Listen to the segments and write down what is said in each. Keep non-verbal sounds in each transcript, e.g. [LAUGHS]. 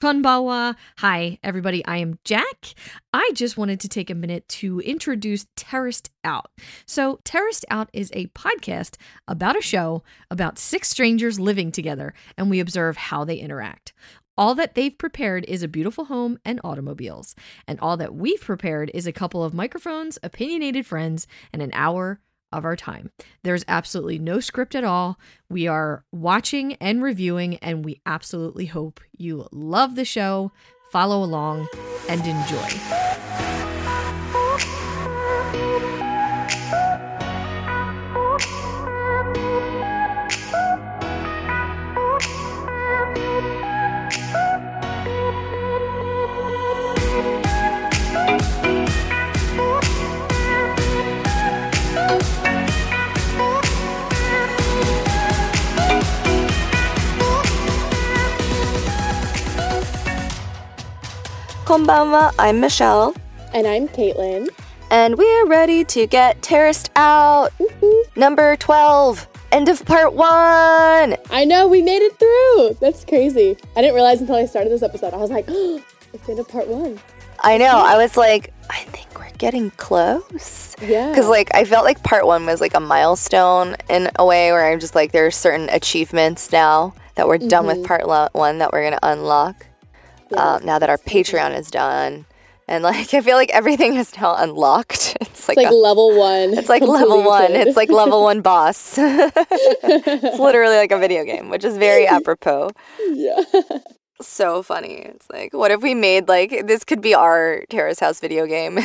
Konbanwa. Hi, everybody. I am Jack. I just wanted to take a minute to introduce Terraced Out. So, Terraced Out is a podcast about a show about six strangers living together, and we observe how they interact. All that they've prepared is a beautiful home and automobiles. And all that we've prepared is a couple of microphones, opinionated friends, and an hour of our time. There's absolutely no script at all. We are watching and reviewing, and we absolutely hope you love the show, follow along, and enjoy. Konbanwa, I'm Michelle, And I'm Caitlin. and we're ready to get terraced out. Number 12, end of part one. I know we made it through. That's crazy. I didn't realize until I started this episode. I was like, oh, [GASPS] it's the end of part one. I know, I was like, I think we're getting close. Yeah. Because, like, I felt like part one was like a milestone in a way where I'm just like, there are certain achievements now that we're done with mm-hmm. part lo- one that we're going to unlock um, now that our Patreon is done. And, like, [LAUGHS] I feel like everything is now unlocked. [LAUGHS] It's like, it's like a- level one. It's like level one. It's like level one boss. [LAUGHS] it's literally like a video game, which is very apropos. yeah. So funny. It's like, what if we made like this could be our Terrace House video game?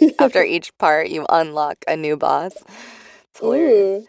Like after each part, you unlock a new boss. It's hilarious. Ooh.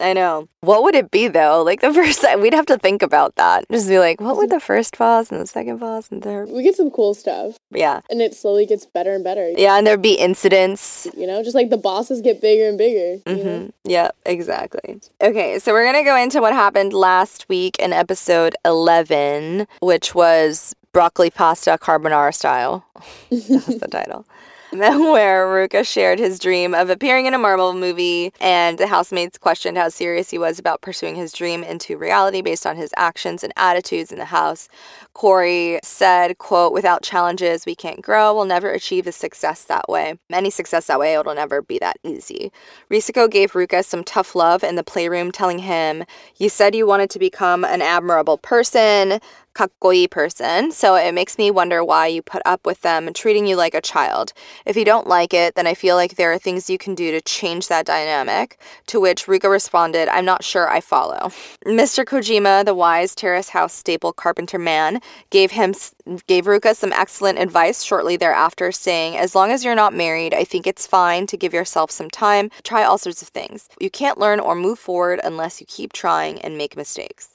I know. What would it be though? Like the [LAUGHS] first time, we'd have to think about that. Just be like, what would the first boss and the second boss and third? We get some cool stuff, Yeah, and it slowly gets better and better. yeah, and there'd be incidents You know, just like the bosses get bigger and bigger. you know? hmm Yeah, exactly. Okay, so we're going to go into what happened last week in episode 11, which was broccoli pasta carbonara style. [LAUGHS] That's the title. [LAUGHS] Where Ruka shared his dream of appearing in a Marvel movie, and the housemates questioned how serious he was about pursuing his dream into reality based on his actions and attitudes in the house. Corey said, quote, without challenges, we can't grow. We'll never achieve the success that way. Any success that way, it'll never be that easy. Risako gave Ruka some tough love in the playroom, telling him, You said you wanted to become an admirable person, kakkoi person, so it makes me wonder why you put up with them treating you like a child. If you don't like it, then I feel like there are things you can do to change that dynamic. To which Ruka responded, I'm not sure I follow. [LAUGHS] Mr. Kojima, the wise terrace house staple carpenter man, gave him gave Ruka some excellent advice shortly thereafter, saying, As long as you're not married, I think it's fine to give yourself some time, try all sorts of things. You can't learn or move forward unless you keep trying and make mistakes.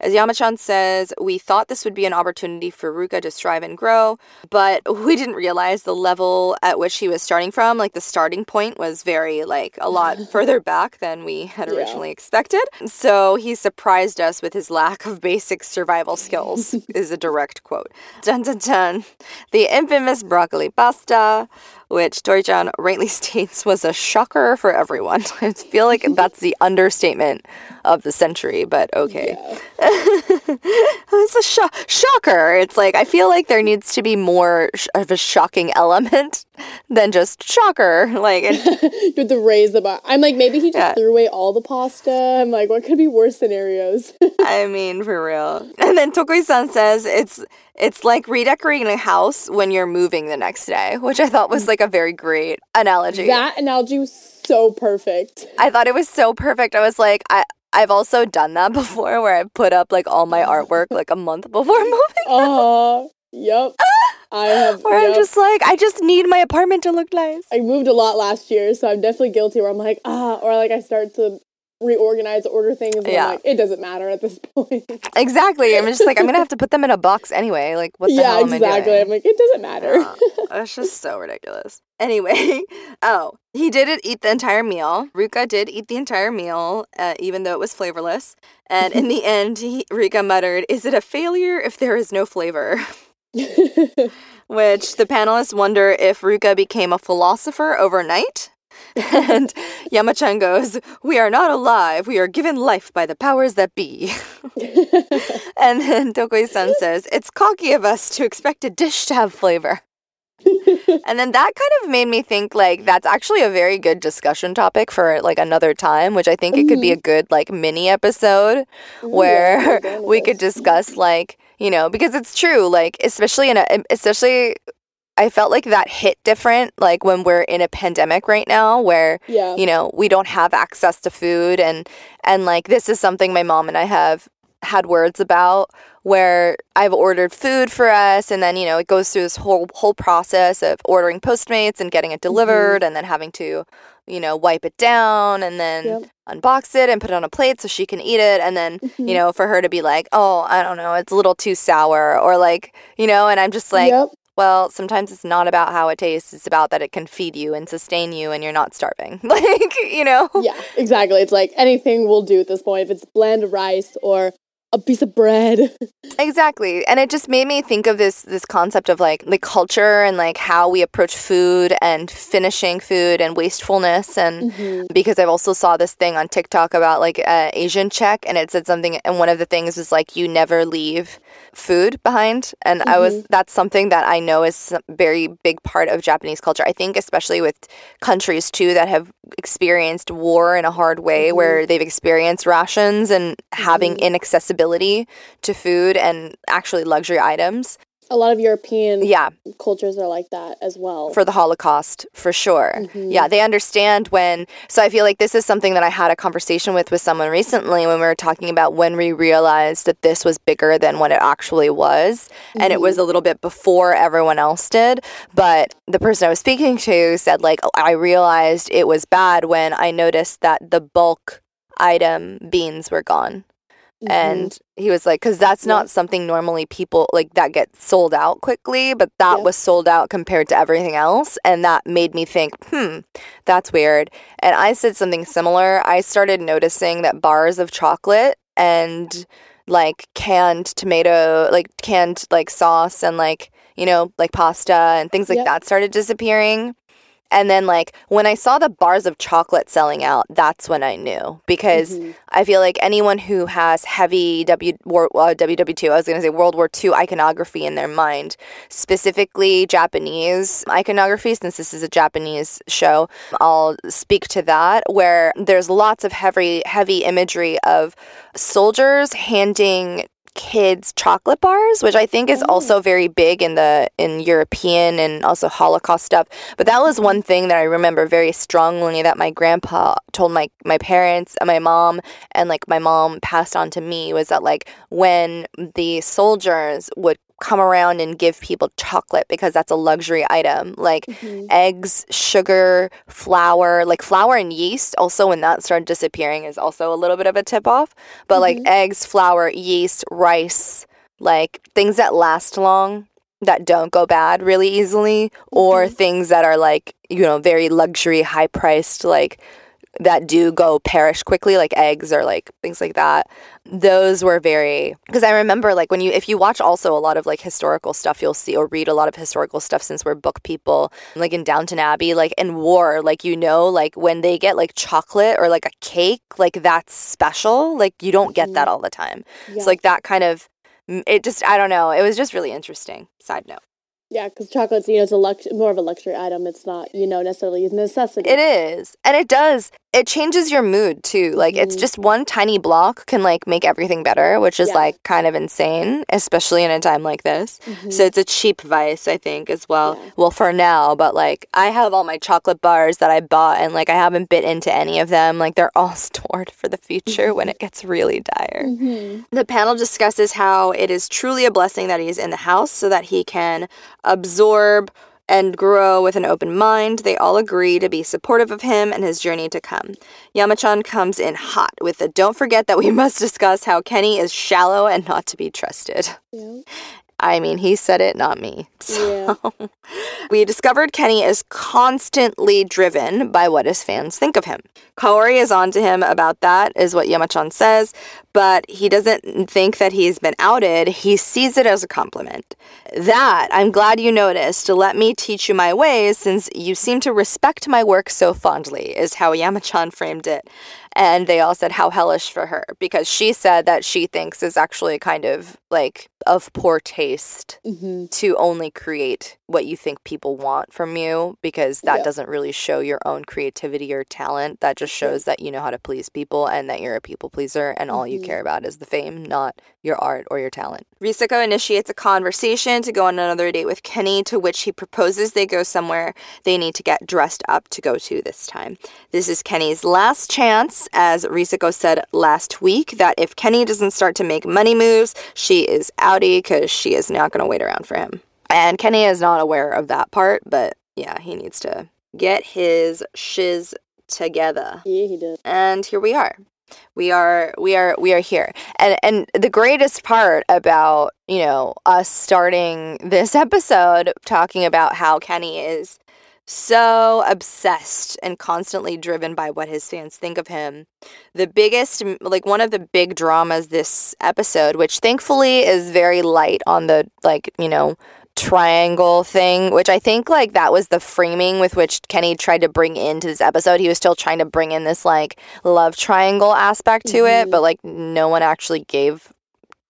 As Yamachan says, we thought this would be an opportunity for Ruka to strive and grow, but [LAUGHS] we didn't realize the level at which he was starting from. Like the starting point was very, like, a lot [LAUGHS] further back than we had Yeah. originally expected. So he surprised us with his lack of basic survival skills, [LAUGHS] is a direct quote. Dun dun dun. The infamous broccoli pasta, which Dori-chan rightly states was a shocker for everyone. I feel like that's the understatement of the century, but okay. [LAUGHS] it's a sho- shocker. It's like I feel like there needs to be more sh- of a shocking element [LAUGHS] than just shocker. [LAUGHS] Like it, You have to raise the bar. I'm like, maybe he just Yeah. threw away all the pasta. I'm like, what could be worse scenarios? I mean, for real. And then Tokui-san says it's it's like redecorating a house when you're moving the next day, which I thought was like a very great analogy. that analogy was so perfect. I thought it was so perfect. I was like, I I've also done that [LAUGHS] before where I put up like all my artwork like a month before [LAUGHS] moving. Uh, yep. [LAUGHS] I have. Where I'm just like, I just need my apartment to look nice. I moved a lot last year, so I'm definitely guilty. Where I'm like, ah, or like I start to reorganize, order things, and Yeah. I'm like, it doesn't matter at this point. Exactly. I'm just like, I'm gonna have to put them in a box anyway. Like, what the yeah, hell am exactly. I I'm like, it doesn't matter. Yeah, it's just so ridiculous. Anyway, [LAUGHS] oh, he didn't eat the entire meal. Ruka did eat the entire meal, uh, even though it was flavorless. And in the [LAUGHS] end, he, Ruka muttered, Is it a failure if there is no flavor? [LAUGHS] Which the panelists wonder if Ruka became a philosopher overnight. and Yamachan goes, We are not alive. We are given life by the powers that be. and then Tokui san says, It's cocky of us to expect a dish to have flavor. [LAUGHS] and then that kind of made me think like that's actually a very good discussion topic for like another time, which I think it could be a good like mini episode where yeah, [LAUGHS] we could discuss like, you know, because it's true, like especially in a especially I felt like that hit different like when we're in a pandemic right now where Yeah. you know, we don't have access to food and and like this is something my mom and I have had words about where I've ordered food for us and then you know it goes through this whole whole process of ordering Postmates and getting it mm-hmm. delivered and then having to you know wipe it down and then Yep. unbox it and put it on a plate so she can eat it and then you mm-hmm. know for her to be like oh I don't know it's a little too sour or like you know and I'm just like yep. well, sometimes it's not about how it tastes. It's about that it can feed you and sustain you and you're not starving. [LAUGHS] Like, you know? Yeah, exactly. It's like anything will do at this point. If it's bland rice or a piece of bread. [LAUGHS] Exactly. And it just made me think of this this concept of like the culture and like how we approach food and finishing food and wastefulness and because I've also saw this thing on TikTok about like uh, Asian check and it said something and one of the things was like you never leave food behind and I was mm-hmm. that's something that I know is a very big part of Japanese culture. I think especially with countries too that have experienced war in a hard way mm-hmm. where they've experienced rations and having mm-hmm. inaccessibility to food and actually luxury items. A lot of European Yeah, cultures are like that as well. for the Holocaust, for sure. Mm-hmm. Yeah, they understand when. So I feel like this is something that I had a conversation with with someone recently when we were talking about when we realized that this was bigger than what it actually was, and it was mm-hmm. a little bit before everyone else did. But the person I was speaking to said like, "Oh, I realized it was bad when I noticed that the bulk item beans were gone. Mm-hmm. And he was like, because that's not something normally people like that gets sold out quickly, but that Yeah. was sold out compared to everything else. And that made me think, hmm, that's weird. And I said something similar. I started noticing that bars of chocolate and like canned tomato, like canned like sauce and like, you know, like pasta and things like that started disappearing. And then, like, when I saw the bars of chocolate selling out, that's when I knew because Mm-hmm. I feel like anyone who has heavy W war, uh, WW2, I was going to say World War II iconography in their mind, specifically Japanese iconography, since this is a Japanese show, I'll speak to that where there's lots of heavy, heavy imagery of soldiers handing kids chocolate bars which i think is also oh. very big in the in european and also holocaust stuff. But that was one thing that i remember very strongly that my grandpa told my my parents and my mom and like my mom passed on to me was that like when the soldiers would come around and give people chocolate because that's a luxury item. Like mm-hmm. eggs sugar flour like flour and yeast also when that started disappearing is also a little bit of a tip off. But like mm-hmm. eggs flour yeast rice like things that last long that don't go bad really easily or mm-hmm. things that are like you know very luxury high priced like that do go perish quickly like eggs or like things like that those were very because i remember like when you if you watch also a lot of like historical stuff you'll see or read a lot of historical stuff since we're book people like in downton abbey like in war like you know like when they get like chocolate or like a cake like that's special like you don't get that mm-hmm. all the time. Yeah. so like that kind of mm, it just i don't know it was just really interesting. Side note Yeah, because chocolate's, you know, it's a lux- more of a luxury item. It's not, you know, necessarily a necessity. It is. And it does. It changes your mood too. Like it's mm. just one tiny block can like make everything better, which is Yeah. like kind of insane, especially in a time like this. Mm-hmm. So it's a cheap vice, I think, as well. Yeah. Well, for now, but like I have all my chocolate bars that I bought and like I haven't bit into any of them. Like they're all [LAUGHS] stored for the future when mm-hmm. it gets really dire. Mm-hmm. The panel discusses how it is truly a blessing that he's in the house so that he can absorb and grow with an open mind. They all agree to be supportive of him and his journey to come. Yamachan comes in hot with the don't forget that we [LAUGHS] must discuss how Kenny is shallow and not to be trusted. Yeah. I mean, he said it, not me. [LAUGHS] Yeah. [LAUGHS] We discovered Kenny is constantly driven by what his fans think of him. Kaori is on to him about that, is what Yamachan says, but he doesn't think that he's been outed. He sees it as a compliment. That, I'm glad you noticed. Let me teach you my ways since you seem to respect my work so fondly, is how Yamachan framed it. And they all said how hellish for her because she said that she thinks is actually kind of like of poor taste hmm to only create what you think people want from you because that Yeah. doesn't really show your own creativity or talent. That just shows that you know how to please people and that you're a people pleaser and all you Mhm. care about is the fame, not your art or your talent. Risako initiates a conversation to go on another date with Kenny, to which he proposes they go somewhere they need to get dressed up to go to this time. This is Kenny's last chance, as Risako said last week, that if Kenny doesn't start to make money moves, she is because she is not going to wait around for him. And Kenny is not aware of that part, but yeah, he needs to get his shiz together. Yeah, he did. And here we are. We are we are we are here. And and the greatest part about, you know, us starting this [LAUGHS] episode talking about how Kenny is so obsessed and constantly driven by what his fans think of him. The biggest, like one of the big dramas this episode, which thankfully is very light on the, like, you know, triangle thing, which I think, like, that was the framing with which Kenny tried to bring into this episode. He was still trying to bring in this, like, love triangle aspect to it, Mhm. but, like, no one actually gave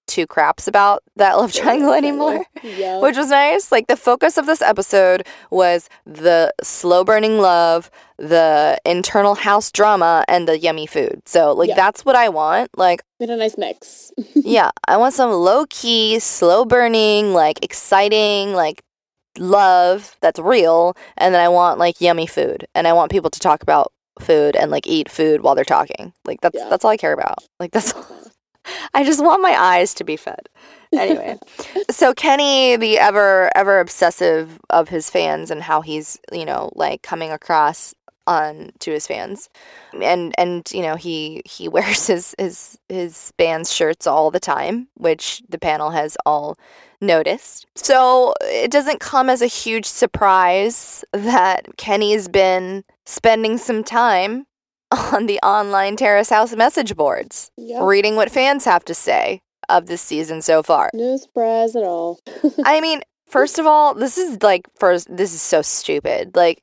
two craps about that love [LAUGHS] triangle anymore [LAUGHS] Yeah. which was nice. Like the focus of this episode was the slow burning love, the internal house drama, and the yummy food. So like Yeah. that's what I want. Like Made a nice mix. [LAUGHS] yeah, I want some low key, slow burning, like exciting, like love that's real, and then I want like yummy food, and I want people to talk about food and like eat food while they're talking. Like that's Yeah. that's all I care about. Like that's I just want my eyes to be fed. Anyway, [LAUGHS] so Kenny, the ever ever obsessive of his fans and how he's you know like coming across on to his fans, and and you know he he [LAUGHS] wears his his his band's shirts all the time, which the panel has all noticed. So it doesn't come as a huge surprise that Kenny's been spending some time [LAUGHS] on the online Terrace House message boards Yep. reading what fans have to say of this season so far. No surprise at all. [LAUGHS] I mean, first of all, this is like first this is so stupid. Like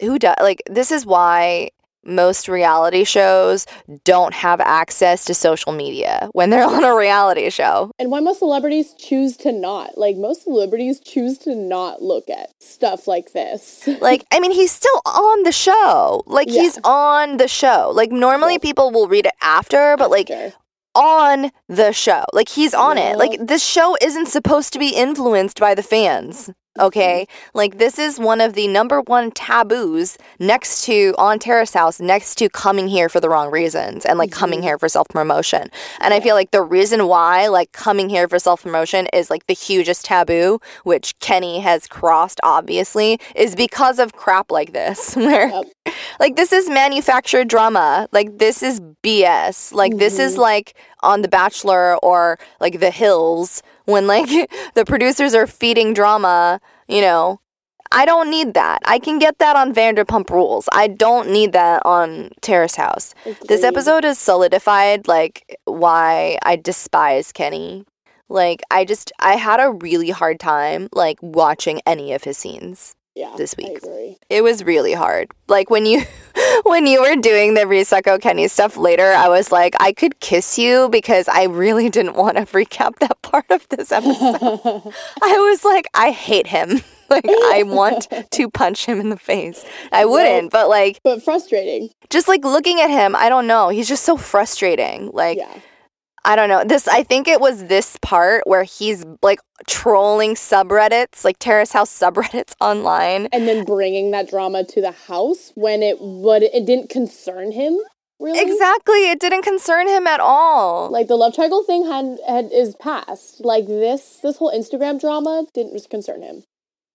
who does like this is why most reality shows don't have access to social media when they're [LAUGHS] on a reality show. And why most celebrities choose to not? Like most celebrities choose to not look at stuff like this. [LAUGHS] Like, I mean, he's still on the show. Like, Yeah. he's on the show. Like, normally Yeah. people will read it after, but like, on the show. Like he's on it. Like this show isn't supposed to be influenced by the fans. Okay? Like this is one of the number one taboos next to on Terrace House, next to coming here for the wrong reasons and like coming here for self promotion. And I feel like the reason why like coming here for self promotion is like the hugest taboo, which Kenny has crossed obviously, is because of crap like this. [LAUGHS] Where Yep. like this is manufactured drama. Like this is BS. Like this is Mm-hmm. like on The Bachelor or like The Hills when like [LAUGHS] the producers are feeding drama, you know. I don't need that. I can get that on Vanderpump Rules. I don't need that on Terrace House. This episode has solidified like why I despise Kenny. Like I just I had a really hard time like watching any of his scenes yeah, this week. it was really hard. Like when you [LAUGHS] when you were doing the Risako Kenny stuff later, I was like, I could kiss you because I really didn't want to recap that part of this [LAUGHS] episode. I was like, I hate him. [LAUGHS] Like I want to punch him in the face. I wouldn't, but like but frustrating. just like looking at him, I don't know. He's just so frustrating. Like yeah. I don't know. This I think it was this part where he's like trolling subreddits, like Terrace House subreddits [LAUGHS] online. And then bringing that drama to the house when it would it didn't concern him. Really. Exactly. It didn't concern him at all. Like the love triangle thing had had is past. Like this this whole Instagram drama didn't concern him.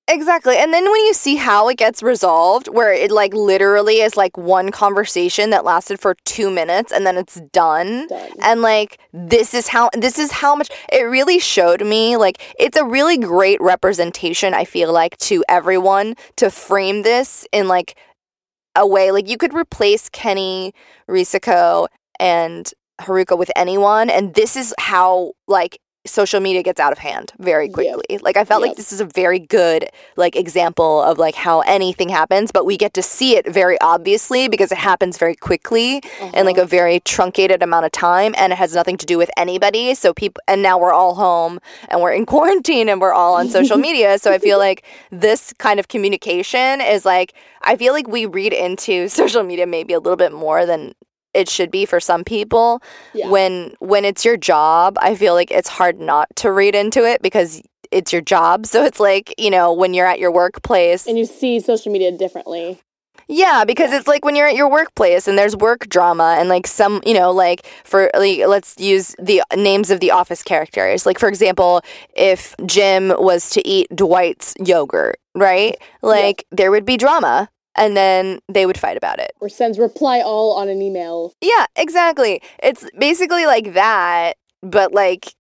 Exactly. And then when you see how it gets resolved, where it like literally is like one conversation that lasted for two minutes and then it's done. Done. And like this is how this is how much it really showed me like it's a really great representation, I feel like, to everyone to frame this in like a way like you could replace Kenny, Risako, and Haruka with anyone, and this is how like social media gets out of hand very Yep. quickly. Like I felt like this is a very good like example of like how anything happens, but we get to see it very obviously because it happens very quickly in like mm-hmm. a very truncated amount of time and it has nothing to do with anybody. So people and now we're all home and we're in [LAUGHS] quarantine and we're all on social [LAUGHS] media. So I feel like this kind of communication is like I feel like we read into [LAUGHS] social media maybe a little bit more than it should be for some people. Yeah. when when it's your job i feel like it's hard not to read into it because it's your job. So it's like you know when you're at your workplace and you see social media differently. yeah because it's like when you're at your workplace and there's work drama and like some you know like for like let's use the names of the office characters. Like for example if jim was to eat dwight's yogurt right? Like there would be drama and then they would fight about it Or sends reply all on an email. Yeah, exactly. It's basically like that, but like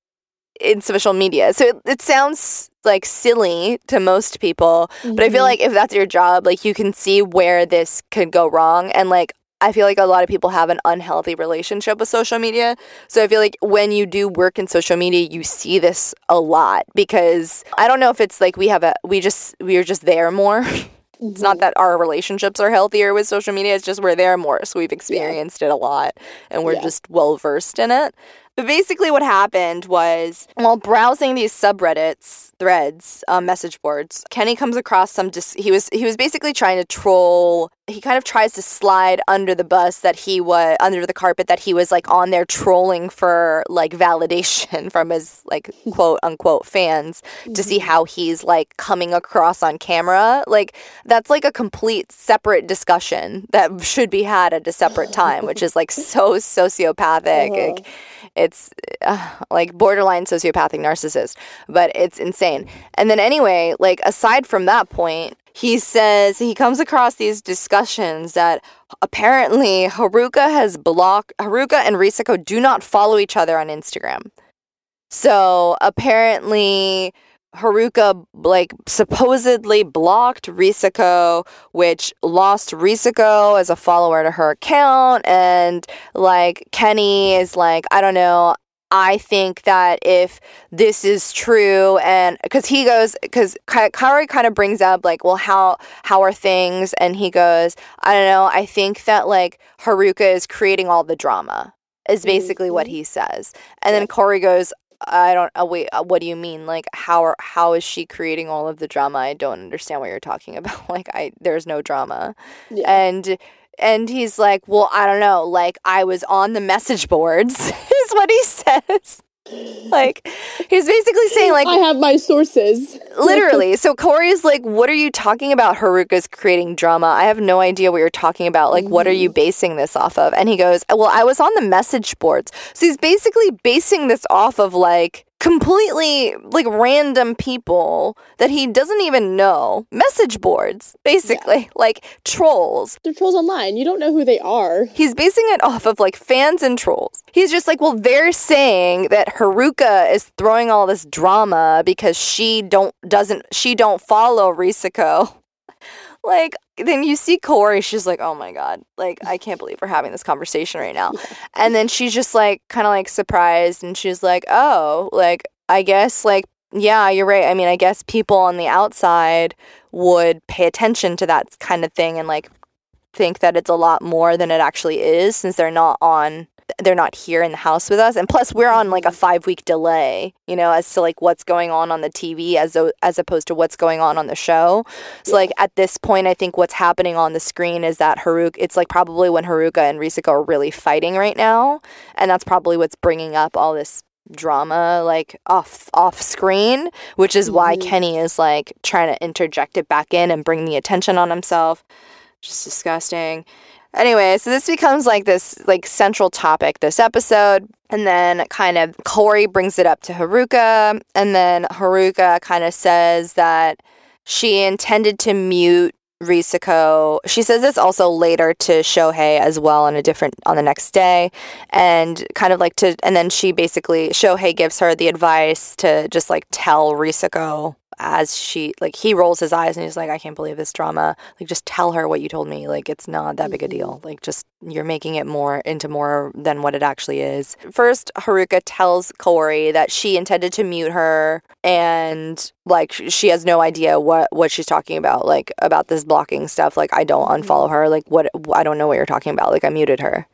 in social media. So it, it sounds like silly to most people, but I feel Mhm. like if that's your job, like you can see where this could go wrong. And like, I feel like a lot of people have an unhealthy relationship with social media. So I feel like when you do work in social media, you see this a lot because I don't know if it's like we have a, we just, we're just there more. [LAUGHS] It's not that our relationships are healthier with social media. It's just we're there more. So we've experienced it a lot and we're Yeah. just well versed in it. But basically, what happened was while browsing these subreddits, threads, um, message boards, Kenny comes across some. Dis- he was he was basically trying to troll. He kind of tries to slide under the bus that he was under the carpet that he was like on there trolling for like validation [LAUGHS] from his like quote unquote fans to see how he's like coming across on camera. Like that's like a complete separate discussion that should be had at a separate time, which is like so [LAUGHS] sociopathic. Uh-huh. Like, it's uh, like borderline sociopathic narcissist, but it's insane. And then, anyway, like aside from that point, he says he comes across these discussions that apparently Haruka has blocked, Haruka and Risako do not follow each other on Instagram. So apparently, Haruka like supposedly blocked Risako, which lost Risako as a follower to her account, and like Kenny is like, I don't know. I think that if this is true, and because he goes, because Kaori kind of brings up like, well, how how are things? And he goes, I don't know. I think that like Haruka is creating all the drama. Is basically what Mhm. he says, and then Corey goes, I don't. Uh, wait, uh, what do you mean? Like, how are, how is she creating all of the drama? I don't understand what you're talking [LAUGHS] about. Like, I there's no drama, Yeah. and and he's like, well, I don't know. Like, I was on the message boards, [LAUGHS] is what he [LAUGHS] says. [LAUGHS] Like, he's basically saying like, I have my sources. literally. [LAUGHS] So Corey's like, what are you talking about? Haruka's creating drama. I have no idea what you're talking about. Like, what are you mm-hmm. basing this off of? And he goes, well, I was on the message boards. So he's basically basing this off of like completely like random people that he doesn't even know. Message boards, basically, like trolls. They're trolls online. You don't know who they are. He's basing it off of like fans and trolls. He's just like, well, they're saying that Haruka is throwing all this drama because she don't doesn't she don't follow Risako. [LAUGHS] Like then you see Corey, she's like, oh my god, like I can't believe we're having this conversation right now. [LAUGHS] And then she's just like kind of like surprised and she's like, oh, like I guess like yeah, you're right. I mean, I guess people on the outside would pay attention to that kind of thing and like think that it's a lot more than it actually is since they're not on they're not here in the house with us. And plus we're on like a 5 week delay you know as to like what's going on on the TV as o- as opposed to what's going on on the show. So like at this point I think what's happening on the screen is that Haruka it's like probably when Haruka and Risako are really fighting right now. And that's probably what's bringing up all this drama like off off screen which is why Mhm. Kenny is like trying to interject it back in and bring the attention on himself. Just disgusting anyway so this becomes like this like central topic this episode and then kind of Corey brings it up to Haruka and then Haruka kind of says that she intended to mute Risako. She says this also later to Shohei as well on a different on the next day, and kind of like to, and then she basically Shohei gives her the advice to just like tell Risako as she like he rolls his eyes and he's like i can't believe this drama. Like just tell her what you told me. Like it's not that big a deal. Mm-hmm. Like just you're making it more into more than what it actually is. First haruka tells Kaori that she intended to mute her and like she has no idea what what she's talking about like about this blocking stuff. Like i don't unfollow mm-hmm. her. Like what i don't know what you're talking about. Like i muted her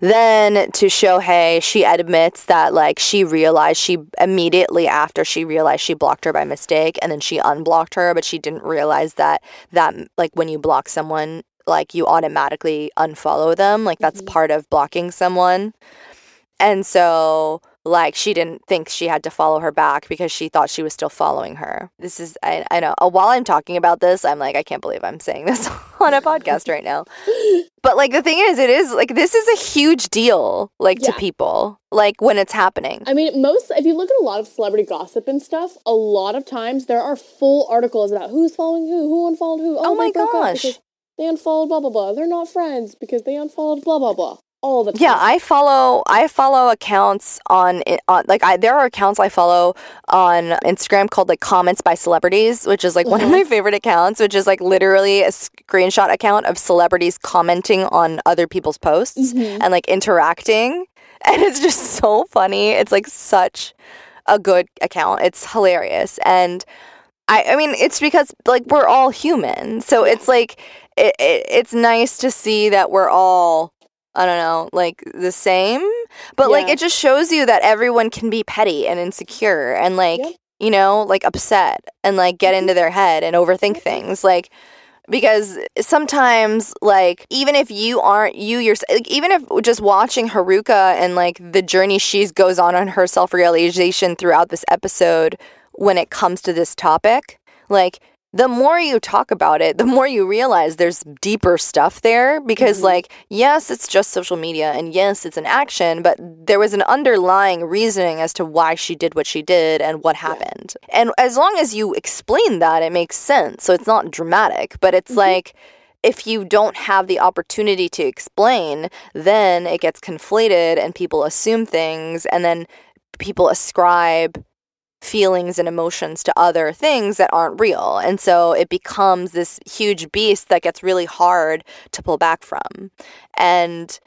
then to Shohei, she admits that like she realized she immediately after she realized she blocked her by mistake and then she unblocked her, but she didn't realize that that like when you block someone, like you automatically unfollow them. Like that's mm-hmm. part of blocking someone. And so like she didn't think she had to follow her back because she thought she was still following her. This is I, I know. Uh, while I'm talking about this, I'm like I can't believe I'm saying this [LAUGHS] on a podcast right now. [LAUGHS] But like the thing is it is like this is a huge deal like yeah. to people like when it's happening. I mean, most if you look at a lot of celebrity gossip and stuff, a lot of times there are full articles about who's following who, who unfollowed who. Oh, oh my gosh. They unfollowed blah blah blah. They're not friends because they unfollowed blah blah blah all the time. Yeah, I follow I follow accounts on on like I there are accounts I follow on Instagram called like comments by celebrities, which is like mm-hmm. one of mm-hmm. my favorite accounts, which is like literally a screenshot account of celebrities commenting on other people's posts mm-hmm. and like interacting. [LAUGHS] And it's just so funny. It's like such a good account. It's hilarious. And I I mean it's because like we're all human. So it's like it, it, it's nice to see that we're all I don't know, like the same. But yeah. like it just shows you that everyone can be petty and insecure and like, yep. you know, like upset and like get into mm-hmm. their head and overthink things. Like because sometimes like even if you aren't you yourself like, even if just watching Haruka and like the journey she goes on on her self-realization throughout this episode when it comes to this topic, like the more you talk about it, the more you realize there's deeper stuff there because, mm-hmm. like, yes, it's just social media and yes, it's an action, but there was an underlying reasoning as to why she did what she did and what happened. Yeah. And as long as you explain that, it makes sense. So it's not dramatic, but it's mm-hmm. like, if you don't have the opportunity to explain, then it gets conflated and people assume things and then people ascribe feelings and emotions to other things that aren't real. And so it becomes this huge beast that gets really hard to pull back from. And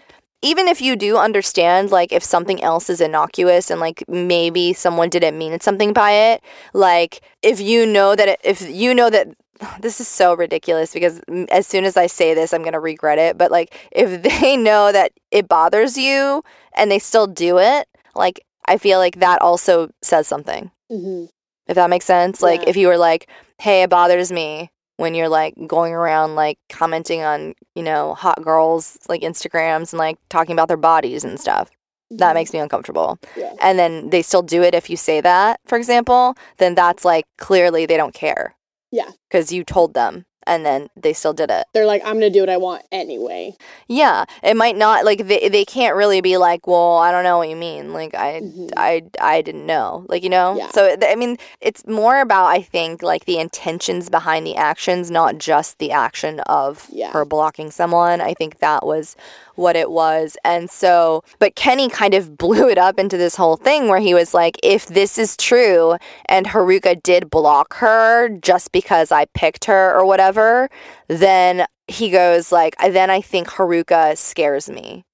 even if you do understand, like, if something else is innocuous and, like, maybe someone didn't mean something by it, like, if you know that, it, if you know that [SIGHS] this is so ridiculous because as soon as I say this, I'm going to regret it. But like, [LAUGHS] if they know that it bothers you and they still do it, like, I feel like that also says something. Mm-hmm. If that makes sense. Like if you were like, hey, it bothers me when you're like going around like commenting on, you know, hot girls like Instagrams and like talking about their bodies and stuff. Mm-hmm. That makes me uncomfortable. Yeah. And then they still do it if you say that, for example, then that's like clearly they don't care. Yeah. Because you told them and then they still did it. They're like, I'm gonna do what I want anyway. Yeah, it might not like they they can't really be like, well, I don't know what you mean. Like I mm-hmm. I I didn't know. Like you know. Yeah. So I mean, it's more about I think like the intentions behind the actions, not just the action of yeah. her blocking someone. I think that was what it was. And so, but Kenny kind of [LAUGHS] blew it up into this whole thing where he was like, if this is true and Haruka did block her just because I picked her or whatever, then he goes like, then I think Haruka scares me.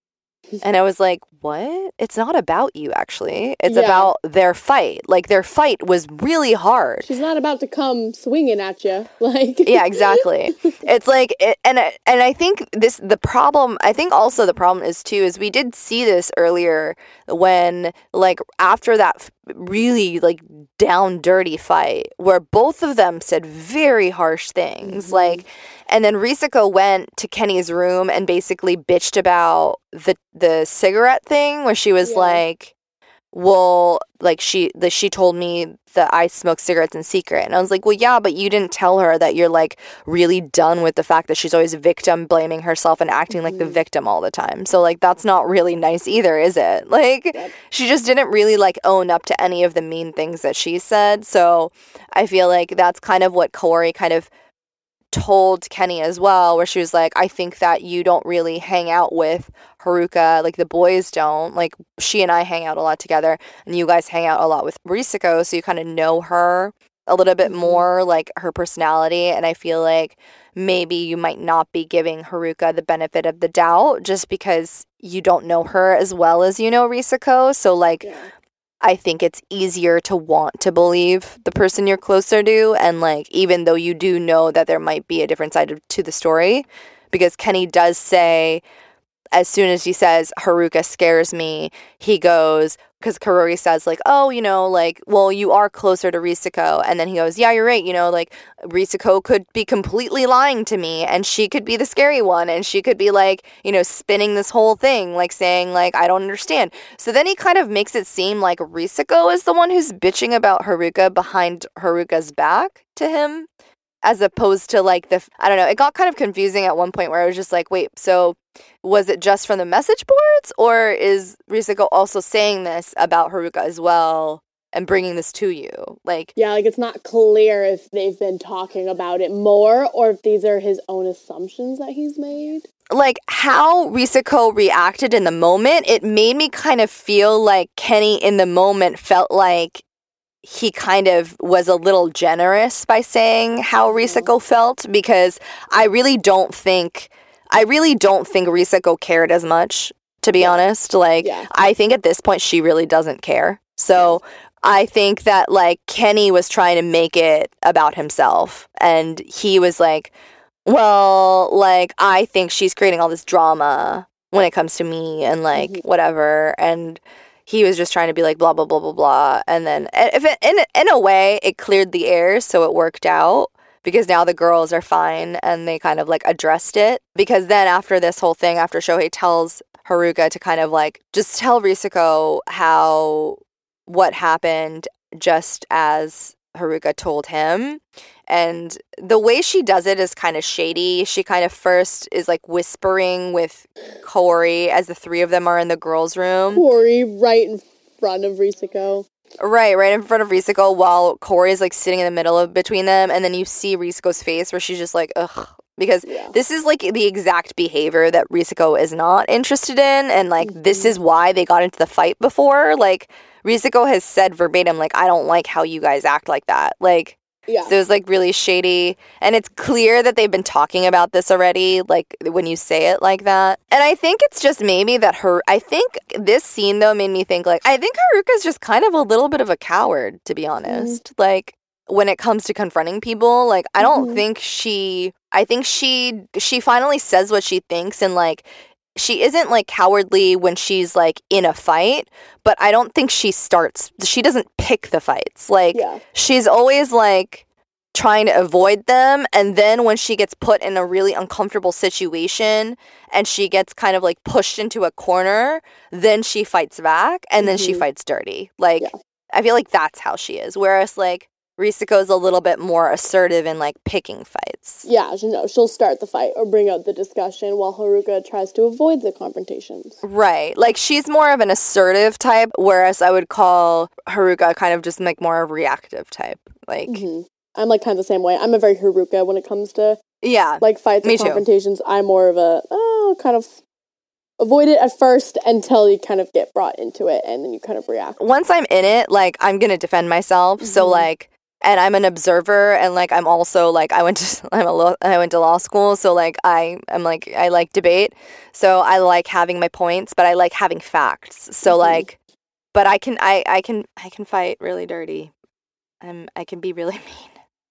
[LAUGHS] And I was like, what? It's not about you, actually. It's yeah. about their fight. Like, their fight was really hard. She's not about to come swinging at you. [LAUGHS] Like, yeah, exactly. it's like, it, and, and I think this, the problem, I think also the problem is too, is we did see this earlier when, like, after that really, like, down dirty fight where both of them said very harsh things. Mm-hmm. Like, and then Risako went to Kenny's room and basically bitched about the the cigarette thing where she was yeah. like well, like she that she told me that I smoke cigarettes in secret. And I was like, well, yeah, but you didn't tell her that you're like really done with the fact that she's always victim blaming herself and acting mm-hmm. like the mm-hmm. victim all the time. So like that's not really nice either, is it? [LAUGHS] Like yep. she just didn't really like own up to any of the mean things that she said. So I feel like that's kind of what Corey kind of told Kenny as well, where she was like, I think that you don't really hang out with Haruka, like the boys don't. Like she and I hang out a lot together, and you guys hang out a lot with Risako, so you kind of know her a little bit mm-hmm. more, like her personality. And I feel like maybe you might not be giving Haruka the benefit of the doubt just because you don't know her as well as you know Risako. So, like, yeah. I think it's easier to want to believe the person you're closer to. And like, even though you do know that there might be a different side to the story, because Kenny does say, as soon as he says Haruka scares me, he goes, because Kaori says like, oh, you know, like, well, you are closer to Risako, and then he goes, yeah, you're right, you know, like Risako could be completely lying to me, and she could be the scary one, and she could be like, you know, spinning this whole thing, like saying like, I don't understand. So then he kind of makes it seem like Risako is the one who's bitching about Haruka behind Haruka's back to him as opposed to like the I don't know. It got kind of confusing at one point where I was just like, wait, so was it just from the message boards, or is Risako also saying this about Haruka as well? and bringing this to you. Like, yeah, like it's not clear if they've been talking about it more or if these are his own assumptions that he's made. Like, how Risako reacted in the moment, it made me kind of feel like Kenny in the moment felt like he kind of was a little generous by saying how mm-hmm. Risako felt because I really don't think I really don't think Risako cared as much to be yeah. honest like yeah. I think at this point she really doesn't care so. I think that like Kenny was trying to make it about himself and he was like well like I think she's creating all this drama when it comes to me and like mm-hmm. whatever and he was just trying to be like blah blah blah blah blah and then if it, in in a way it cleared the air so it worked out because now the girls are fine and they kind of like addressed it because then after this whole thing after Shohei tells Haruka to kind of like just tell Risako how what happened just as Haruka told him and the way she does it is kind of shady. She kind of first is like whispering with Corey as the three of them are in the girls' room. Corey right in front of Risako. Right, right in front of Risako while Corey is like sitting in the middle of between them, and then you see Risako's face where she's just like, ugh. Because yeah. this is like the exact behavior that Risako is not interested in, and like mm-hmm. this is why they got into the fight before. Like Risako has said verbatim, like, I don't like how you guys act like that. Like yeah. So it was like really shady. And it's clear that they've been talking about this already, like when you say it like that. And I think it's just maybe that her, I think this scene though made me think like, I think Haruka's just kind of a little bit of a coward, to be honest. Mm-hmm. Like, when it comes to confronting people like i don't mm-hmm. think she i think she she finally says what she thinks and like she isn't like cowardly when she's like in a fight, but I don't think she starts she doesn't pick the fights. Like yeah. she's always like trying to avoid them and then when she gets put in a really uncomfortable situation and she gets kind of like pushed into a corner, then she fights back and mm-hmm. then she mm-hmm. fights dirty. Like yeah. I feel like that's how she is. Whereas like Risako is a little bit more assertive in like picking fights. Yeah, she, no, she'll start the fight or bring up the discussion while Haruka tries to avoid the confrontations. Right. Like she's more of an assertive type, whereas I would call Haruka kind of just like more of a reactive type. Like mm-hmm. I'm like kind of the same way. I'm a very Haruka when it comes to yeah, like fights and confrontations. Too. I'm more of a oh kind of avoid it at first until you kind of get brought into it and then you kind of react. Once I'm in it, like I'm gonna defend myself. Mm-hmm. So like and I'm an observer and like I'm also like I went to [LAUGHS] I'm a law, I went to law school so like I am like I like debate. So I like having my points but I like having facts. So mm-hmm. like but I can I I can I can fight really dirty. I'm I can be really [LAUGHS] mean.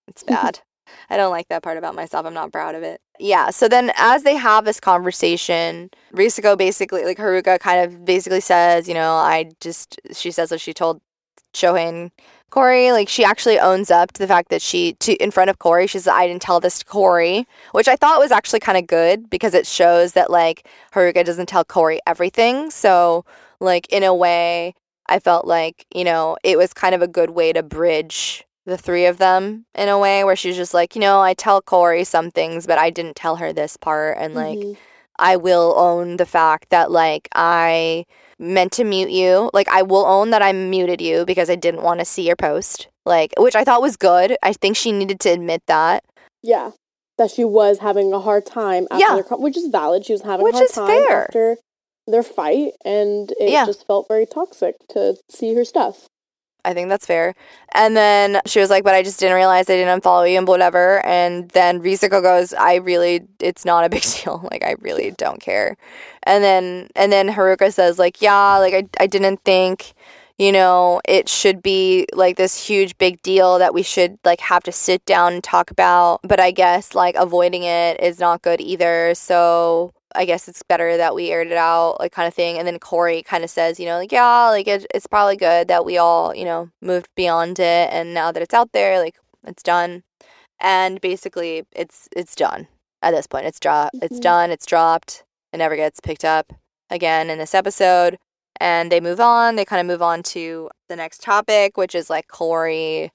It's bad. I don't like that part about myself. I'm not proud of it. Yeah so then as they have this conversation Risako basically like Haruka kind of basically says you know I just she says what she told Shohei and Corey, like she actually owns up to the fact that she to in front of Corey, she says, I didn't tell this to Corey, which I thought was actually kind of good because it shows that like Haruka doesn't tell Corey everything. So like in a way, I felt like, you know, it was kind of a good way to bridge the three of them in a way where she's just like, you know, I tell Corey some things, but I didn't tell her this part. And like, Mhm. I will own the fact that like I meant to mute you. Like I will own that I muted you because I didn't want to see your post. Like which I thought was good. I think she needed to admit that. Yeah. That she was having a hard time after Yeah. their which is valid. She was having Which a hard is time fair. after their fight and it Yeah. just felt very toxic to see her stuff. I think that's fair. And then she was like, but I just didn't realize I didn't unfollow you and whatever. And then Risako goes, I really, it's not a big [LAUGHS] deal. Like, I really don't care. And then, and then Haruka says, like, yeah, like, I, I didn't think, you know, it should be like this huge big deal that we should like have to sit down and talk about. But I guess like avoiding it is not good either. So I guess it's better that we aired it out, like kind of thing. And then Corey kind of says, you know, like, yeah, like it, it's probably good that we all, you know, moved beyond it. And now that it's out there, like it's done. And basically it's, it's done at this point. It's dro- it's Mhm. done. It's dropped. It never gets picked up again in this episode. And they move on. They kind of move on to the next topic, which is like Corey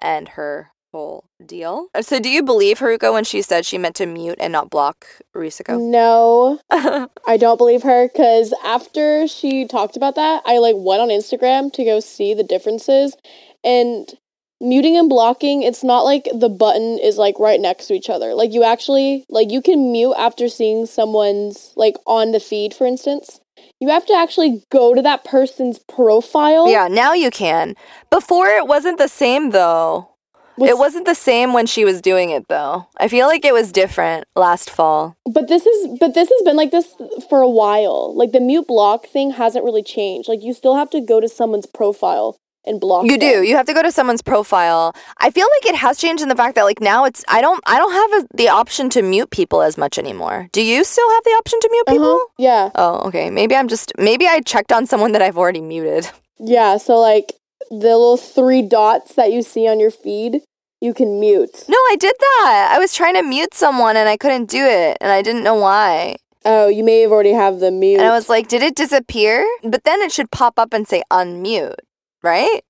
and her whole deal. So do you believe Haruka when she said she meant to mute and not block Risako? No, [LAUGHS] I don't believe her because after she talked about that, I like went on Instagram to go see the differences and muting and blocking it's not like the button is like right next to each other like you actually like you can mute after seeing someone's like on the feed for instance you have to actually go to that person's profile Yeah, now you can. Before it wasn't the same though. Was- It wasn't the same when she was doing it though. I feel like it was different last fall. But this is but this has been like this for a while. Like the mute block thing hasn't really changed. Like you still have to go to someone's profile and block. You do. You have to go to someone's profile. I feel like it has changed in the fact that like now it's I don't I don't have a, the option to mute people as much anymore. Do you still have the option to mute people? Uh-huh. Yeah. Oh, okay. Maybe I'm just maybe I checked on someone that I've already muted. Yeah. So like the little three dots that you see on your feed, you can mute. No, I did that. I was trying to mute someone and I couldn't do it and I didn't know why. Oh, you may have already have the mute. And I was like, did it disappear? But then it should pop up and say unmute, right?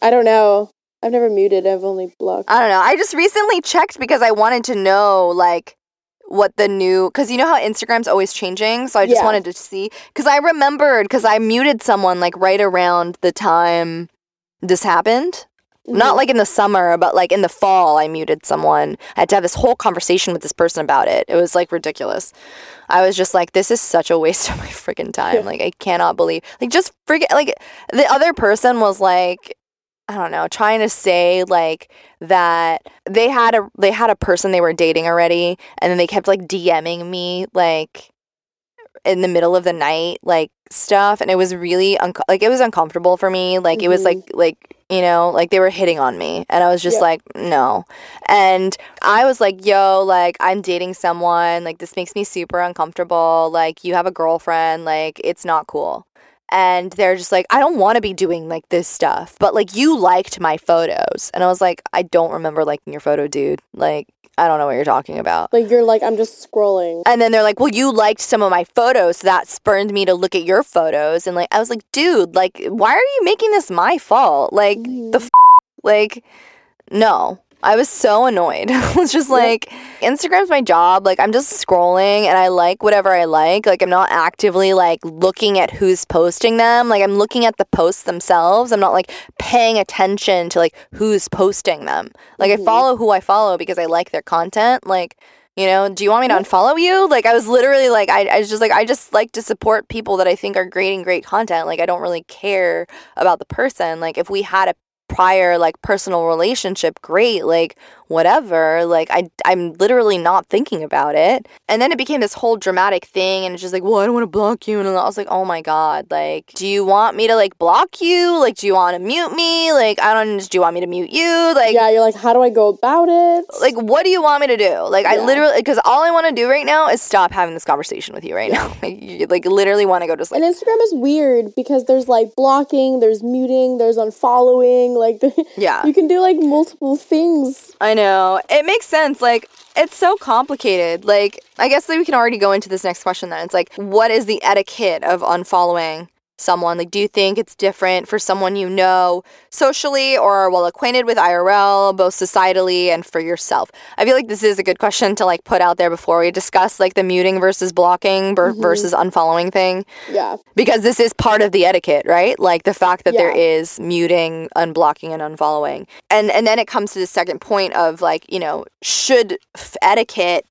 I don't know. I've never muted. I've only blocked. I don't know. I just recently checked because I wanted to know like what the new because you know how Instagram's always changing, so I just Yeah. wanted to see because I remembered because I muted someone like right around the time this happened. Not Mhm. like in the summer, but like in the fall, I muted someone. I had to have this whole conversation with this person about it. It was like ridiculous. I was just like, this is such a waste of my freaking time. Yeah. Like, I cannot believe, like, just forget, like, the other person was like, I don't know, trying to say like that they had a they had a person they were dating already, and then they kept like DMing me like in the middle of the night, like stuff, and it was really unco- like it was uncomfortable for me. Like it was Mhm. like like you know like they were hitting on me, and I was just Yeah. like no, and I was like yo like I'm dating someone like this makes me super uncomfortable. Like you have a girlfriend, like it's not cool and they're just like, I don't want to be doing like this stuff, but like you liked my photos. And I was like, I don't remember liking your photo, dude. Like, I don't know what you're talking about. like you're like I'm just scrolling. And then they're like, well, you liked some of my photos. So that spurned me to look at your photos. And like, I was like, dude, like, why are you making this my fault? Like, Mhm. the f- like, no. I was so annoyed. [LAUGHS] I was just like, Instagram's my job. Like, I'm just scrolling and I like whatever I like. Like, I'm not actively like looking at who's posting them. Like, I'm looking at the posts themselves. I'm not like paying attention to like who's posting them. Like, I Mhm. follow who I follow because I like their content. Like, you know, do you want me to unfollow you? Like, I was literally like, I, I was just like, I just like to support people that I think are creating great content. Like, I don't really care about the person. Like, if we had a prior like personal relationship great. Like whatever like i i'm literally not thinking about it and then it became this whole dramatic thing and it's just like well i don't want to block you and i was like oh my god like do you want me to like block you like do you want to mute me like i don't do you want me to mute you like yeah, you're like, how do I go about it? like what do you want me to do like i literally because all i want to do right now is stop having this conversation with you right now [LAUGHS] like, you, like literally want to go to sleep And Instagram is weird because there's like blocking, there's muting, there's unfollowing. Like [LAUGHS] yeah you can do like multiple things. I know. It makes sense. Like, it's so complicated. Like, I guess that we can already go into this next question then. It's like, what is the etiquette of unfollowing someone? Like, do you think it's different for someone you know socially or are well acquainted with IRL, both societally and for yourself? I feel like this is a good question to like put out there before we discuss like the muting versus blocking ber- Mhm. versus unfollowing thing Yeah. because this is part of the etiquette, right? Like the fact that there Yeah. is muting, unblocking, and unfollowing, and and then it comes to the second point of like you know should f- etiquette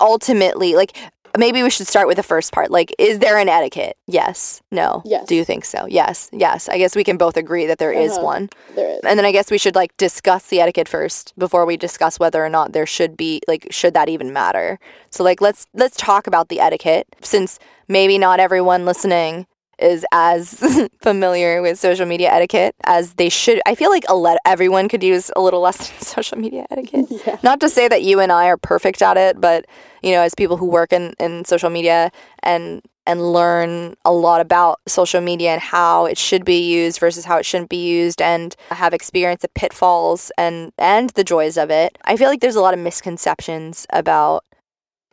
ultimately like maybe we should start with the first part. Like is there an etiquette? Yes. No. Yes. do you think so? Yes. Yes. I guess we can both agree that there is Uh-huh. one. There is. and then i guess we should like discuss the etiquette first before we discuss whether or not there should be like should that even matter. So like let's let's talk about the etiquette since maybe not everyone listening is as [LAUGHS] familiar with social media etiquette as they should i feel like a let everyone could use a little less [LAUGHS] social media etiquette [LAUGHS] Yeah. not to say that you and I are perfect at it, but you know, as people who work in, in social media and and learn a lot about social media and how it should be used versus how it shouldn't be used and have experienced the pitfalls and and the joys of it. I feel like there's a lot of misconceptions about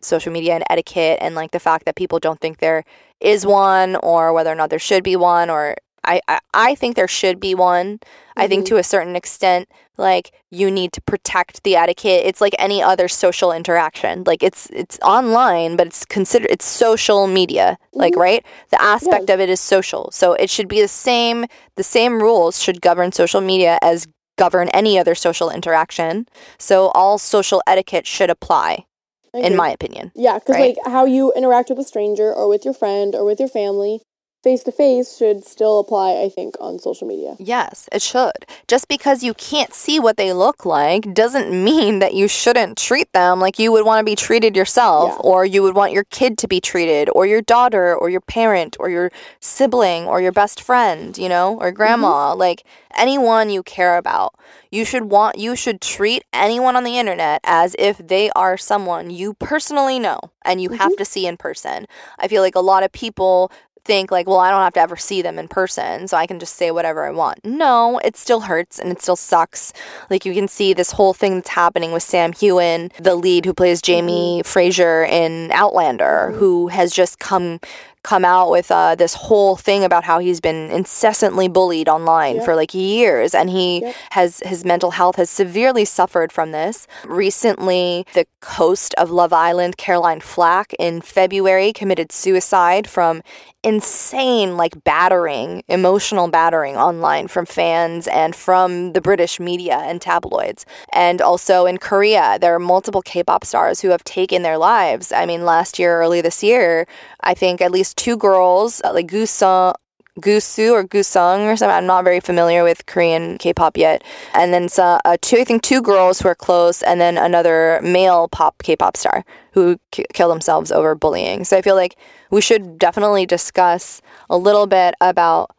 social media and etiquette and like the fact that people don't think there is one or whether or not there should be one or I, I, I think there should be one. I think Mhm. to a certain extent, like you need to protect the etiquette. It's like any other social interaction. Like it's it's online, but it's considered it's social media. Like Mhm. right, the aspect of it is social. So it should be the same. The same rules should govern social media as govern any other social interaction. So all social etiquette should apply, in my opinion. Yeah, because right? like how you interact with a stranger or with your friend or with your family face to face should still apply, I think, on social media. Yes, it should. Just because you can't see what they look like doesn't mean that you shouldn't treat them like you would want to be treated yourself, Yeah. or you would want your kid to be treated, or your daughter, or your parent, or your sibling, or your best friend, you know, or grandma. Mm-hmm. Like anyone you care about. You should want you should treat anyone on the internet as if they are someone you personally know and you have mm-hmm. to see in person. I feel like a lot of people think like, well, I don't have to ever see them in person, so I can just say whatever I want. No, it still hurts and it still sucks. Like you can see this whole thing that's happening with Sam Heughan, the lead who plays Jamie Fraser in Outlander, who has just come come out with uh, this whole thing about how he's been incessantly bullied online Yep. for like years and he Yep. has his mental health has severely suffered from this recently the host of love island caroline flack in february committed suicide from insane like battering emotional battering online from fans and from the british media and tabloids. And also in korea there are multiple k-pop stars who have taken their lives. I mean last year early this year i think at least two girls uh, like Gusung Gusu or Gusung or something. I'm not very familiar with Korean K-pop yet. And then uh, two, I think two girls who are close, and then another male pop K-pop star who k- killed themselves over bullying. So I feel like we should definitely discuss a little bit about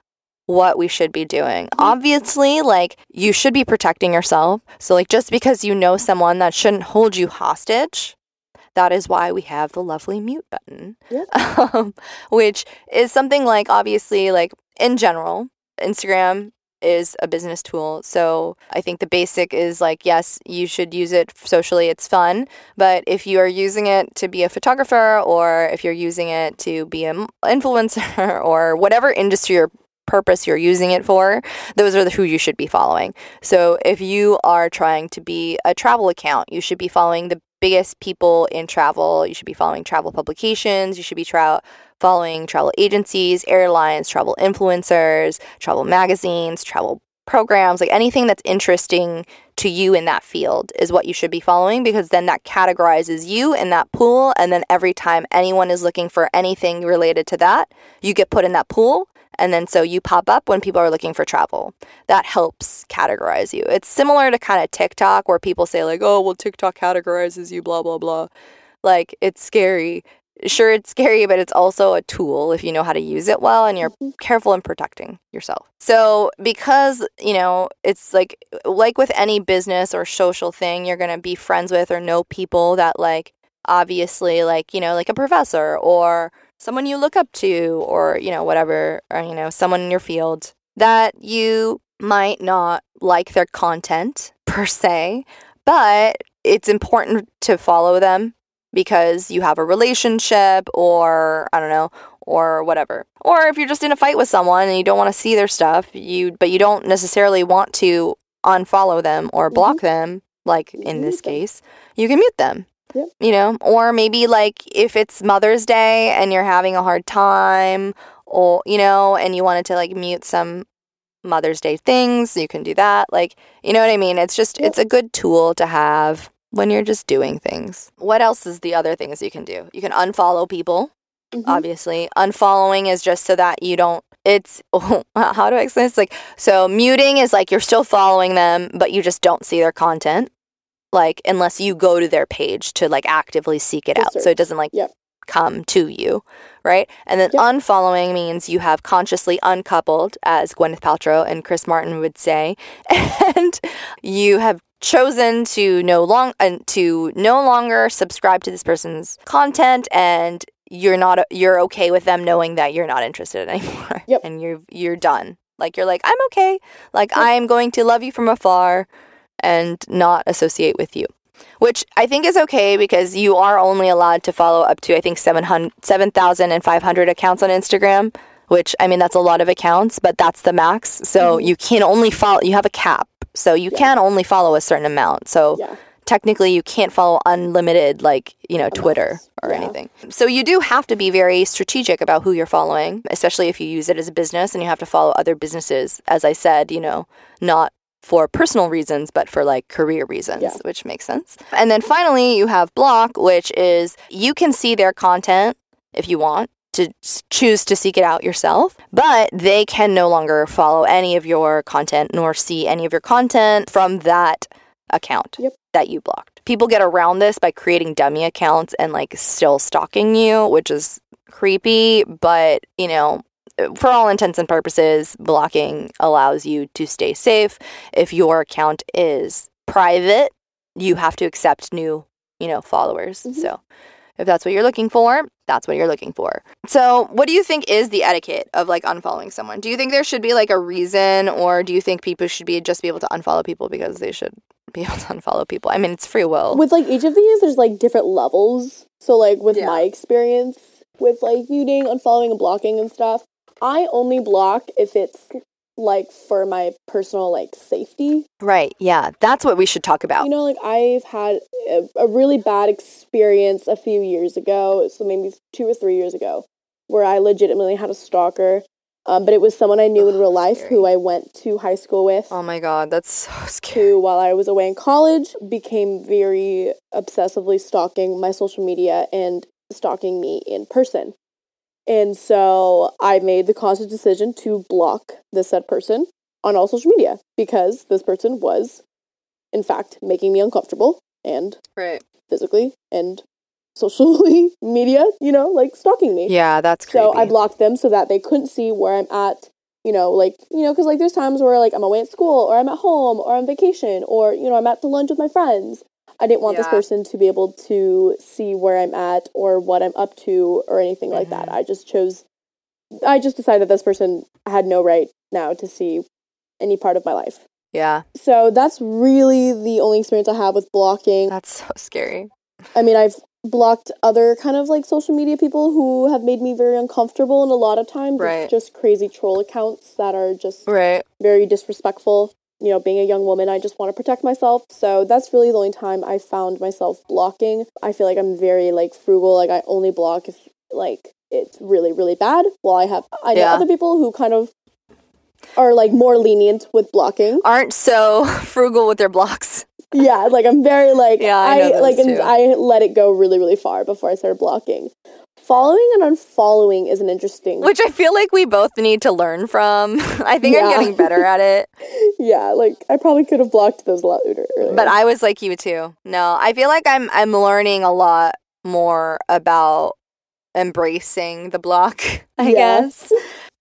what we should be doing. Obviously, like you should be protecting yourself. So like just because you know someone that shouldn't hold you hostage, that is why we have the lovely mute button. Yeah. [LAUGHS] Um, which is something like obviously like in general, Instagram is a business tool. So I think the basic is like yes, you should use it socially, it's fun, but if you are using it to be a photographer or if you're using it to be an influencer [LAUGHS] or whatever industry or purpose you're using it for, those are the who you should be following. So if you are trying to be a travel account, you should be following the biggest people in travel. You should be following travel publications. You should be tra- following travel agencies, airlines, travel influencers, travel magazines, travel programs, like anything that's interesting to you in that field is what you should be following because then that categorizes you in that pool. And then every time anyone is looking for anything related to that, you get put in that pool. And then so you pop up when people are looking for travel. That helps categorize you. It's similar to kind of TikTok where people say, like, oh, well, TikTok categorizes you, blah, blah, blah. Like, it's scary. Sure, it's scary, but it's also a tool if you know how to use it well and you're mm-hmm. careful in protecting yourself. So, because, you know, it's like like with any business or social thing, you're going to be friends with or know people that like obviously like, you know, like a professor or someone you look up to or, you know, whatever, or you know, someone in your field that you might not like their content per se, but it's important to follow them because you have a relationship or I don't know or whatever. Or if you're just in a fight with someone and you don't want to see their stuff, you but you don't necessarily want to unfollow them or block mm-hmm. them like in this case, you can mute them. Yep. You know, or maybe like if it's Mother's Day and you're having a hard time or you know and you wanted to like mute some Mother's Day things, you can do that. Like, you know what I mean? It's just yep. it's a good tool to have when you're just doing things. What else is the other things you can do? You can unfollow people. Mm-hmm. Obviously, unfollowing is just so that you don't it's [LAUGHS] oh, how do I explain this? Like, so muting is like you're still following them, but you just don't see their content, like unless you go to their page to like actively seek it out, so it doesn't like yep. come to you, right? And then yep. unfollowing means you have consciously uncoupled, as Gwyneth Paltrow and Chris Martin would say, [LAUGHS] and you have chosen to no long uh, to no longer subscribe to this person's content and you're not you're okay with them knowing that you're not interested [LAUGHS] anymore yep. and you're you're done like you're like i'm okay like yep. i'm going to love you from afar and not associate with you. Which i think is okay because you are only allowed to follow up to i think 7500 accounts on instagram which i mean that's a lot of accounts but that's the max. So mm-hmm. you can only follow you have a cap. So you yeah. can only follow a certain amount. So yeah. technically you can't follow unlimited like you know twitter or yeah. anything. So you do have to be very strategic about who you're following especially if you use it as a business and you have to follow other businesses. As i said you know not for personal reasons but for like career reasons yeah. which makes sense and then finally you have block which is you can see their content if you want to choose to seek it out yourself, but they can no longer follow any of your content nor see any of your content from that account yep. that you blocked. People get around this by creating dummy accounts and like still stalking you, which is creepy, but you know, for all intents and purposes, blocking allows you to stay safe. If your account is private, you have to accept new, you know, followers. Mm-hmm. So, if that's what you're looking for, that's what you're looking for. So, what do you think is the etiquette of like unfollowing someone? Do you think there should be like a reason or do you think people should be just be able to unfollow people because they should be able to unfollow people? I mean, it's free will. With like each of these there's like different levels. So like with yeah. my experience with like muting, unfollowing and blocking and stuff, I only block if it's like for my personal like safety. Right. Yeah. That's what we should talk about. You know, like I've had a, a really bad experience a few years ago, so maybe 2 or 3 years ago, where I legitimately had a stalker. Um, but it was someone I knew in real life scary. who I went to high school with. Oh my god, that's so [LAUGHS] scary. Who, while I was away in college, became very obsessively stalking my social media and stalking me in person. And so I made the conscious decision to block this said person on all social media because this person was, in fact, making me uncomfortable and right. physically and socially [LAUGHS] media, you know, like stalking me. Yeah, that's creepy. So I blocked them so that they couldn't see where I'm at, you know, like, you know, because like there's times where like I'm away at school or I'm at home or on vacation or, you know, I'm at the lunch with my friends I didn't want yeah. this person to be able to see where I'm at or what I'm up to or anything mm-hmm. like that. Mm-hmm. I just chose, I just decided that this person had no right now to see any part of my life. Yeah. So that's really the only experience I have with blocking. That's so scary. I mean, I've blocked other kind of like social media people who have made me very uncomfortable and a lot of times right. it's just crazy troll accounts that are just right. very disrespectful you know, being a young woman, I just want to protect myself. So that's really the only time I found myself blocking. I feel like I'm very like frugal. Like I only block if like it's really really bad. Well, I have I know yeah. other people who kind of are like more lenient with blocking. Aren't so [LAUGHS] frugal with their blocks. yeah, like I'm very like yeah, I, I like I let it go really really far before I started blocking following and unfollowing is an interesting which i feel like we both need to learn from. [LAUGHS] I think yeah. i'm getting better at it. [LAUGHS] Yeah like i probably could have blocked those a lot earlier. But i was like you too. No i feel like i'm i'm learning a lot more about embracing the block [LAUGHS] i guess.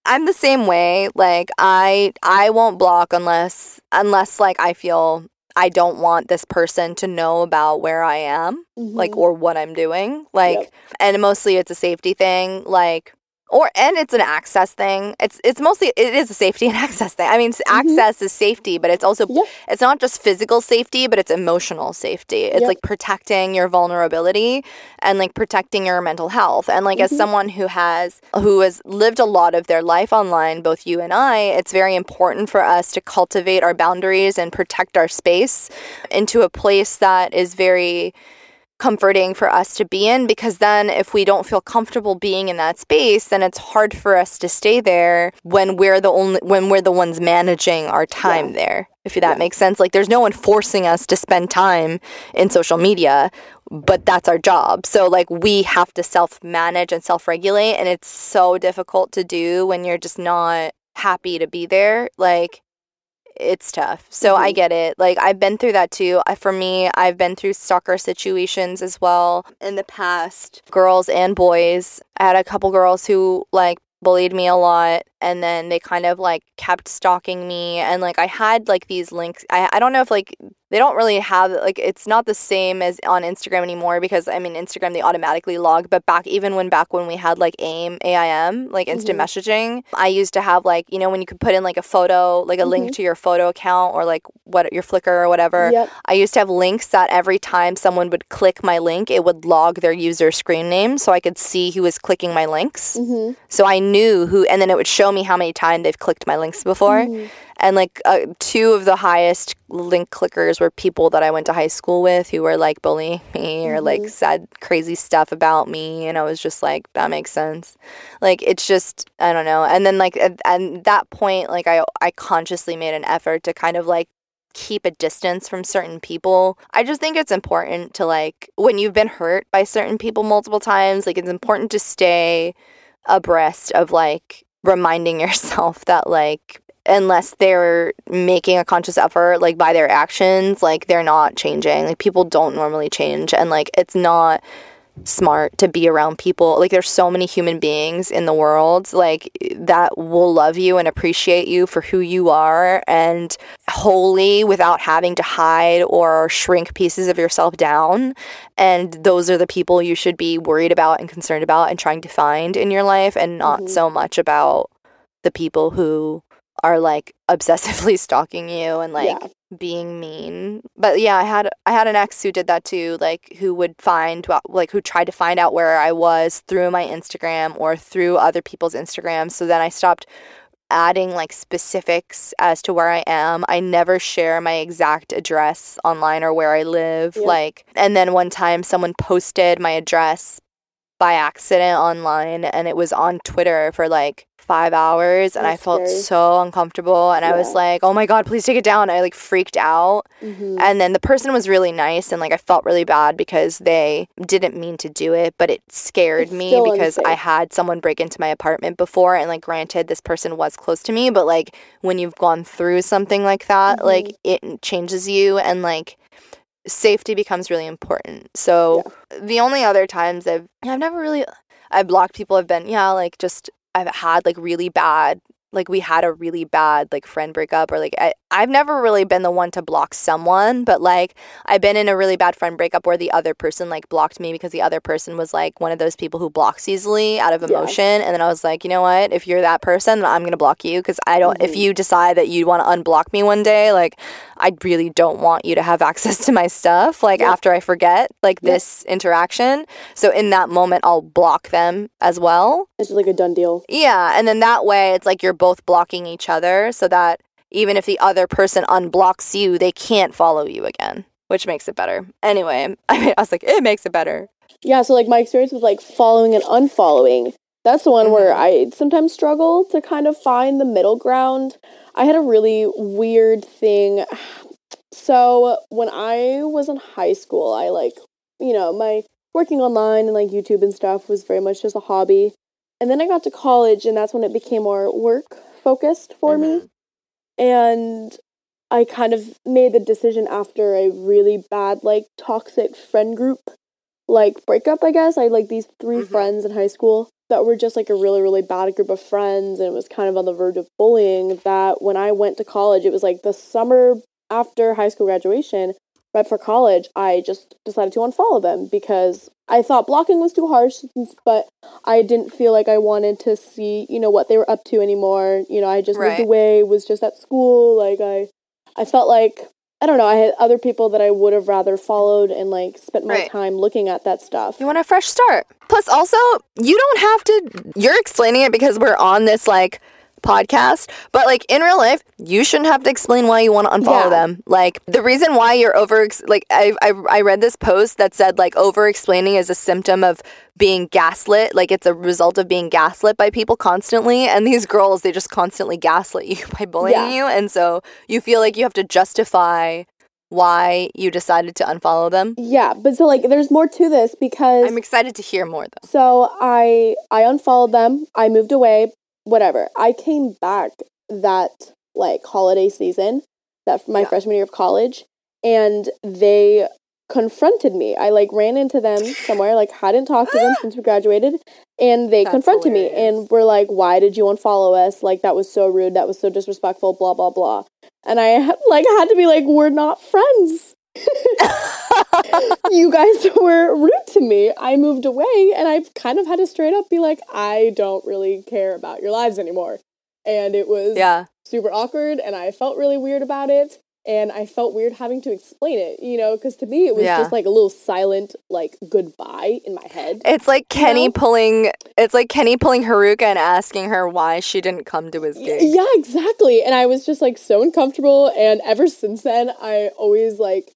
I'm the same way. Like i i won't block unless unless like i feel I don't want this person to know about where I am, mm-hmm. like, or what I'm doing. Like, yep. and mostly it's a safety thing. Like, or and it's an access thing. It's it's mostly it is a safety [LAUGHS] and access thing. I mean, Mm-hmm. access is safety, but it's also it's not just physical safety, but it's emotional safety. It's Yep. like protecting your vulnerability and like protecting your mental health. And like Mm-hmm. as someone who has who has lived a lot of their life online, both you and I, it's very important for us to cultivate our boundaries and protect our space into a place that is very comforting for us to be in because then if we don't feel comfortable being in that space then it's hard for us to stay there when we're the only when we're the ones managing our time Yeah. there if that makes sense. Like there's no one forcing us to spend time in social media but that's our job. So like we have to self manage and self regulate and it's so difficult to do when you're just not happy to be there. Like it's tough. So I Mhm. get it. Like I've been through that too. I, for me, I've been through stalker situations as well in the past, girls and boys. I had a couple girls who like bullied me a lot and then they kind of like kept stalking me and like I had like these links. I I don't know if like they don't really have like it's not the same as on Instagram anymore because I mean Instagram they automatically log but back even when back when we had like AIM AIM like instant Mhm. messaging I used to have like you know when you could put in like a photo like a link to your photo account or like what your Flickr or whatever Yep. I used to have links that every time someone would click my link it would log their user screen name so I could see who was clicking my links Mm-hmm. so I knew who and then it would show me how many times they've clicked my links before Mhm. And like uh, two of the highest link clickers were people that I went to high school with who were like bullying me or like Mhm. said crazy stuff about me and I was just like that makes sense like it's just I don't know and then like at, at that point like I I consciously made an effort to kind of like keep a distance from certain people. I just think it's important to like when you've been hurt by certain people multiple times, like it's important to stay abreast of like reminding [LAUGHS] yourself that like unless they're making a conscious effort like by their actions like they're not changing. Like people don't normally change and like it's not smart to be around people. Like there's so many human beings in the world like that will love you and appreciate you for who you are and wholly without having to hide or shrink pieces of yourself down. And those are the people you should be worried about and concerned about and trying to find in your life and not Mhm. so much about the people who are like obsessively [LAUGHS] stalking you and like Yeah. being mean. But yeah, I had I had an ex who did that too, like who would find like who tried to find out where I was through my Instagram or through other people's Instagrams. So then I stopped adding like specifics as to where I am. I never share my exact address online or where I live. Yeah. Like and then one time someone posted my address by accident online and it was on Twitter for like five hours and I felt scary. so uncomfortable and I was like, Oh my god, please take it down. I like freaked out. Mm-hmm. And then the person was really nice and like I felt really bad because they didn't mean to do it, but it scared It's me because I had someone break into my apartment before and like granted this person was close to me, but like when you've gone through something like that, Mhm. like it changes you and like safety becomes really important. So the only other times I've I've never really I've blocked people have been yeah, like just I've had like really bad like we had a really bad like friend breakup or like I, I've never really been the one to block someone, but like I've been in a really bad friend breakup where the other person like blocked me because the other person was like one of those people who blocks easily out of Yeah. emotion and then I was like, you know what? If you're that person, then I'm going to block you because I don't if Mhm. you decide that you want to unblock me one day, like I really don't want you to have access to my stuff like Yeah. after I forget like Yeah. this interaction. So in that moment I'll block them as well. It's just like a done deal. Yeah, and then that way it's like you're both blocking each other so that even if the other person unblocks you, they can't follow you again, which makes it better. Anyway, [LAUGHS] I mean, I was like, it makes it better. Yeah, so like my experience with like following and unfollowing, that's the one where Mhm. I sometimes struggle to kind of find the middle ground. I had a really weird thing. So when I was in high school, I like, you know, my working online and like YouTube and stuff was very much just a hobby. And then I got to college and that's when it became more work focused for me. And I kind of made the decision after a really bad, like, toxic friend group, like, breakup, I guess. I had, like, these 3 Mhm. friends in high school that were just, like, a really, really bad group of friends, and it was kind of on the verge of bullying. That when I went to college, it was like the summer after high school graduation, right for college, I just decided to unfollow them because I thought blocking was too harsh, but I didn't feel like I wanted to see, you know, what they were up to anymore. You know, I just Right. moved away, was just at school. Like I, I felt like I don't know. I had other people that I would have rather followed and like spent my Right. time looking at that stuff. You want a fresh start. Plus, also, you don't have to. You're explaining it because we're on this like podcast, but like in real life, you shouldn't have to explain why you want to unfollow Yeah. them. Like the reason why you're over. Like I, I I read this post that said like over explaining is a symptom of being gaslit. Like it's a result of being gaslit by people constantly. And these girls, they just constantly gaslit you [LAUGHS] by bullying Yeah. you, and so you feel like you have to justify why you decided to unfollow them. Yeah, but so like there's more to this because I'm excited to hear more though. So I I unfollowed them. I moved away. Whatever. I came back that like holiday season, that my Yeah. freshman year of college, and they confronted me. I like ran into them somewhere, like hadn't talked to them [GASPS] since we graduated, and they That's confronted me and were like, "Why did you unfollow us? Like that was so rude. That was so disrespectful. Blah blah blah." And I like had to be like, "We're not friends." [LAUGHS] you guys [LAUGHS] were rude to me. I moved away and I've kind of had to straight up be like, I don't really care about your lives anymore. And it was yeah. super awkward and I felt really weird about it. And I felt weird having to explain it, you know, because to me it was Yeah. just like a little silent, like goodbye in my head. It's like Kenny know? pulling. It's like Kenny pulling Haruka and asking her why she didn't come to his gig. Yeah, exactly. And I was just like so uncomfortable. And ever since then, I always like,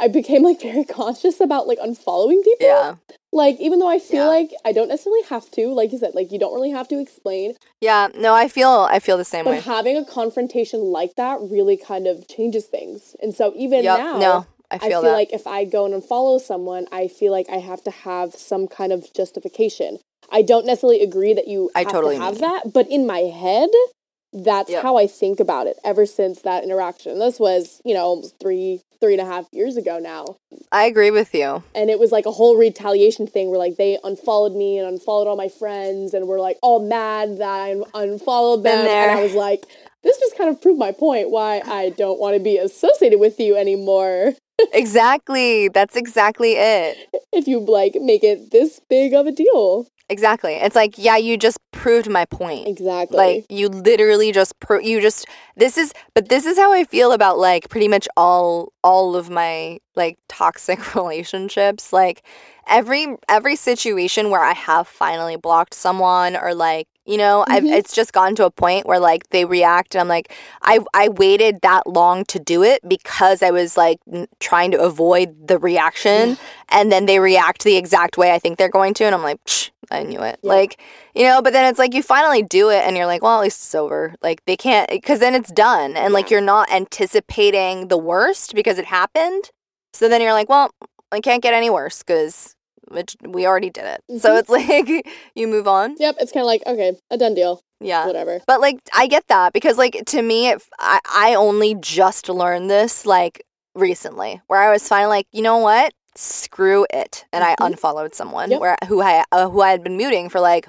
I became like very conscious about like unfollowing people. Yeah, Like, even though I feel Yeah. like I don't necessarily have to, like you said, like you don't really have to explain, yeah. No, I feel. I feel the same but way. having a confrontation like that really kind of changes things. And so even Yep. now, No, I feel, I feel like if I go and unfollow someone, I feel like I have to have some kind of justification. I don't necessarily agree that you I have totally to have that, but in my head, that's Yep. how I think about it ever since that interaction. This was, you know, almost three, three and a half years ago now. I agree with you. and it was like a whole retaliation thing where like they unfollowed me and unfollowed all my friends and were like all mad that I unfollowed them there. and I was like this just kind of proved my point why I don't want to be associated with you anymore exactly. That's exactly it. [LAUGHS] if you like make it this big of a deal Exactly. It's like, yeah, you just proved my point. exactly Like you literally just pro- you just this is but this is how I feel about like pretty much all all of my like toxic [LAUGHS] relationships. Like every every situation where I have finally blocked someone or like you know I've Mhm. it's just gotten to a point where like they react and I'm like I I waited that long to do it because I was like n- trying to avoid the reaction. And then they react the exact way I think they're going to and I'm like Psh, I knew it. Yeah. like you know but then it's like you finally do it and you're like well at least it's over. Like they can't because then it's done and like you're not anticipating the worst because it happened. So then you're like well I can't get any worse because we already did it. So Mhm. it's [LAUGHS] like you move on. Yep it's kind of like okay a done deal. Yeah. Whatever. But like I get that because like to me it, I I only just learned this like recently where I was finally like you know what? Screw it. And I Mhm. unfollowed someone Yep. where who I uh, who I had been muting for like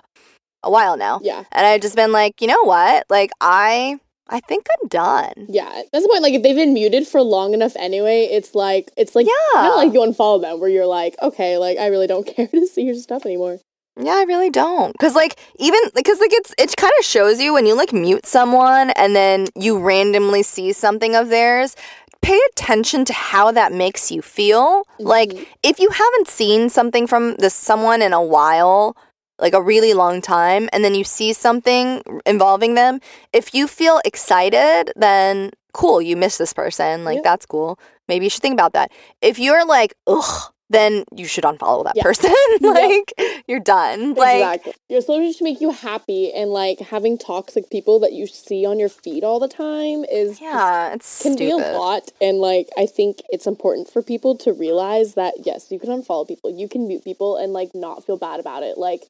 a while now. Yeah. And I had just been like you know what? Like I I think I'm done yeah that's the point like if they've been muted for long enough anyway it's like it's like yeah kind of like you unfollow them where you're like okay like I really don't [LAUGHS] care to see your stuff anymore Yeah, I really don't. Cause like even because like it's it kind of shows you when you like mute someone and then you randomly see something of theirs. Pay attention to how that makes you feel. Like Mhm. if you haven't seen something from this someone in a while, like a really long time, and then you see something involving them, if you feel excited, then cool, you miss this person. Like Yeah. that's cool. Maybe you should think about that. If you're like, ugh, then you should unfollow that Yeah. person. [LAUGHS] like you're done. Like exactly. Your social should make you happy, and like having toxic people that you see on your feed all the time is yeah, it's can stupid. be a lot. And like I think it's important for people to realize that yes, you can unfollow people, you can mute people, and like not feel bad about it. Like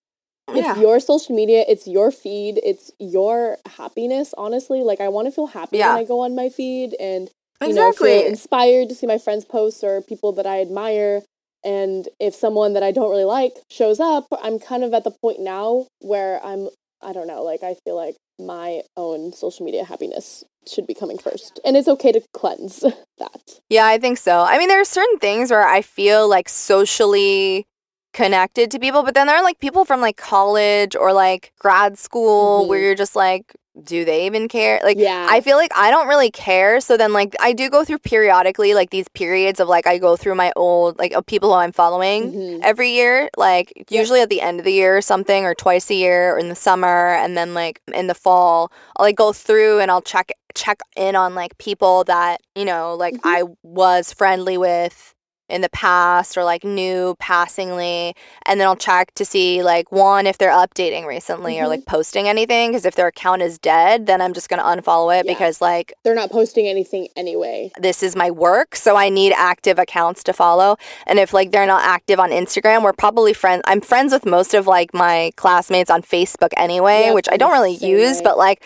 it's Yeah. your social media, it's your feed, it's your happiness. Honestly, like I want to feel happy Yeah. when I go on my feed, and you know feel inspired to see my friends posts or people that I admire. And if someone that I don't really like shows up, I'm kind of at the point now where I'm I don't know, like I feel like my own social media happiness should be coming first. And it's okay to cleanse [LAUGHS] that. Yeah, I think so. I mean, there are certain things where I feel like socially connected to people, but then there are like people from like college or like grad school Mhm. where you're just like, do they even care? Like, Yeah. I feel like I don't really care. So then, like, I do go through periodically, like, these periods of like, I go through my old, like, of people who I'm following Mhm. every year, like, usually at the end of the year or something, or twice a year, or in the summer. And then, like, in the fall, I'll like go through and I'll check check in on like people that you know like Mhm. I was friendly with in the past or like new passingly and then I'll check to see like one if they're updating recently or Mhm. like posting anything because if their account is dead then I'm just going to unfollow it Yeah. because like They're not posting anything anyway. this is my work so I need active accounts to follow and if like they're not active on Instagram we're probably friends I'm friends with most of like my classmates on Facebook anyway Yep, which I don't really use way. but like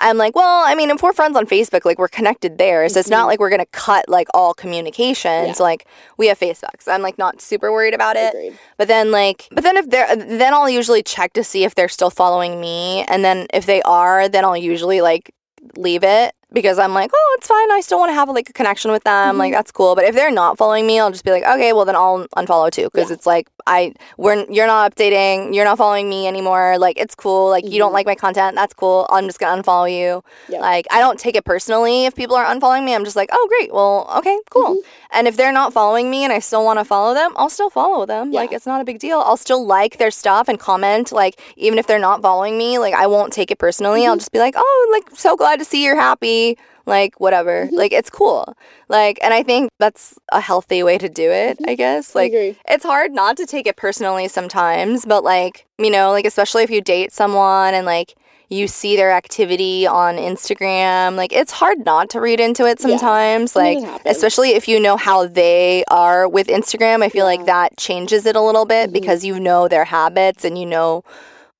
I'm like, well, I mean, if we're friends on Facebook, like we're connected there. So it's not Mhm. like we're going to cut like all communications. Yeah. Like we have Facebook. So I'm like not super worried about it. Agreed. But then like but then if they're then I'll usually check to see if they're still following me and then if they are, then I'll usually like leave it because I'm like, oh, it's fine. I still want to have like a connection with them. Like Mhm. that's cool. But if they're not following me, I'll just be like, okay, well then I'll unfollow too because Yeah. it's like I we're you're not updating, you're not following me anymore. Like it's cool. Like you don't Mhm. like my content, that's cool. I'm just gonna unfollow you. Yeah. Like I don't take it personally if people are unfollowing me. I'm just like, oh great, well okay, cool. Mhm. And if they're not following me and I still want to follow them, I'll still follow them. Yeah. Like it's not a big deal. I'll still like their stuff and comment. Like even if they're not following me, like I won't take it personally. I'll Mhm. just be like, oh, like so glad to see you're happy. Like whatever. Mhm. Like it's cool. Like and I think that's a healthy way to do it. I guess. Like agree. it's hard not to take it personally sometimes, but like, you know, like especially if you date someone and like you see their activity on Instagram, like it's hard not to read into it sometimes. I mean, Like especially if you know how they are with Instagram, I feel like that changes it a little bit Mhm. because you know their habits and you know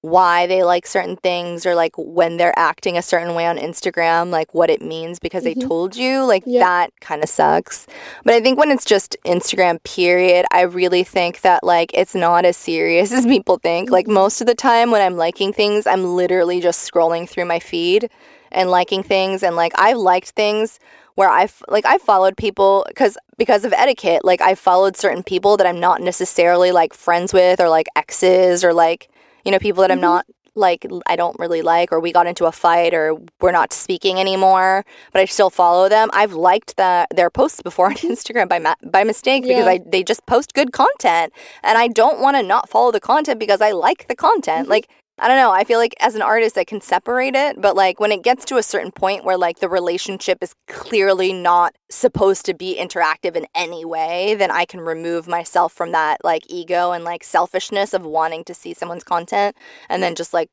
why they like certain things or like when they're acting a certain way on Instagram, like what it means because they Mhm. told you, like Yeah. that kind of sucks. But I think when it's just Instagram, period, I really think that like it's not as serious [LAUGHS] as people think. Like Mhm. most of the time when I'm liking things, I'm literally just scrolling through my feed and liking things. And like I've liked things where I've like I've followed people because because of etiquette. Like I followed certain people that I'm not necessarily like friends with or like exes or like you know people that I'm Mhm. not like I don't really like or we got into a fight or we're not speaking anymore but I still follow them. I've liked the, their posts before [LAUGHS] on Instagram by ma- by mistake because I they just post good content and I don't want to not follow the content because I like the content. Mhm. Like I don't know. I feel like as an artist, I can separate it, but like when it gets to a certain point where like the relationship is clearly not supposed to be interactive in any way, then I can remove myself from that like ego and like selfishness of wanting to see someone's content and then just like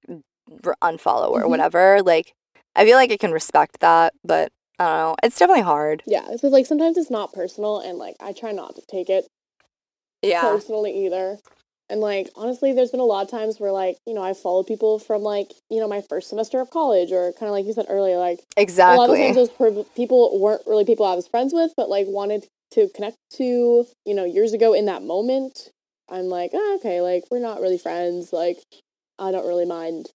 unfollow or Mhm. whatever. Like I feel like I can respect that, but I don't know. It's definitely hard. Yeah, because like sometimes it's not personal, and like I try not to take it Yeah. personally either. And like honestly, there's been a lot of times where like you know I followed people from like you know my first semester of college, or kind of like you said earlier, like exactly a lot of times those per- people weren't really people I was friends with, but like wanted to connect to you know years ago in that moment. I'm like, oh, okay, like we're not really friends. Like I don't really mind.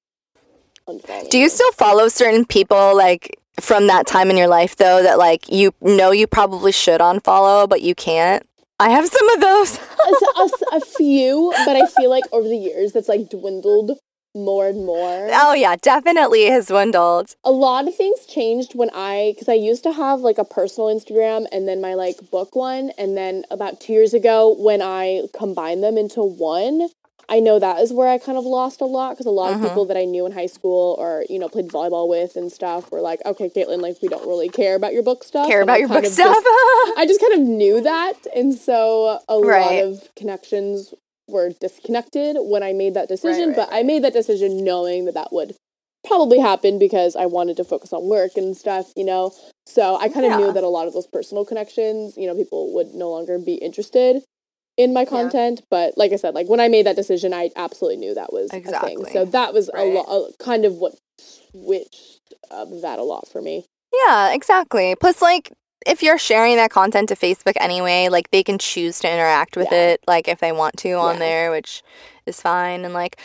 Do you still follow certain people like from that time in your life though that like you know you probably should unfollow but you can't? I have some of those. [LAUGHS] a, a- a few, but I feel like over the years that's like dwindled more and more. oh yeah, definitely has dwindled. a lot of things changed when I, because I used to have like a personal Instagram and then my like book one. And then about two years ago, when I combined them into one, I know that is where I kind of lost a lot because a lot Mhm. of people that I knew in high school or, you know, played volleyball with and stuff were like, okay, Caitlin, like, we don't really care about your book stuff. Care And I about your book stuff. just- [LAUGHS] I just kind of knew that. And so a Right. lot of connections were disconnected when I made that decision. right, but I made that decision knowing that that would probably happen because I wanted to focus on work and stuff, you know. So I kind of Yeah. knew that a lot of those personal connections, you know, people would no longer be interested in my content. But like I said, like when I made that decision, I absolutely knew that was a Exactly. thing. So that was Right. a lot, kind of what switched up that a lot for me. yeah, exactly. Plus like if you're sharing that content to Facebook anyway, like they can choose to interact with Yeah. it like if they want to on Yeah. there, which is fine and like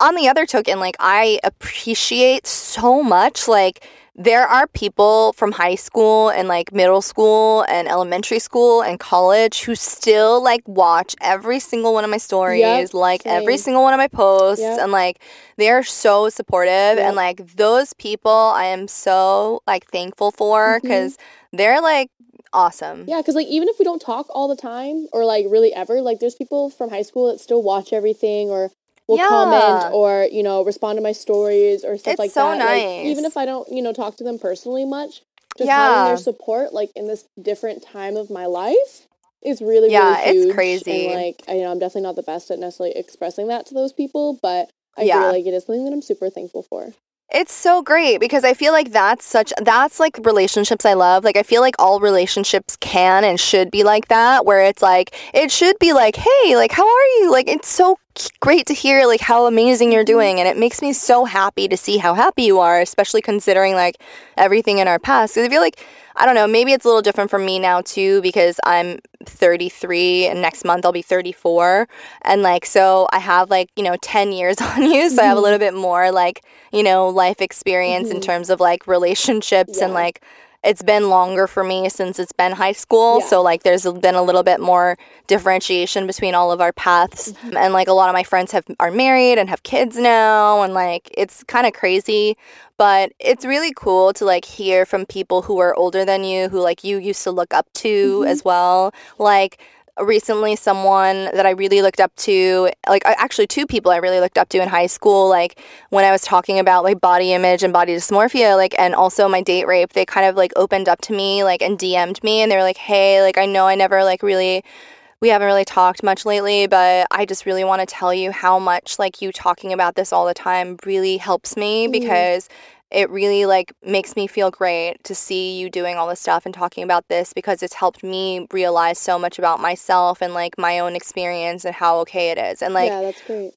on the other token, like I appreciate so much like there are people from high school and like middle school and elementary school and college who still like watch every single one of my stories, Yep, like every single one of my posts, Yep. and like they are so supportive. Yep. And like those people, I am so like thankful for mm-hmm. because they're like awesome. Yeah, because like even if we don't talk all the time or like really ever, like there's people from high school that still watch everything or will Yeah. comment or you know respond to my stories or stuff It's like so that. Like, even if I don't you know talk to them personally much, just having Yeah. their support like in this different time of my life is really Yeah, really it's crazy. And like I, you know I'm definitely not the best at necessarily expressing that to those people, but I Yeah. feel like it is something that I'm super thankful for. It's so great because I feel like that's such that's like relationships I love. Like I feel like all relationships can and should be like that where it's like it should be like, "Hey, like how are you?" Like it's so great to hear like how amazing you're doing and it makes me so happy to see how happy you are, especially considering like everything in our past. Cuz I feel like I don't know, maybe it's a little different for me now too because I'm 33 and next month I'll be 34 and like so I have like, you know, 10 years [LAUGHS] on you, so I have a Mhm. little bit more like, you know, life experience in Mhm. terms of like relationships and like it's been longer for me since it's been high school. Yeah. So like there's been a little bit more differentiation between all of our paths. Mm-hmm. And like a lot of my friends have are married and have kids now and like it's kind of crazy, but it's really cool to like hear from people who are older than you who like you used to look up to Mhm. as well. Like recently someone that I really looked up to, like actually two people I really looked up to in high school, like when I was talking about like body image and body dysmorphia, like and also my date rape, they kind of like opened up to me like and DM'd me and they were like, "Hey, like I know I never like really we haven't really talked much lately, but I just really want to tell you how much like you talking about this all the time really helps me Mhm. because it really like makes me feel great to see you doing all this stuff and talking about this because it's helped me realize so much about myself and like my own experience and how okay it is. And like yeah, that's great.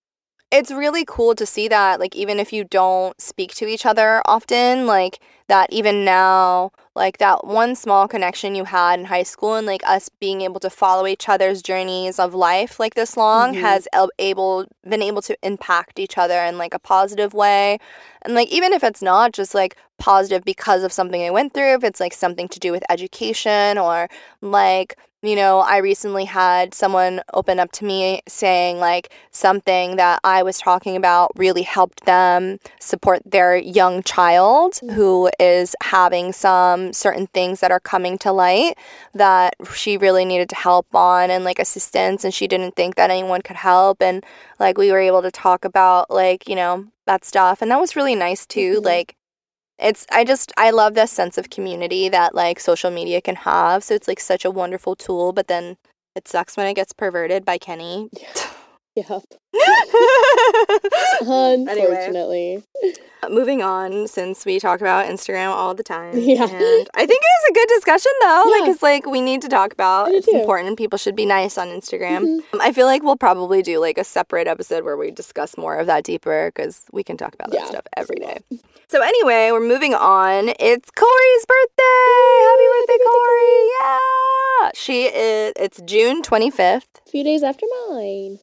It's really cool to see that like even if you don't speak to each other often like that even now like that one small connection you had in high school and like us being able to follow each other's journeys of life like this long Mhm. has able been able to impact each other in like a positive way and like even if it's not just like positive because of something I went through if it's like something to do with education or like you know, I recently had someone open up to me saying like something that I was talking about really helped them support their young child who is having some certain things that are coming to light that she really needed to help on and like assistance and she didn't think that anyone could help and like we were able to talk about like, you know, that stuff and that was really nice too. Mhm. Like it's I just I love this sense of community that like social media can have. So it's like such a wonderful tool, but then it sucks when it gets perverted by Kenny. Yep. [LAUGHS] anyway, Unfortunately. moving on since we talk about Instagram all the time. [LAUGHS] Yeah. And I think it was a good discussion though. Yeah. Like it's like we need to talk about it's too. important. People should be nice on Instagram. Mhm. Um, I feel like we'll probably do like a separate episode where we discuss more of that deeper because we can talk about that Yeah, stuff every day. So anyway, we're moving on. It's Kaori's birthday. Happy birthday, Kaori! Yeah, she is. It's June twenty fifth. A few days after mine.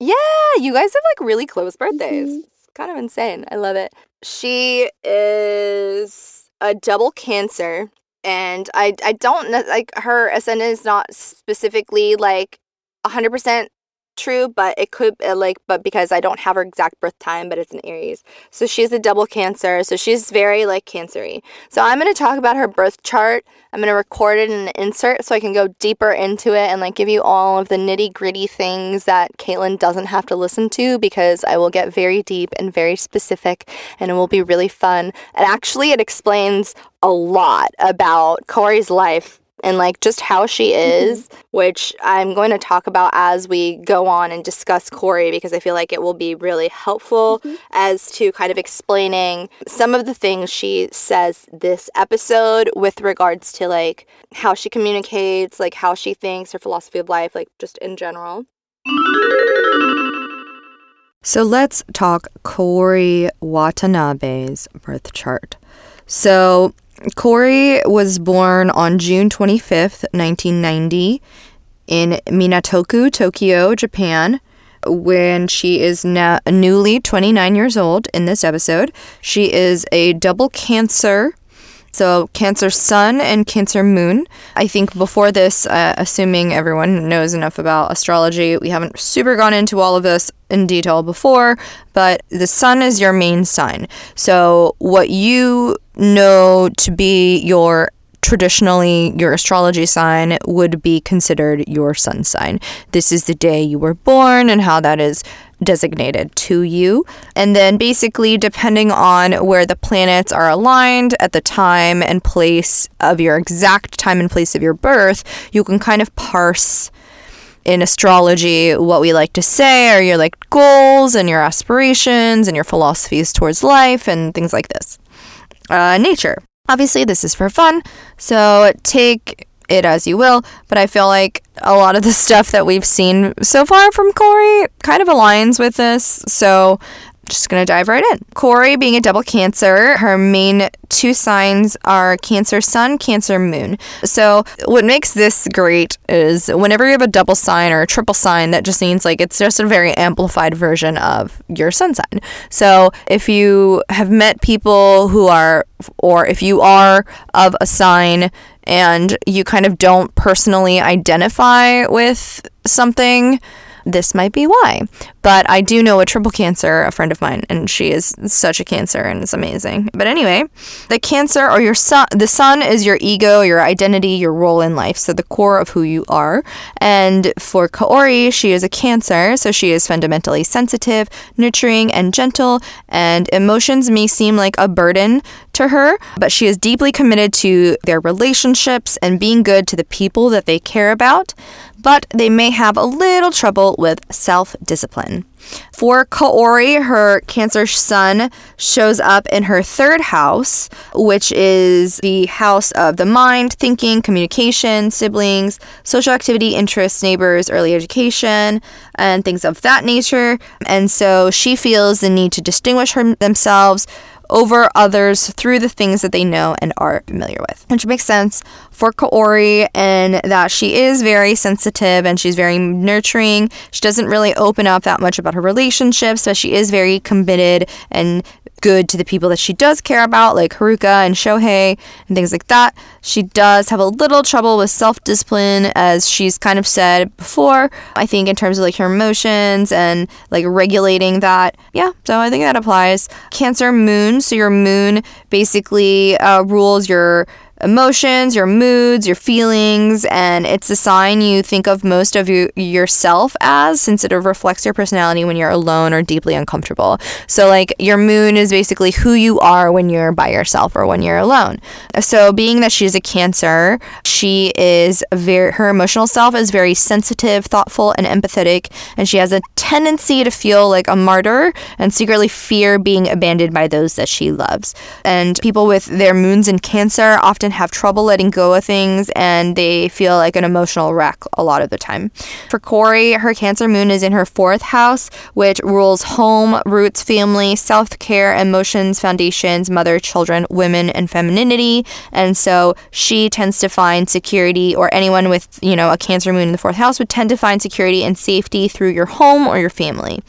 Yeah, you guys have like really close birthdays. Mhm. It's kind of insane. I love it. She is a double cancer, and I I don't like her ascendant is not specifically like hundred percent true, but it could uh, like but because I don't have her exact birth time, but it's an Aries. So she's a double cancer, so she's very like cancery. So I'm gonna talk about her birth chart. I'm gonna record it in an insert so I can go deeper into it and like give you all of the nitty gritty things that Caitlin doesn't have to listen to because I will get very deep and very specific and it will be really fun. And actually it explains a lot about Kaori's life and like just how she is, mm-hmm. which I'm going to talk about as we go on and discuss Kaori because I feel like it will be really helpful mm-hmm. as to kind of explaining some of the things she says this episode with regards to like how she communicates, like how she thinks, her philosophy of life, like just in general. So let's talk Kaori Watanabe's birth chart. So Kaori was born on June 25th, 1990, in Minatoku, Tokyo, Japan. When she is now newly 29 years old in this episode, she is a double cancer So, Cancer Sun and Cancer Moon. I think before this, uh, assuming everyone knows enough about astrology, we haven't super gone into all of this in detail before, but the sun is your main sign. So, what you know to be your traditionally your astrology sign would be considered your sun sign. This is the day you were born and how that is designated to you. And then basically, depending on where the planets are aligned at the time and place of your exact time and place of your birth, you can kind of parse in astrology what we like to say are your like goals and your aspirations and your philosophies towards life and things like this. Uh, nature. Obviously, this is for fun, so take it as you will, but I feel like a lot of the stuff that we've seen so far from Kaori kind of aligns with this. So just gonna dive right in. Kaori, being a double Cancer, her main two signs are Cancer Sun, Cancer Moon. So, what makes this great is whenever you have a double sign or a triple sign, that just means like it's just a very amplified version of your sun sign. So, if you have met people who are, or if you are of a sign and you kind of don't personally identify with something, this might be why. But I do know a triple cancer, a friend of mine, and she is such a cancer and it's amazing. But anyway, the cancer or your sun, the sun is your ego, your identity, your role in life, so the core of who you are. And for Kaori, she is a cancer, so she is fundamentally sensitive, nurturing, and gentle, and emotions may seem like a burden to her, but she is deeply committed to their relationships and being good to the people that they care about but they may have a little trouble with self discipline. For Kaori, her Cancer sun shows up in her third house, which is the house of the mind, thinking, communication, siblings, social activity, interests, neighbors, early education, and things of that nature. And so she feels the need to distinguish her, themselves over others through the things that they know and are familiar with. Which makes sense for Kaori and that she is very sensitive and she's very nurturing. She doesn't really open up that much about her relationships, but she is very committed and good to the people that she does care about, like Haruka and Shohei and things like that. She does have a little trouble with self discipline, as she's kind of said before. I think in terms of like her emotions and like regulating that. Yeah, so I think that applies. Cancer moon. So your moon basically uh, rules your emotions, your moods, your feelings, and it's a sign you think of most of you, yourself as since it reflects your personality when you're alone or deeply uncomfortable. So, like, your moon is basically who you are when you're by yourself or when you're alone. So, being that she's a Cancer, she is very, her emotional self is very sensitive, thoughtful, and empathetic, and she has a tendency to feel like a martyr and secretly fear being abandoned by those that she loves. And people with their moons in Cancer often have trouble letting go of things and they feel like an emotional wreck a lot of the time. For Kaori, her Cancer moon is in her fourth house, which rules home, roots, family, self care, emotions, foundations, mother, children, women, and femininity. And so she tends to find security, or anyone with, you know, a Cancer moon in the fourth house would tend to find security and safety through your home or your family.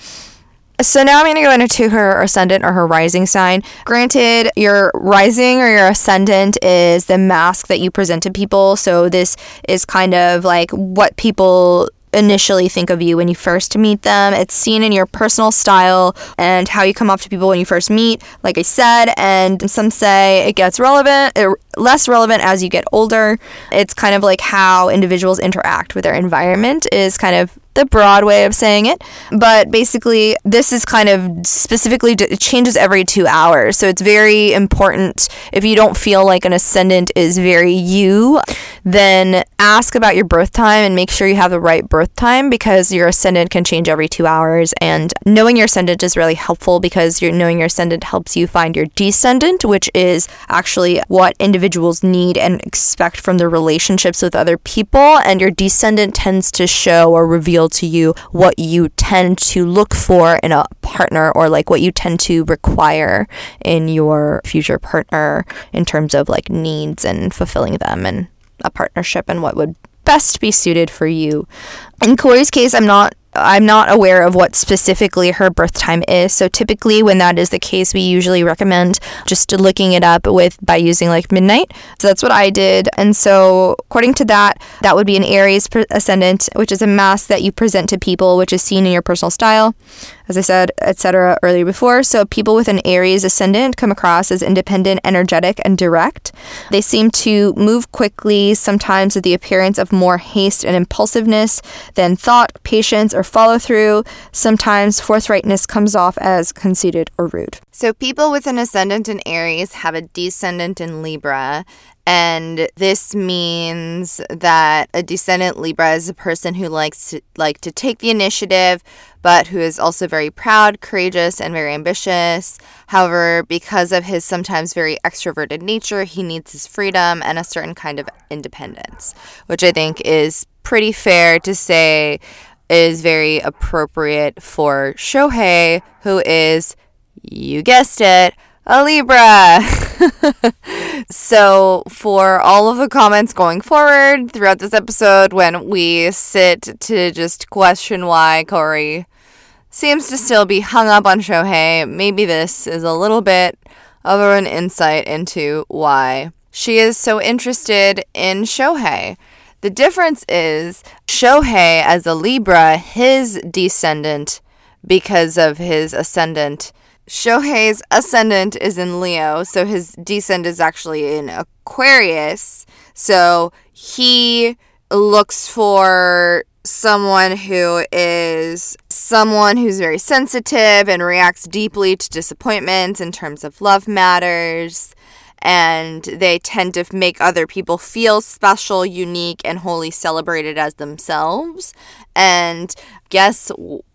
So now I'm going to go into her ascendant or her rising sign. Granted, your rising or your ascendant is the mask that you present to people. So this is kind of like what people initially think of you when you first meet them. It's seen in your personal style and how you come off to people when you first meet, like I said. And some say it gets relevant, less relevant as you get older. It's kind of like how individuals interact with their environment is kind of the broad way of saying it. But basically, this is kind of specifically, it changes every two hours. So it's very important if you don't feel like an ascendant is very you, then ask about your birth time and make sure you have the right birth time because your ascendant can change every two hours. And knowing your ascendant is really helpful because you're knowing your ascendant helps you find your descendant, which is actually what individuals need and expect from their relationships with other people. And your descendant tends to show or reveal to you what you tend to look for in a partner or like what you tend to require in your future partner in terms of like needs and fulfilling them and a partnership and what would best be suited for you. In Kaori's case, I'm not I'm not aware of what specifically her birth time is. So typically when that is the case, we usually recommend just looking it up with by using like midnight. So that's what I did. And so according to that, that would be an Aries ascendant, which is a mask that you present to people, which is seen in your personal style as I said, etc. earlier before. So people with an Aries ascendant come across as independent, energetic, and direct. They seem to move quickly, sometimes with the appearance of more haste and impulsiveness than thought, patience, or follow through. Sometimes forthrightness comes off as conceited or rude. So people with an ascendant in Aries have a descendant in Libra, and this means that a descendant Libra is a person who likes to like to take the initiative, but who is also very proud, courageous, and very ambitious. However, because of his sometimes very extroverted nature, he needs his freedom and a certain kind of independence, which I think is pretty fair to say is very appropriate for Shohei, who is, you guessed it, a Libra. [LAUGHS] so, for all of the comments going forward throughout this episode, when we sit to just question why Kaori seems to still be hung up on Shohei, maybe this is a little bit of an insight into why she is so interested in Shohei. The difference is Shohei, as a Libra, his descendant, because of his ascendant, Shohei's ascendant is in Leo, so his descent is actually in Aquarius. So he looks for someone who is someone who's very sensitive and reacts deeply to disappointments in terms of love matters. And they tend to make other people feel special, unique, and wholly celebrated as themselves. And guess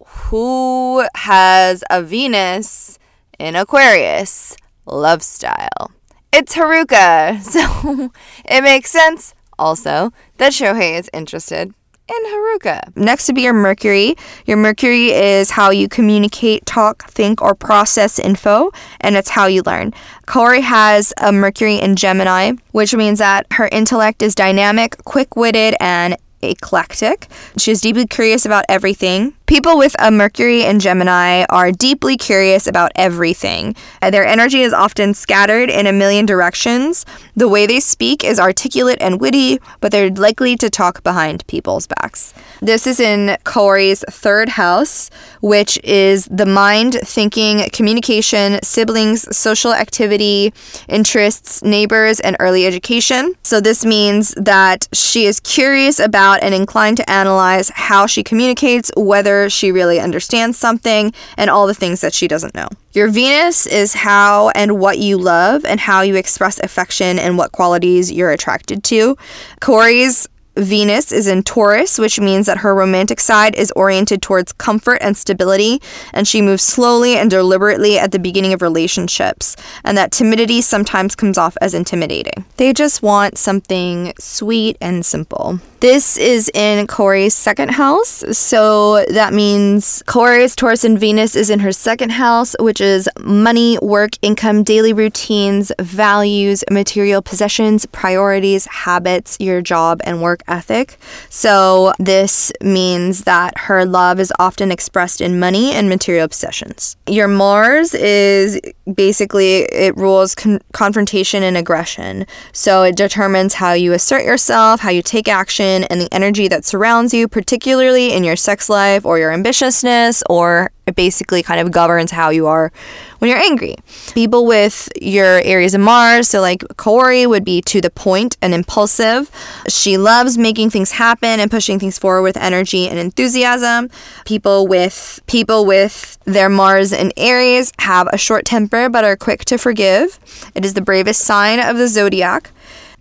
who has a Venus in Aquarius love style. It's Haruka, [LAUGHS] so it makes sense also that Shohei is interested in Haruka. Next to be your Mercury. Your Mercury is how you communicate, talk, think, or process info, and it's how you learn. Kaori has a Mercury in Gemini, which means that her intellect is dynamic, quick witted, and eclectic. She is deeply curious about everything. People with a Mercury in Gemini are deeply curious about everything. Uh, their energy is often scattered in a million directions. The way they speak is articulate and witty, but they're likely to talk behind people's backs. This is in Kaori's third house, which is the mind, thinking, communication, siblings, social activity, interests, neighbors, and early education. So this means that she is curious about and inclined to analyze how she communicates, whether she really understands something, and all the things that she doesn't know. Your Venus is how and what you love and how you express affection and what qualities you're attracted to. Kaori's Venus is in Taurus, which means that her romantic side is oriented towards comfort and stability, and she moves slowly and deliberately at the beginning of relationships, and that timidity sometimes comes off as intimidating. They just want something sweet and simple. This is in Kaori's second house. So that means Kaori's Taurus and Venus is in her second house, which is money, work, income, daily routines, values, material possessions, priorities, habits, your job, and work ethic. So this means that her love is often expressed in money and material possessions. Your Mars is basically, it rules con- confrontation and aggression. So it determines how you assert yourself, how you take action and the energy that surrounds you, particularly in your sex life or your ambitiousness, or it basically kind of governs how you are when you're angry. People with your Aries of Mars, so like Kaori would be to the point and impulsive. She loves making things happen and pushing things forward with energy and enthusiasm. People with people with their Mars and Aries have a short temper but are quick to forgive. It is the bravest sign of the zodiac.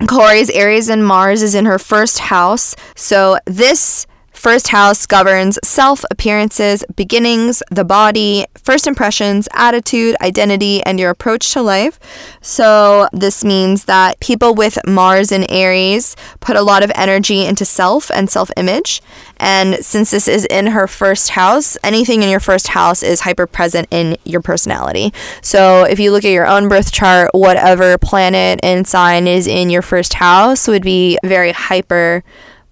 Kaori's Aries and Mars is in her first house. So this First house governs self, appearances, beginnings, the body, first impressions, attitude, identity, and your approach to life. So, this means that people with Mars in Aries put a lot of energy into self and self image. And since this is in her first house, anything in your first house is hyper present in your personality. So, if you look at your own birth chart, whatever planet and sign is in your first house would be very hyper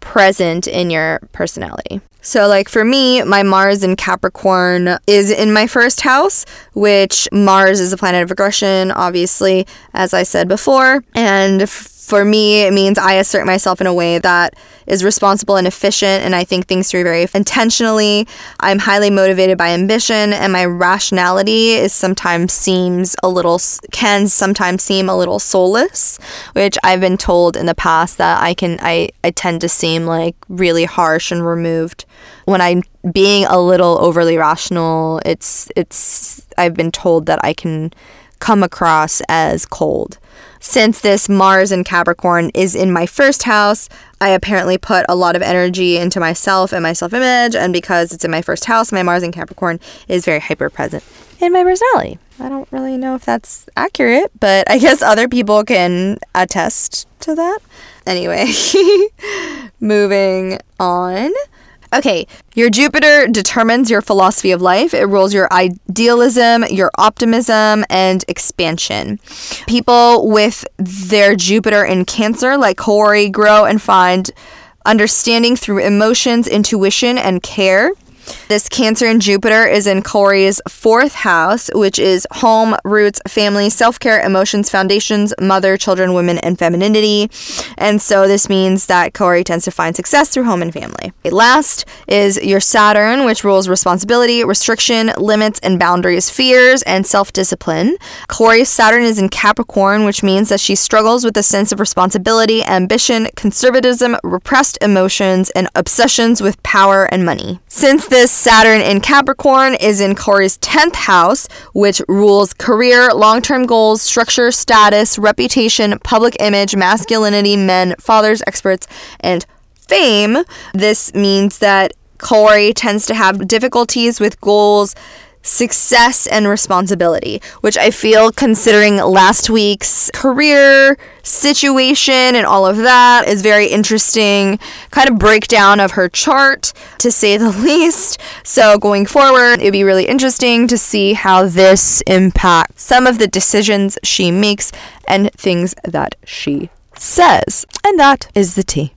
present in your personality. So, like for me, my Mars in Capricorn is in my first house, which Mars is a planet of aggression, obviously, as I said before. And for me, it means I assert myself in a way that is responsible and efficient, and I think things through very intentionally. I'm highly motivated by ambition, and my rationality is sometimes seems a little can sometimes seem a little soulless, which I've been told in the past that I can I I tend to seem like really harsh and removed when I'm being a little overly rational. It's it's I've been told that I can come across as cold. Since this Mars in Capricorn is in my first house, I apparently put a lot of energy into myself and my self image. And because it's in my first house, my Mars in Capricorn is very hyper present in my personality. I don't really know if that's accurate, but I guess other people can attest to that. Anyway, [LAUGHS] moving on. Okay, your Jupiter determines your philosophy of life. It rules your idealism, your optimism, and expansion. People with their Jupiter in Cancer, like Kaori, grow and find understanding through emotions, intuition, and care. This Cancer in Jupiter is in Kaori's fourth house, which is home, roots, family, self care, emotions, foundations, mother, children, women, and femininity. And so this means that Kaori tends to find success through home and family. Last is your Saturn, which rules responsibility, restriction, limits, and boundaries, fears, and self discipline. Kaori's Saturn is in Capricorn, which means that she struggles with a sense of responsibility, ambition, conservatism, repressed emotions, and obsessions with power and money. Since this Saturn in Capricorn is in Kaori's 10th house, which rules career, long term goals, structure, status, reputation, public image, masculinity, men, fathers, experts, and fame. This means that Kaori tends to have difficulties with goals success and responsibility, which I feel, considering last week's career situation and all of that, is very interesting. Kind of breakdown of her chart, to say the [LAUGHS] least. So, going forward, it'd be really interesting to see how this impacts some of the decisions she makes and things that she says. And that is the tea.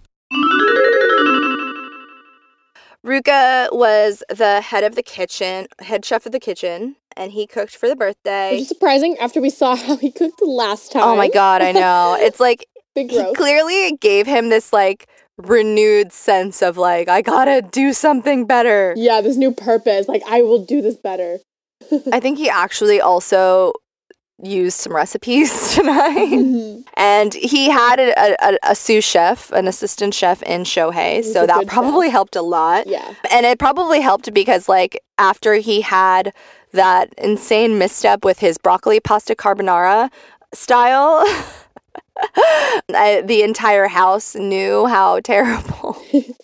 Ruka was the head of the kitchen, head chef of the kitchen, and he cooked for the birthday. Which is surprising after we saw [LAUGHS] how he cooked the last time. Oh my god, I know. [LAUGHS] It's like Big he clearly gave him this like renewed sense of like I gotta do something better. Yeah, this new purpose. Like, I will do this better. [LAUGHS] I think he actually also used some recipes [LAUGHS] tonight. Mhm. And he had a, a, a sous chef, an assistant chef in Shohei, He's so that probably chef. helped a lot. yeah. And it probably helped because, like, after he had that insane misstep with his broccoli pasta carbonara style, [LAUGHS] [LAUGHS] I, the entire house knew how terrible [LAUGHS]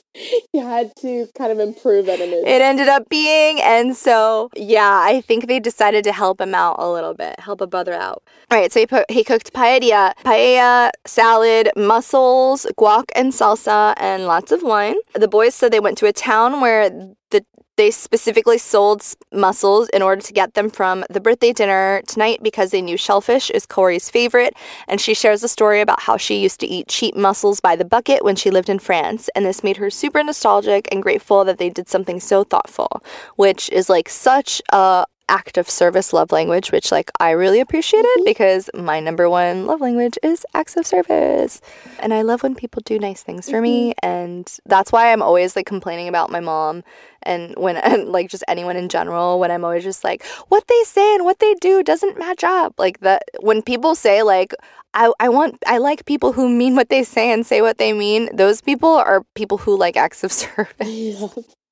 He had to kind of improve it it ended up being. And so, yeah, I think they decided to help him out a little bit, help a brother out. All right, so he, put, he cooked paella, paella, salad, mussels, guac, and salsa, and lots of wine. The boys said they went to a town where the they specifically sold mussels in order to get them from the birthday dinner tonight because they knew shellfish is Kaori's favorite. And she shares a story about how she used to eat cheap mussels by the bucket when she lived in France. And this made her super nostalgic and grateful that they did something so thoughtful, which is like such a act of service love language which like I really appreciated mm-hmm. because my number one love language is acts of service. And I love when people do nice things for me mm-hmm. and that's why I'm always like complaining about my mom and when [LAUGHS] and like just anyone in general when I'm always just like what they say and what they do doesn't match up. Like that when people say like I, I want I like people who mean what they say and say what they mean those people are people who like acts of [LAUGHS] service. Yeah.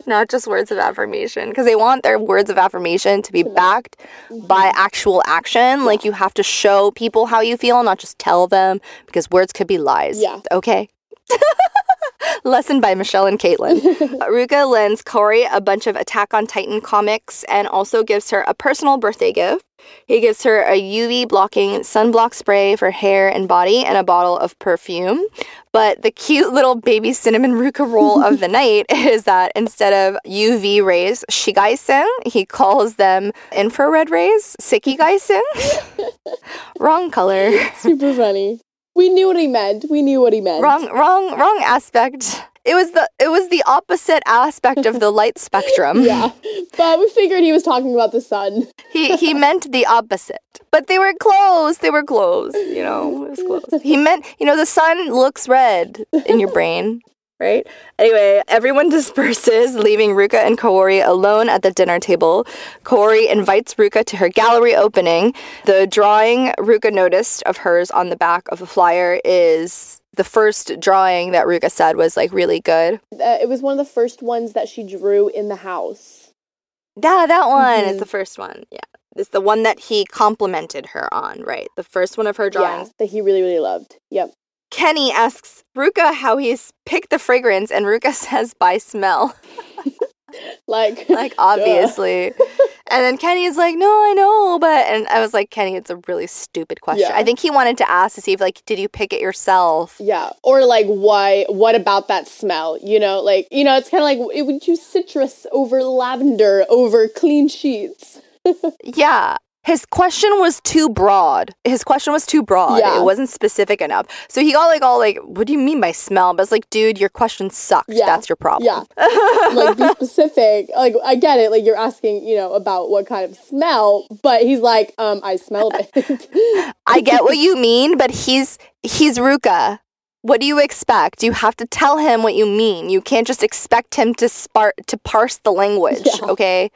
Not just words of affirmation because they want their words of affirmation to be backed mm-hmm. by actual action like you have to show people how you feel not just tell them because words could be lies Yeah. okay [LAUGHS] Lesson by Michelle and Caitlin. [LAUGHS] Ruka lends Kaori a bunch of Attack on Titan comics and also gives her a personal birthday gift. He gives her a UV blocking sunblock spray for hair and body and a bottle of perfume. But the cute little baby cinnamon Ruka roll of the [LAUGHS] night is that instead of UV rays, shigaisen, he calls them infrared rays, sekigaisen. [LAUGHS] Wrong color. Super funny. We knew what he meant. We knew what he meant. wrong wrong wrong aspect It was the it was the opposite aspect of the light spectrum. [LAUGHS] Yeah. But we figured he was talking about the sun. He he meant the opposite. But they were close. They were close. You know, it was close. He meant, you know, the sun looks red in your brain. [LAUGHS] Right? Anyway, everyone disperses, leaving Ruka and Kaori alone at the dinner table. Kaori invites Ruka to her gallery opening. The drawing Ruka noticed of hers on the back of a flyer is the first drawing that Ruka said was like really good. Uh, it was one of the first ones that she drew in the house. Yeah, that one is Mhm. the first one. Yeah. It's the one that he complimented her on, right? The first one of her drawings. Yeah, that he really, really loved. Yep. Kenny asks Ruka how he's picked the fragrance, and Ruka [LAUGHS] says by smell. [LAUGHS] Like, [LAUGHS] like, obviously. And then Kenny is like, no, I know, but. And I was like, Kenny, it's a really stupid question. Yeah. I think he wanted to ask to see if, like, did you pick it yourself? yeah. Or like, why? What about that smell? You know, like, you know, it's kind of like, it would you citrus over lavender over clean sheets? [LAUGHS] Yeah. His question was too broad. His question was too broad. Yeah. It wasn't specific enough. So he got like all like, what do you mean by smell? But it's like, dude, your question sucked. Yeah. That's your problem. Yeah. [LAUGHS] like, be specific. Like, I get it. Like, you're asking, you know, about what kind of smell, but he's like, um, I smelled it. [LAUGHS] I get what you mean, but he's he's Ruka. What do you expect? You have to tell him what you mean. You can't just expect him to spark to parse the language, Yeah. okay?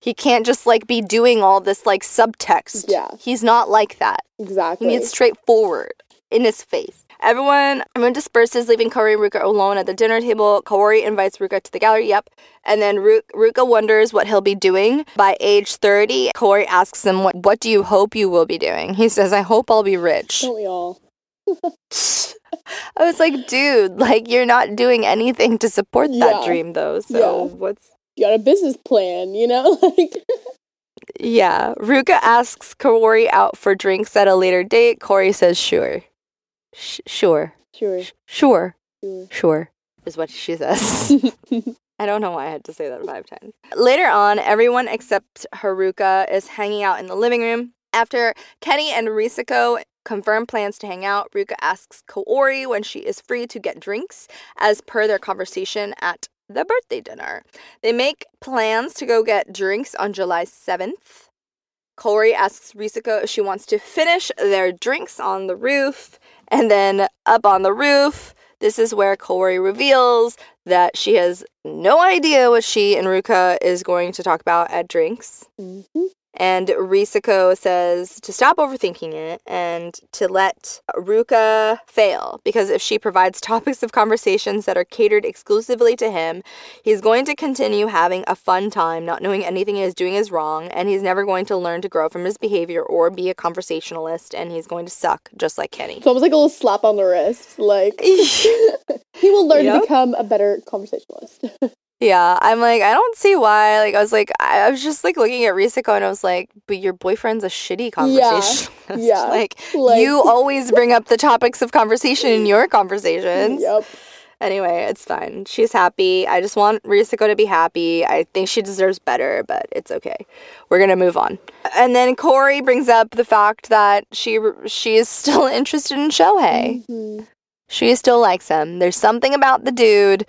He can't just like be doing all this like subtext. Yeah. He's not like that. Exactly. He needs straightforward in his face. Everyone, everyone disperses, leaving Kaori and Ruka alone at the dinner table. Kaori invites Ruka to the gallery. Yep. And then Ru- Ruka wonders what he'll be doing. By age 30, Kaori asks him, what, what do you hope you will be doing? He says, I hope I'll be rich. Don't we all? [LAUGHS] I was like, dude, like, you're not doing anything to support that Yeah. dream, though. So, Yeah. what's. You got a business plan, you know? [LAUGHS] Like, Yeah. Ruka asks Kaori out for drinks at a later date. Kaori says, sure. Sh- sure. sure, Sure. sure. Sure, is what she says. [LAUGHS] I don't know why I had to say that five times. Later on, everyone except Haruka is hanging out in the living room. After Kenny and Risako confirm plans to hang out, Ruka asks Kaori when she is free to get drinks, as per their conversation at the birthday dinner. They make plans to go get drinks on July 7th. Kaori asks Risako if she wants to finish their drinks on the roof, and then up on the roof, this is where Kaori reveals that she has no idea what she and Ruka is going to talk about at drinks. Mhm. And Risako says to stop overthinking it and to let Ruka fail because if she provides [LAUGHS] topics of conversations that are catered exclusively to him, he's going to continue having a fun time, not knowing anything he is doing is wrong, and he's never going to learn to grow from his behavior or be a conversationalist, and he's going to suck just like Kenny. It's almost like a little slap on the wrist. Like, [LAUGHS] [LAUGHS] he will learn Yep. to become a better conversationalist. Yeah, I'm like, I don't see why. Like, I was like, I, I was just like looking at Risako and I was like, but your boyfriend's a shitty conversation. [LAUGHS] yeah, like, like- you always bring up the topics of conversation in your conversations. yep. Anyway, it's fine. She's happy. I just want Risako to be happy. I think she deserves better, but it's okay. We're gonna move on. And then Kaori brings up the fact that she she is still [LAUGHS] interested in Shohei. Mhm. She still likes him. There's something about the dude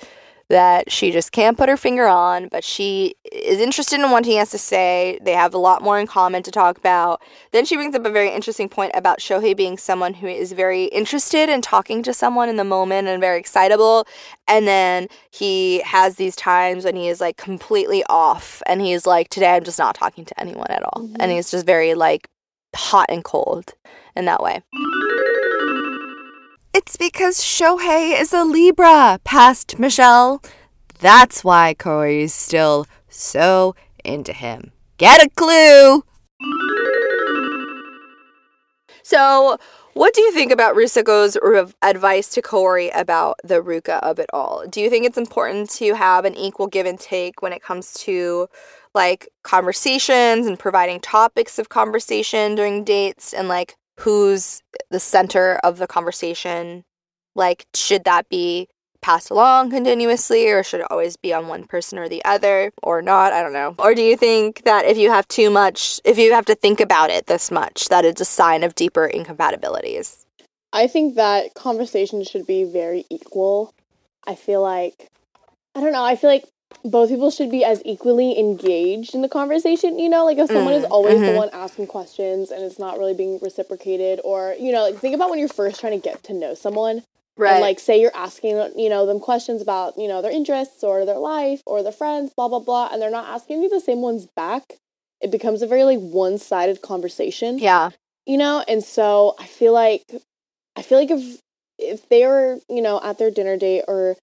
that she just can't put her finger on, but she is interested in what he has to say. They have a lot more in common to talk about. Then she brings up a very interesting point about Shohei being someone who is very interested in talking to someone in the moment and very excitable. And then he has these times when he is like completely off and he's like, today I'm just not talking to anyone at all. Mm-hmm. And he's just very like hot and cold in that way. It's because Shohei is a Libra, past Michelle. That's why Kaori's still so into him. Get a clue? So, what do you think about Risako's rev- advice to Kaori about the Ruka of it all? Do you think it's important to have an equal give and take when it comes to like conversations and providing topics of conversation during dates and like who's the center of the conversation? Like, should that be passed along continuously or should it always be on one person or the other or not i don't know or do you think that if you have too much if you have to think about it this much that it's a sign of deeper incompatibilities I think that conversations should be very equal. I feel like I don't know. I feel like both people should be as equally engaged in the conversation. You know, like if someone is Mm, always the mhm. one asking questions and it's not really being reciprocated, or you know, like think about when you're first trying to get to know someone. And like say you're asking, you know, them questions about, you know, their interests or their life or their friends, blah blah blah, and they're not asking you the same ones back. It becomes a very like one-sided conversation yeah. you know and so i feel like i feel like if if they are you know at their dinner date or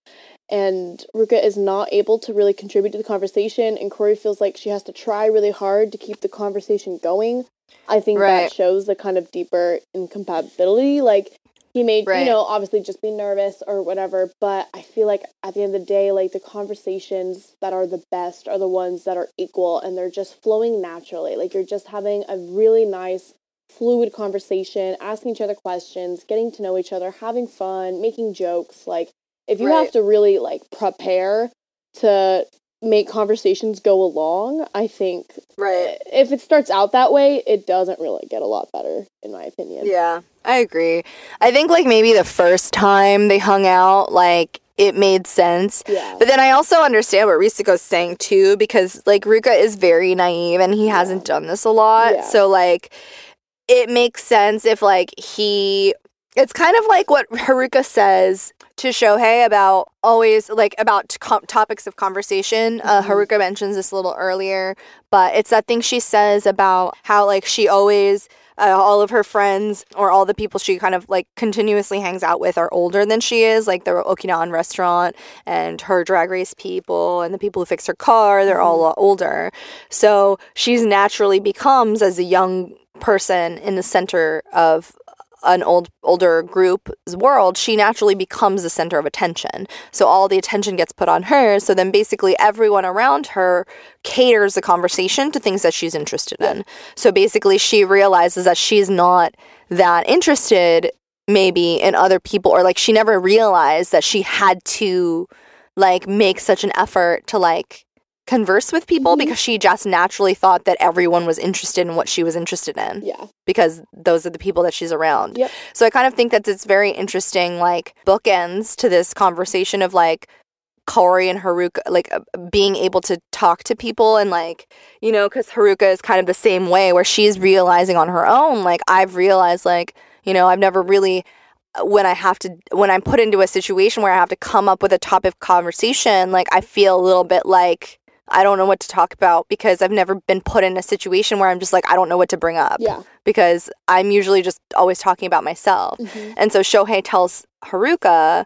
and ruka is not able to really contribute to the conversation and kaori feels like she has to try really hard to keep the conversation going i think Right. that shows the kind of deeper incompatibility like he may Right. you know obviously just be nervous or whatever but i feel like at the end of the day like the conversations that are the best are the ones that are equal and they're just flowing naturally like you're just having a really nice fluid conversation asking each other questions getting to know each other having fun making jokes like if you Right. have to really like prepare to make conversations go along i think Right. Eh, if it starts out that way it doesn't really get a lot better in my opinion Yeah, I agree. I think like maybe the first time they hung out, like it made sense. yeah But then I also understand what Risako's saying too, because like Ruka is very naive and he hasn't done this a lot. Yeah. So like it makes sense if like he it's kind of like what Haruka says to Shohei about always like about com- topics of conversation. Uh, Mhm. Haruka mentions this a little earlier, but it's that thing she says about how like she always uh, all of her friends or all the people she kind of like continuously hangs out with are older than she is, like the Okinawan restaurant and her drag race people and the people who fix her car, they're all a lot older. So she's naturally becomes as a young person in the center of an old older group's world, she naturally becomes the center of attention. So all the attention gets put on her. So then basically everyone around her caters the conversation to things that she's interested in. So basically she realizes that she's not that interested maybe in other people or like she never realized that she had to like make such an effort to like converse with people Mhm. because she just naturally thought that everyone was interested in what she was interested in yeah because those are the people that she's around. Yep. So I kind of think that it's very interesting, like bookends to this conversation of like Kaori and Haruka, like uh, being able to talk to people and like, you know, because Haruka is kind of the same way where she's realizing on her own, like I've realized, like, you know, I've never really uh, when I have to when I'm put into a situation where I have to come up with a topic of conversation, like I feel a little bit like I don't know what to talk about because I've never been put in a situation where I'm just like I don't know what to bring up yeah because I'm usually just always talking about myself. Mhm. And so Shohei tells Haruka,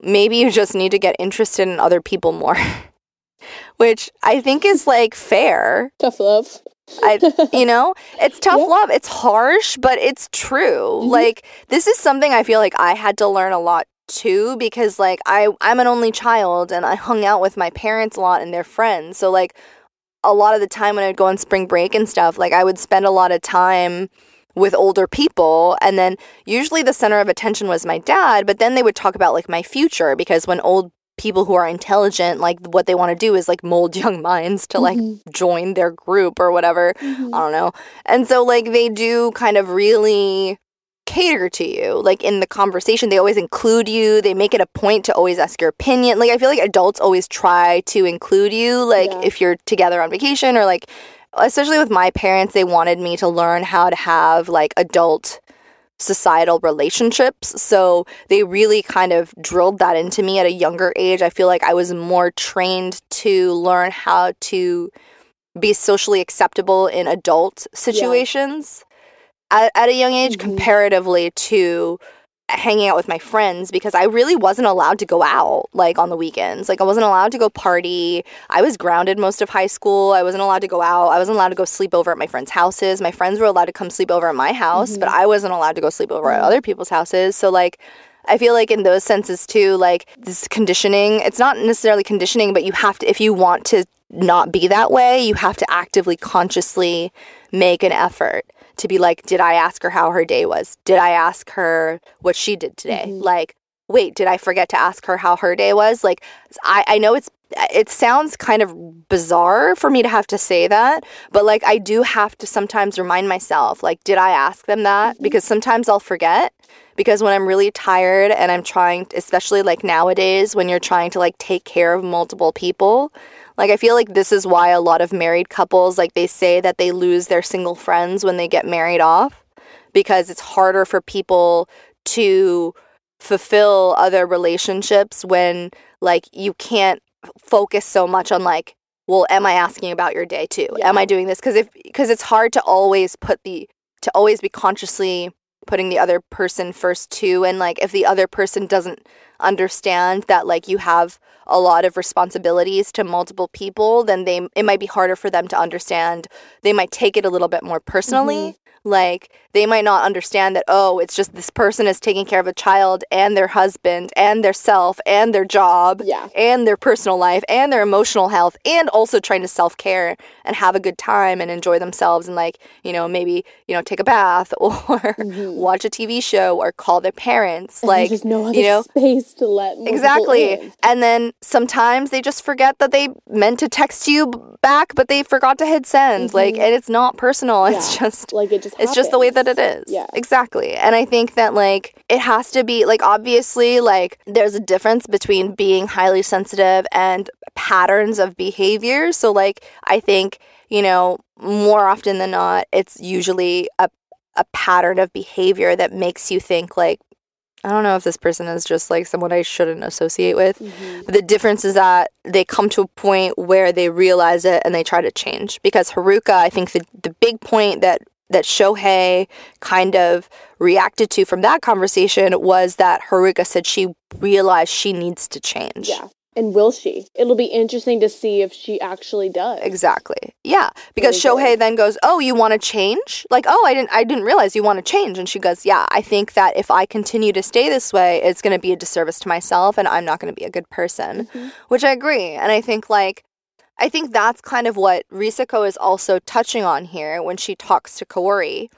maybe you just need to get interested in other people more. [LAUGHS] Which I think is like fair. tough love I [LAUGHS] you know, it's tough Yeah. love. It's harsh, but it's true. Mhm. Like this is something I feel like I had to learn a lot too because like I I'm an only child and I hung out with my parents a lot and their friends. So like a lot of the time when I'd go on spring break and stuff, like I would spend a lot of time with older people and then usually the center of attention was my dad, but then they would talk about like my future because when old people who are intelligent like what they want to do is like mold [LAUGHS] young minds to like Mhm. join their group or whatever. Mhm. I don't know. And so like they do kind of really cater to you like in the conversation. They always include you. They make it a point to always ask your opinion. Like i feel like adults always try to include you like Yeah. if you're together on vacation or like especially with my parents they wanted me to learn how to have like adult societal relationships. So they really kind of drilled that into me at a younger age. I feel like i was more trained to learn how to be socially acceptable in adult situations at, at a young age Mhm. comparatively to hanging out with my friends because I really wasn't allowed to go out like on the weekends. Like I wasn't allowed to go party. I was grounded most of high school. I wasn't allowed to go out. I wasn't allowed to go sleep over at my friends' houses. My friends were allowed to come sleep over at my house, but I wasn't allowed to go sleep over at Mhm. other people's houses. So like I feel like in those senses too, like this conditioning, it's not necessarily conditioning, but you have to, if you want to not be that way, you have to actively, consciously make an effort to be like, did I ask her how her day was? Did I ask her what she did today? Mhm. Like, wait, did I forget to ask her how her day was? Like, I, I know it's it sounds kind of bizarre for me to have to say that, but like I do have to sometimes remind myself, like, did I ask them that? Mm-hmm. Because sometimes I'll forget. Because when I'm really tired and I'm trying, especially like nowadays, when you're trying to like take care of multiple people, like I feel like this is why a lot of married couples, like they say that they lose their single friends when they get married off, because it's harder for people to fulfill other relationships when like you can't focus so much on like well am i asking about your day too? Am i doing this? Because if because it's hard to always put the to always be consciously putting the other person first too and like if the other person doesn't understand that like you have a lot of responsibilities to multiple people then they it might be harder for them to understand they might take it a little bit more personally mm-hmm. like they might not understand that oh it's just this person is taking care of a child and their husband and their self and their job Yeah. and their personal life and their emotional health and also trying to self-care and have a good time and enjoy themselves and like you know maybe you know take a bath [LAUGHS] or mm-hmm. watch a tv show or call their parents And like there's no other you know [LAUGHS] space to let Exactly. in. And then sometimes they just forget that they meant to text you back, but they forgot to hit send. Like, and it's not personal. [LAUGHS] It's Mm-hmm. Just. Like it just It's just the way that it is. Yeah. Exactly. And I think that, like, it has to be, like, obviously, like, there's a difference between being highly sensitive and patterns of behavior. So, like, I think, you know, more often than not, it's usually a, a pattern of behavior that makes you think, like, I don't know if this person is just like someone I shouldn't associate with. Mm-hmm. But the difference is that they come to a point where they realize it and they try to change. Because Haruka, I think the, the big point that that Shohei kind of reacted to from that conversation was that Haruka said she realized she needs to change. Yeah. And will she? It'll be interesting to see if she actually does. Exactly. Yeah, because good. Shohei then goes, "Oh, you want to change?" Like, "Oh, I didn't I didn't realize you want to change." And she goes, "Yeah, I think that if I continue to stay this way, it's going to be a disservice to myself and I'm not going to be a good person." Mm-hmm. Which I agree. And I think like I think that's kind of what Risako is also touching on here when she talks to Kaori.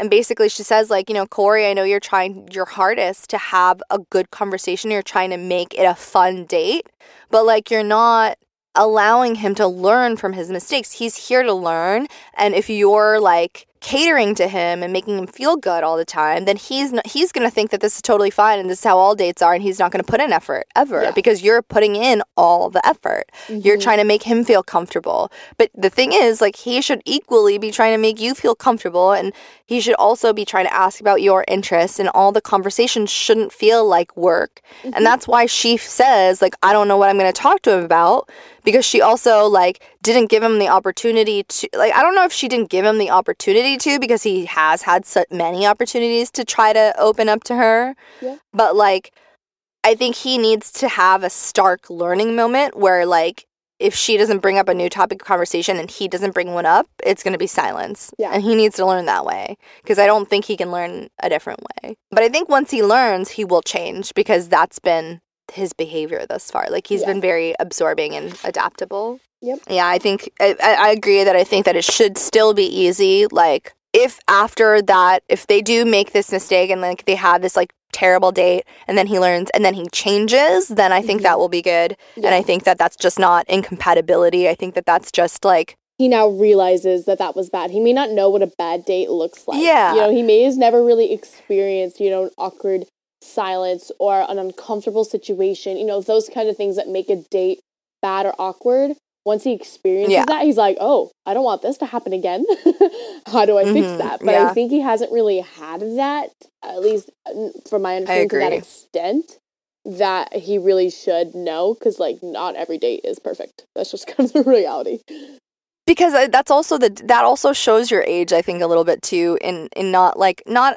And basically she says like, you know, Kaori, I know you're trying your hardest to have a good conversation. You're trying to make it a fun date, but like you're not allowing him to learn from his mistakes. He's here to learn, and if you're like catering to him and making him feel good all the time, then he's not, he's going to think that this is totally fine and this is how all dates are and he's not going to put in effort ever Yeah. because you're putting in all the effort. You're mm-hmm. trying to make him feel comfortable. But the thing is like he should equally be trying to make you feel comfortable and he should also be trying to ask about your interests and all the conversations shouldn't feel like work. And mm-hmm. that's why she says like I don't know what I'm going to talk to him about because she also like didn't give him the opportunity to like I don't know if she didn't give him the opportunity to because he has had so many opportunities to try to open up to her. Yeah. But like I think he needs to have a stark learning moment where like if she doesn't bring up a new topic of conversation and he doesn't bring one up, it's going to be silence. Yeah. And he needs to learn that way because I don't think he can learn a different way. But I think once he learns, he will change because that's been his behavior thus far. Like he's Yeah. been very absorbing and adaptable. Yep. Yeah, I think I, I agree that I think that it should still be easy. Like if after that, if they do make this mistake and like they have this like terrible date and then he learns and then he changes, then I think that mm-hmm. will be good. And I think that that's just not incompatibility. I think that that's just like he now realizes that that was bad. He may not know what a bad date looks like. Yeah. You know, he may has never really experienced, you know, an awkward silence or an uncomfortable situation, you know, those kind of things that make a date bad or awkward. Once he experiences Yeah. that, he's like, oh, I don't want this to happen again. [LAUGHS] How do I fix Mhm, that? But yeah. I think he hasn't really had that, at least from my understanding, to that extent that he really should know because, like, not every date is perfect. That's just [LAUGHS] kind of the reality. because uh, that's also the that also shows your age i think a little bit too in in not like not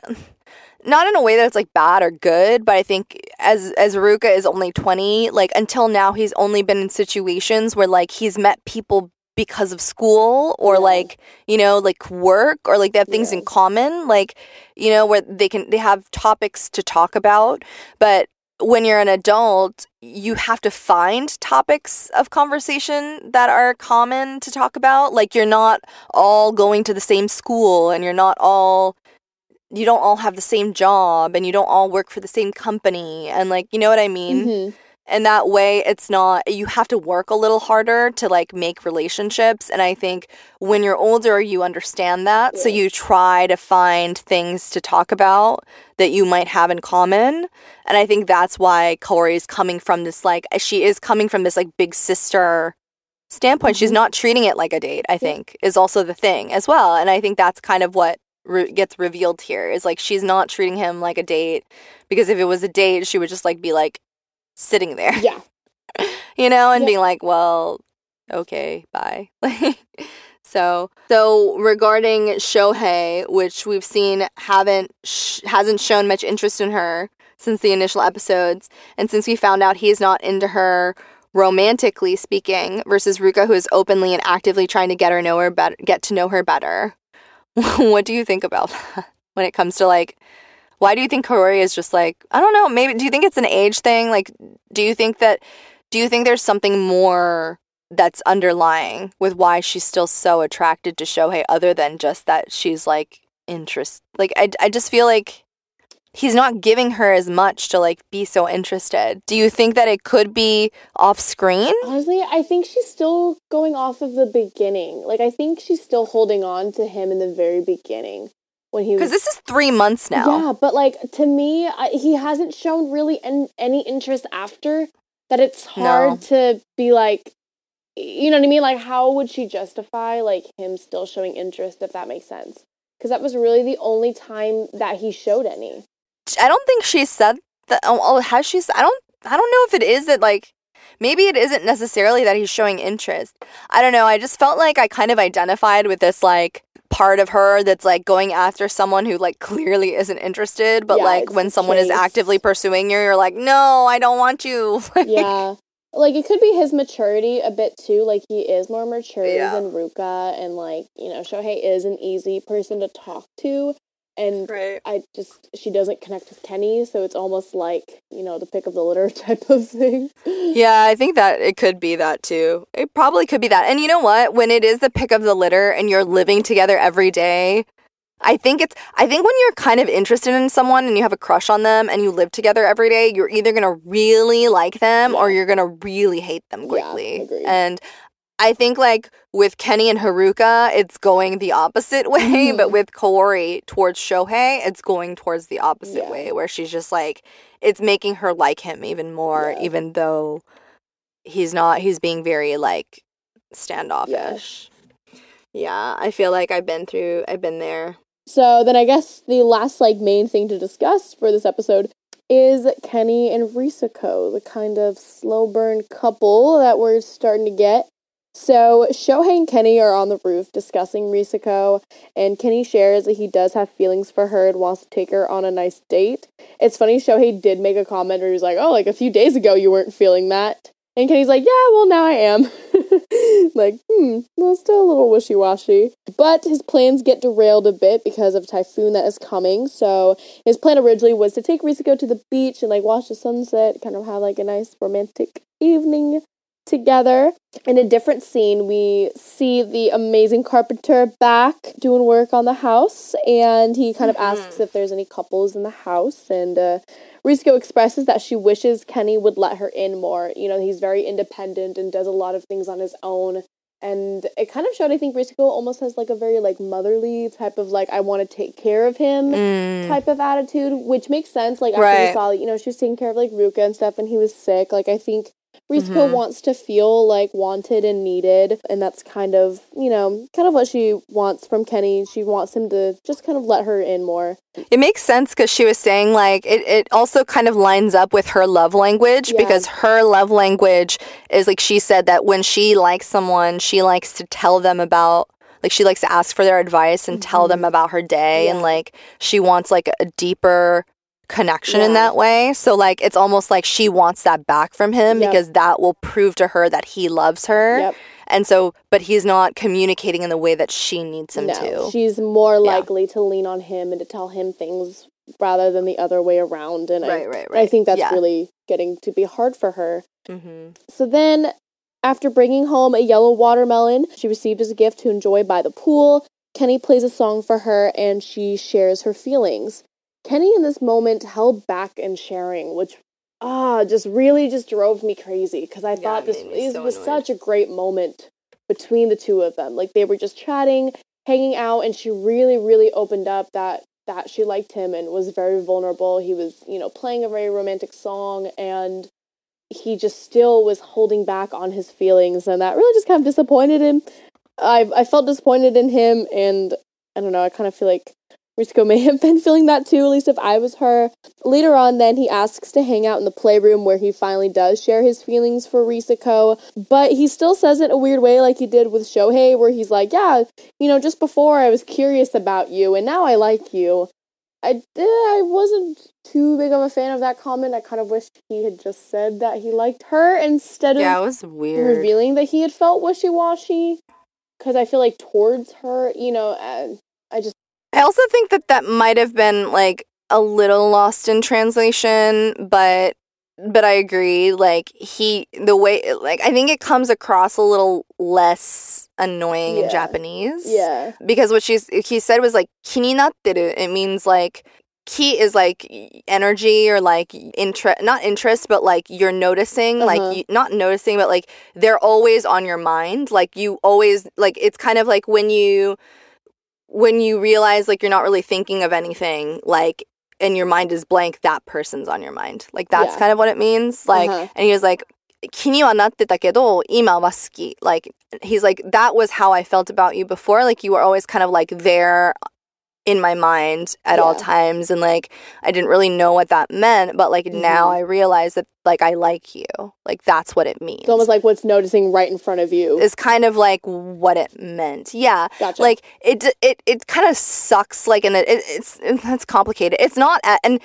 not in a way that it's like bad or good but i think as as ruka is only 20 like until now he's only been in situations where like he's met people because of school or Yeah. like you know like work or like they have things in common like you know where they can they have topics to talk about but when you're an adult, you have to find topics of conversation that are common to talk about. Like you're not all going to the same school and you're not all you don't all have the same job and you don't all work for the same company and like you know what I mean? Mhm. and that way it's not you have to work a little harder to like make relationships. And i think when you're older you understand that. So you try to find things to talk about that you might have in common. And i think that's why kaori's coming from this like she is coming from this like big sister standpoint. She's Mhm. not treating it like a date i think is also the thing as well. And i think that's kind of what re- gets revealed here is like she's not treating him like a date because if it was a date she would just like be like sitting there Yeah. [LAUGHS] you know, and Yeah. being like, well, okay, bye. [LAUGHS] so, so regarding Shohei, which we've seen haven't sh- hasn't shown much interest in her since the initial episodes, and since we found out he's not into her romantically speaking, versus Ruka, who is openly and actively trying to get her know her better, get to know her better. [LAUGHS] what do you think about that [LAUGHS] when it comes to like? Why do you think Kaori is just like I don't know? Maybe do you think it's an age thing? Like, do you think that do you think there's something more that's underlying with why she's still so attracted to Shohei other than just that she's like interest like I, I just feel like he's not giving her as much to like be so interested. Do you think that it could be off screen? Honestly, I think she's still going off of the beginning. Like, I think she's still holding on to him in the very beginning when he was. Because this is three months now. Yeah, but like to me, I, he hasn't shown really an, any interest after that. It's hard to be like, you know what I mean? Like, how would she justify like him still showing interest if that makes sense? Because that was really the only time that he showed any. I don't think she said that. Oh, oh, has she? I don't. I don't know if it is that like. Maybe it isn't necessarily that he's showing interest. I don't know. I just felt like I kind of identified with this like part of her that's like going after someone who like clearly isn't interested, but Yeah, like when someone is actively pursuing you, you're like, no, I don't want you. [LAUGHS] Like, yeah. Like it could be his maturity a bit too. Like he is more mature Yeah. than Ruka, and like you know, Shohei is an easy person to talk to, and Right. I just she doesn't connect with Kenny, so it's almost like you know the pick of the litter [LAUGHS] type of thing. Yeah, I think that it could be that too. It probably could be that. And you know what? When it is the pick of the litter and you're living together every day, I think it's I think when you're kind of interested in someone and you have a crush on them and you live together every day, you're either going to really like them or you're going to really hate them Yeah, quickly. agreed. and I think like with Kenny and Haruka, it's going the opposite way, Mhm. but with Kaori towards Shohei, it's going towards the opposite Yeah. way where she's just like it's making her like him even more Yeah. even though he's not he's being very like standoffish. Yeah, I feel like I've been through I've been there. So then I guess the last like main thing to discuss for this episode is Kenny and Risako, the kind of slow burn couple that we're starting to get. So Shohei and Kenny are on the roof discussing Risako, and Kenny shares that he does have feelings for her and wants to take her on a nice date. It's funny, Shohei did make a comment where he was like, Oh, like a few days ago you weren't feeling that. And Kenny's like, Yeah, well now I am. [LAUGHS] like, hmm, well still a little wishy washy. But his plans get derailed a bit because of a typhoon that is coming. So his plan originally was to take Risako to the beach and like watch the sunset, kind of have like a nice romantic evening together. In a different scene, we see the amazing carpenter back doing work on the house, and he kind of asks if there's any couples in the house. And uh, Risako expresses that she wishes Kenny would let her in more. You know, he's very independent and does a lot of things on his own. And it kind of showed, I think, Risako almost has like a very like motherly type of like, I want to take care of him Mm. type of attitude, which makes sense. Like after Right. we saw, you know, she was taking care of like Ruka and stuff, and he was sick. Like I think Risako Mhm. wants to feel like wanted and needed, and that's kind of you know kind of what she wants from Kenny. She wants him to just kind of let her in more. It makes sense because she was saying like it, it also kind of lines up with her love language Yeah. because her love language is like she said that when she likes someone, she likes to tell them about like she likes to ask for their advice and tell them about her day and like she wants like a deeper connection in that way. So like it's almost like she wants that back from him Yep. because that will prove to her that he loves her. Yep. And so but he's not communicating in the way that she needs him no, to. she's more Yeah. likely to lean on him and to tell him things rather than the other way around. And I, Right, right, I think that's Yeah. really getting to be hard for her. mm-hmm. So then, after bringing home a yellow watermelon she received as a gift to enjoy by the pool, Kenny plays a song for her and she shares her feelings. Kenny, in this moment, held back in sharing, which ah, just really just drove me crazy because I thought this, this so was annoyed. such a great moment between the two of them. Like they were just chatting, hanging out, and she really, really opened up that that she liked him and was very vulnerable. He was, you know, playing a very romantic song and he just still was holding back on his feelings and that really just kind of disappointed him. I I felt disappointed in him and I don't know, I kind of feel like Risako may have been feeling that too, at least if I was her. Later on, then he asks to hang out in the playroom where he finally does share his feelings for Risako, but he still says it a weird way, like he did with Shohei, where he's like, Yeah, you know, just before I was curious about you, and now I like you. I did, I wasn't too big of a fan of that comment. I kind of wish he had just said that he liked her instead of Yeah, it was weird. revealing that he had felt wishy washy. Because I feel like towards her, you know, and I just I also think that that might have been like a little lost in translation, but but I agree. Like he, the way, like I think it comes across a little less annoying in Japanese. yeah, because what she's he said was like kininatteru. It means like ki is like energy or like interest, not interest, but like you're noticing, Uh-huh. like you, not noticing, but like they're always on your mind. Like you always like it's kind of like when you when you realize like you're not really thinking of anything, like and your mind is blank, that person's on your mind. Like that's Yeah. kind of what it means. Like Uh-huh. and he was like 気にはなってたけど今は好き like he's like that was how I felt about you before like you were always kind of like there in my mind at all times and like I didn't really know what that meant but like now Mhm. I realize that like I like you. Like that's what it means it's almost like what's noticing right in front of you. is kind of like what it meant. Yeah. Gotcha. like it it it kind of sucks like and it, it it's it's complicated. It's not a- and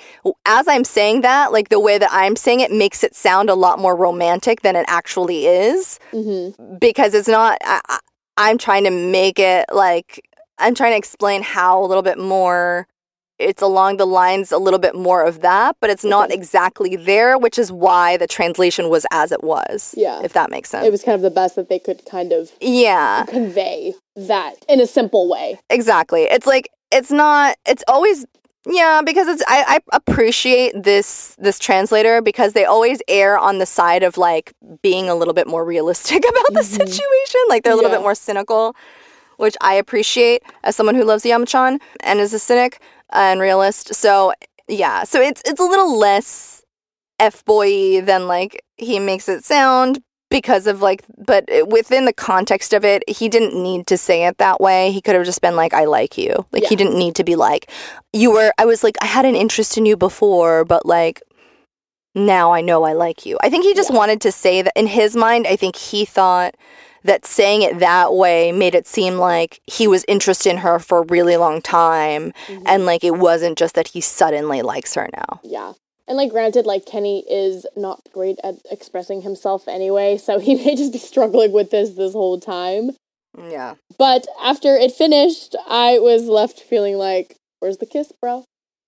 as i'm saying that like the way that i'm saying it makes it sound a lot more romantic than it actually is hmm because it's not I, I- i'm trying to make it like i'm trying to explain how a little bit more it's along the lines a little bit more of that but it's not exactly there which is why the translation was as it was Yeah. if that makes sense It was kind of the best that they could kind of yeah convey that in a simple way. Exactly. It's like it's not. It's always yeah because it's. I, I appreciate this this translator because they always err on the side of like being a little bit more realistic [LAUGHS] about the Mhm. situation. Like they're a little Yeah. bit more cynical, which I appreciate as someone who loves Yamachan and is a cynic and realist. So yeah, so it's it's a little less f boy than like he makes it sound because of like but within the context of it he didn't need to say it that way he could have just been like i like you like he didn't need to be like you were i was like i had an interest in you before but like now i know i like you i think he just Yeah. wanted to say that in his mind i think he thought that saying it that way made it seem like he was interested in her for a really long time Mhm. and like it wasn't just that he suddenly likes her now Yeah. And like granted, like Kenny is not great at expressing himself anyway, so he [LAUGHS] may just be struggling with this this whole time. yeah But after it finished, I was left feeling like, where's the kiss, bro?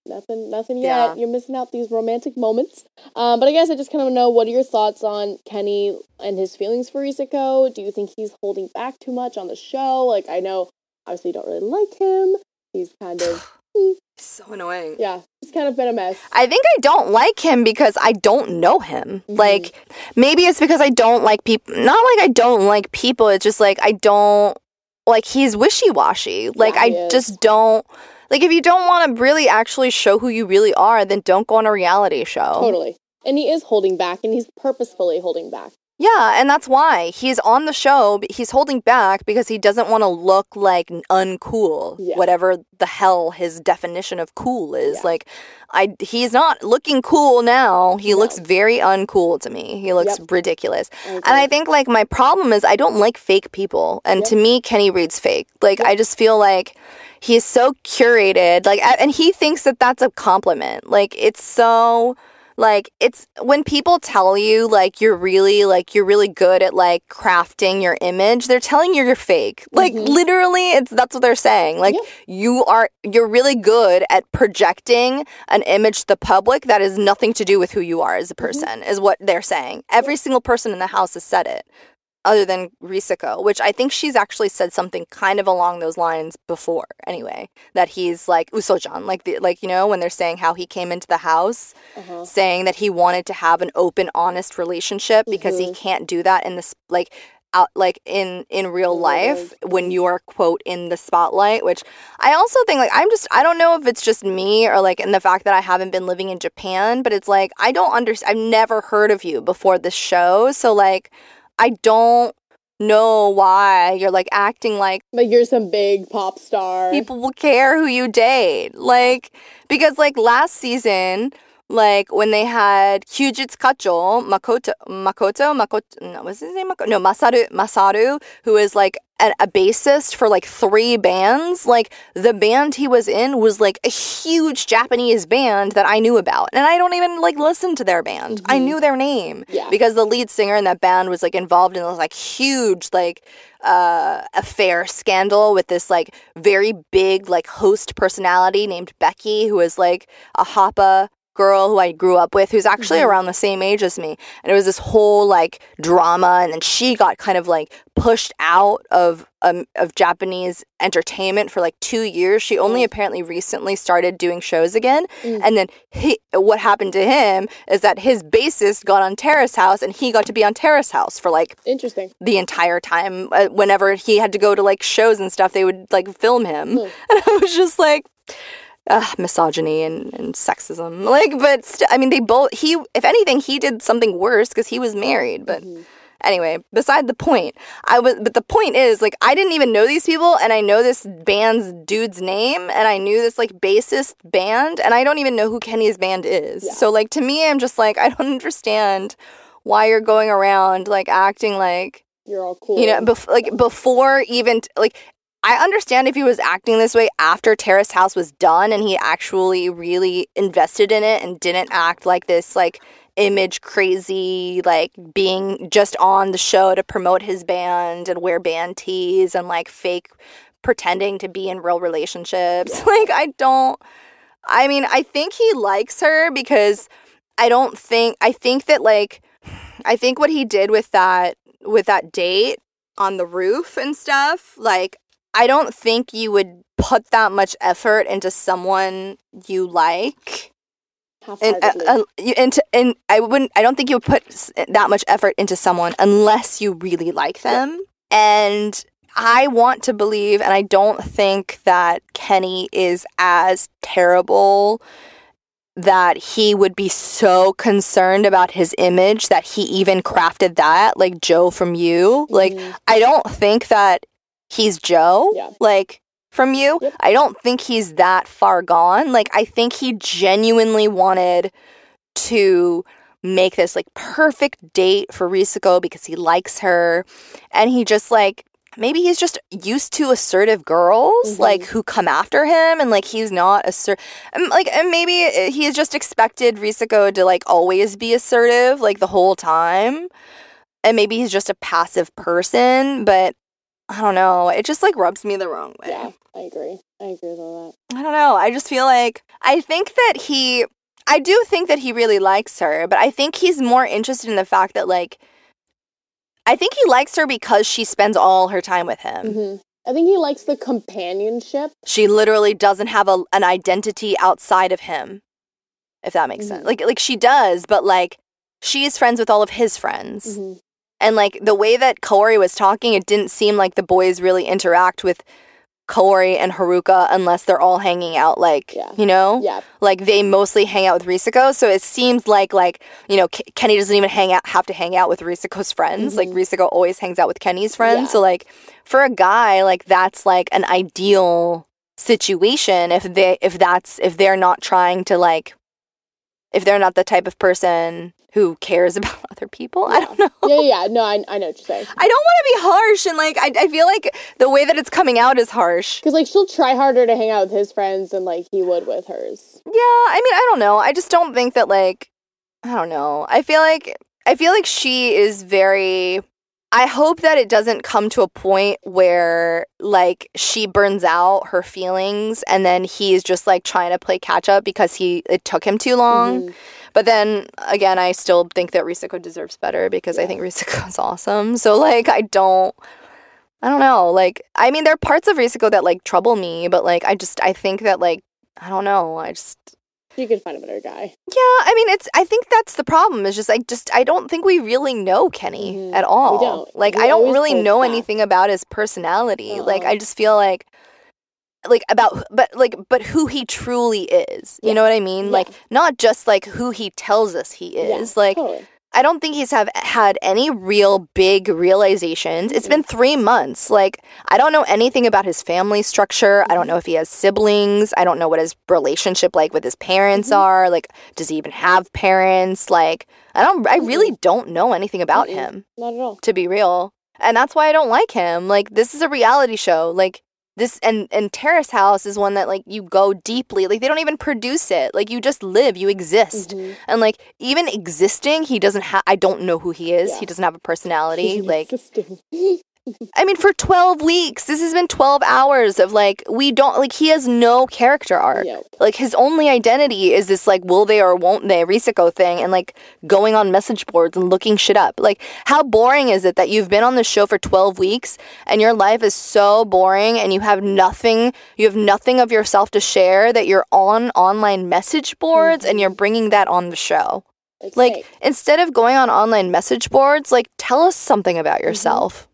Nothing, nothing Yeah. yet. You're missing out these romantic moments. Um, but I guess I just kind of know what are your thoughts on Kenny and his feelings for Risako? Do you think he's holding back too much on the show? Like, I know obviously you don't really like him. He's kind of, [SIGHS] [SIGHS] so annoying yeah, he's kind of been a mess. I think I don't like him because I don't know him. Mhm. Like maybe it's because I don't like people. Not like I don't like people. It's just like I don't like he's wishy-washy. Like Yeah, I is. just don't like if you don't want to really actually show who you really are, then don't go on a reality show. Totally. And he is holding back, and he's purposefully holding back. Yeah, and that's why he's on the show. but He's holding back because he doesn't want to look like uncool, Yeah. whatever the hell his definition of cool is. Yeah. Like, I he's not looking cool now. He No. looks very uncool to me. He looks Yep. ridiculous. I And I think like my problem is I don't like fake people, and Yep. to me, Kenny Reed's fake. Like Yep. I just feel like he's so curated. Like, and he thinks that that's a compliment. Like it's so. Like it's when people tell you like you're really like you're really good at like crafting your image, they're telling you you're fake. Like Mhm. literally it's that's what they're saying. Like Yeah. you are you're really good at projecting an image to the public that has nothing to do with who you are as a Mm-hmm. person is what they're saying. Every single person in the house has said it. Other than Risako, which I think she's actually said something kind of along those lines before. Anyway, that he's like Usojan, like the like you know when they're saying how he came into the house, Uh-huh. saying that he wanted to have an open, honest relationship because he Mhm. can't do that in this like out like in in real life life. when you're quote in the spotlight which i also think like i'm just i don't know if it's just me or like in the fact that i haven't been living in japan but it's like i don't understand i've never heard of you before this show so like i don't know why you're like acting like Like you're some big pop star. people will care who you date. Like, because like last season, like when they had Kyujitsu Kacho, Makoto, Makoto, Makoto, no, what's his name? Makoto? No, Masaru, Masaru, who is like a, a bassist for like three bands. Like the band he was in was like a huge Japanese band that I knew about, and I don't even like listen to their band. I Mhm. knew their name Yeah. because the lead singer in that band was like involved in this like huge like uh affair scandal with this like very big like host personality named Becky who is like a Hapa girl who I grew up with who's actually Mhm. around the same age as me and it was this whole like drama and then she got kind of like pushed out of um of Japanese entertainment for like 2 years she only Mm. apparently recently started doing shows again Mm. and then he what happened to him is that his bassist got on Terrace House and he got to be on Terrace House for like Interesting. the entire time uh, whenever he had to go to like shows and stuff they would like film him Hmm. [LAUGHS] and i was just like uh, misogyny and, and sexism [LAUGHS] like but st- i mean they both he if anything he did something worse because he was married but Mhm. anyway beside the point i was but the point is like i didn't even know these people and i know this band's dude's name and i knew this like bassist band and i don't even know who kenny's band is Yeah. so like to me i'm just like [LAUGHS] i don't understand why you're going around like acting like You're all cool. you know, bef- like before even like I understand if he was acting this way after Terrace House was done and he actually really invested in it and didn't act like this like image crazy like being just on the show to promote his band and wear band tees and like fake pretending to be in real relationships. [LAUGHS] like I don't I mean, I think he likes her because I don't think I think that like I think what he did with that with that date on the roof and stuff, like I don't think you would put that much effort into someone you like. And, uh, uh, you- into, and I wouldn't. I don't think you would put that much effort into someone unless you really like them. And I want to believe, and I don't think that Kenny is as terrible that he would be so concerned about his image that he even crafted that, like Joe from you. Like, Mhm. I don't think that he's Joe. Yeah. Like, from you. Yep. I don't think he's that far gone. Like, I think he genuinely wanted to make this like perfect date for Risako because he likes her. And he just like, maybe he's just used to assertive girls Mhm. like who come after him and like he's not assert and like and maybe he has just expected Risako to like always be assertive like the whole time and maybe he's just a passive person but I don't know it just like rubs me the wrong way yeah, I agree. I agree with all that. I don't know. I just feel like I think that he I do think that he really likes her, but I think he's more interested in the fact that like I think he likes her because she spends all her time with him. hmm I think he likes the companionship. She literally doesn't have a, an identity outside of him. If that makes sense. Mhm. Like like she does, but like she is friends with all of his friends. Mhm. And like the way that Kaori was talking, it didn't seem like the boys really interact with Kaori and Haruka unless they're all hanging out like, Yeah. you know? Yeah, like they mostly hang out with Risako, so it seems like like you know K- Kenny doesn't even hang out have to hang out with Risako's friends. Like Mhm. Risako always hangs out with Kenny's friends. Yeah. So like for a guy, like that's like an ideal situation if they if that's if they're not trying to like if they're not the type of person who cares [LAUGHS] about other people. I don't know. yeah, yeah. yeah. No, I, I know what you're saying. I don't want to be harsh and like I, I feel like the way that it's coming out is harsh. Because like she'll try harder to hang out with his friends than like he would with hers. Yeah, I mean, I don't know. I just don't think that like I don't know. I feel like I feel like she is very I hope that it doesn't come to a point where like she burns out her feelings and then he's just like trying to play catch up because he it took him too long. Mhm. But then again, I still think that Risako deserves better because I Yeah. think Risako's awesome. So like I don't I don't know. Like I mean there are parts of Risako that like trouble me, but like I just I think that like I don't know. I just You could find a better guy. yeah, I mean it's I think that's the problem. Is just like just I don't think we really know Kenny Mhm. at all. We don't. Like We I don't really know back. anything about his personality. Like Uh-uh. I just feel like like about but like but who he truly is. You Yeah. know what I mean? Yeah. Like not just like who he tells us he Yeah, is. Like totally. I don't think he's have had any real big realizations. It's been three months. Like I don't know anything about his family structure. I don't know if he has siblings. I don't know what his relationship like with his parents Mhm. are. Like, does he even have parents? Like, I don't. I really don't know anything about him Not at all. to be real, and that's why I don't like him. Like, this is a reality show. Like. This and and Terrace House is one that like you go deeply like they don't even produce it like you just live you exist Mhm. and like even existing, he doesn't have. I don't know who he is. Yeah. He doesn't have a personality. [LAUGHS] like Existing. [LAUGHS] I mean, for twelve weeks, this has been twelve hours of like we don't like. He has no character arc. Yep. Like his only identity is this like will they or won't they Risako thing and like going on message boards and looking shit up. Like how boring is it that you've been on the show for 12 weeks and your life is so boring and you have nothing you have nothing of yourself to share that you're on online message boards and mm-hmm. you're bringing that on the show. It's Like fake. instead of going on online message boards, like tell us something about mm-hmm. yourself.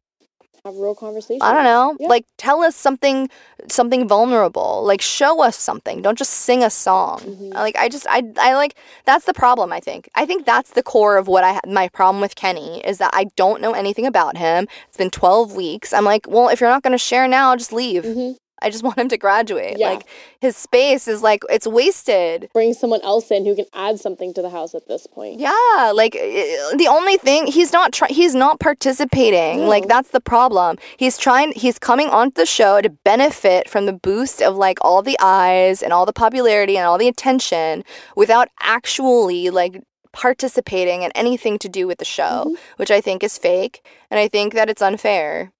Have real conversations. I don't know. Yeah. Like tell us something something vulnerable. Like show us something. Don't just sing a song. Mhm. Like I just I I like that's the problem I think. I think that's the core of what I my problem with Kenny is that I don't know anything about him. It's been 12 weeks. I'm like, "Well, if you're not going to share now, just leave." Mhm. I just [LAUGHS] want him to graduate. Yeah. Like his space is like it's wasted. Bring someone else in who can add something to the house at this point. Yeah, like the only thing he's not try- he's not participating. Like that's the problem. He's trying he's coming onto the show to benefit from the boost of like all the eyes and all the popularity and all the attention without actually like participating in anything to do with the show, Mhm. which I think is fake and I think that it's unfair.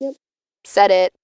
Yep. Said it.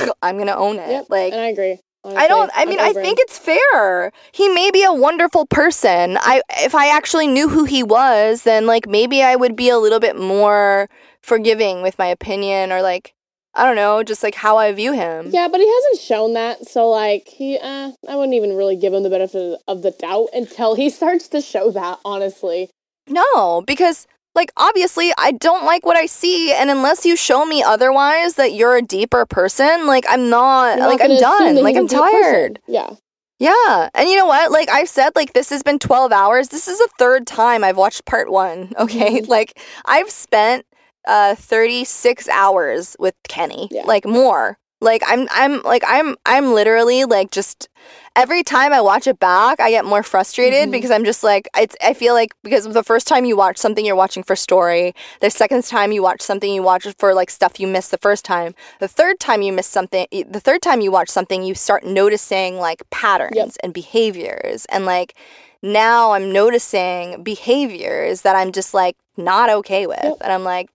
[LAUGHS] I'm to own it. Yep. Like and I agree. I don't. I mean, I over him. think it's fair. He may be a wonderful person. I, if I actually knew who he was, then like maybe I would be a little bit more forgiving with my opinion, or like I don't know, just like how I view him. Yeah, but he hasn't shown that. So like he, uh, I wouldn't even really give him the benefit of the doubt until he [LAUGHS] starts to show that. Honestly, No, because like obviously I don't like what I see, and unless you show me otherwise that you're a deeper person, like I'm not. Not like I'm done. Like I'm deep person. tired. Yeah. Yeah. And you know what? Like I've said, like this has been 12 hours. This is the third time I've watched part one. [LAUGHS] Okay. Mhm. Like I've spent uh 36 hours with Kenny. Yeah. Like more. Like I'm I'm like I'm I'm literally like just every time I watch it back, I get more frustrated Mhm. because I'm just like it's I feel like because the first time you watch something you're watching for story, the second time you watch something you watch it for like stuff you missed the first time. The third time you miss something the third time you watch something you start noticing like patterns and behaviors and like now I'm noticing behaviors that I'm just like not okay with Yep. and I'm like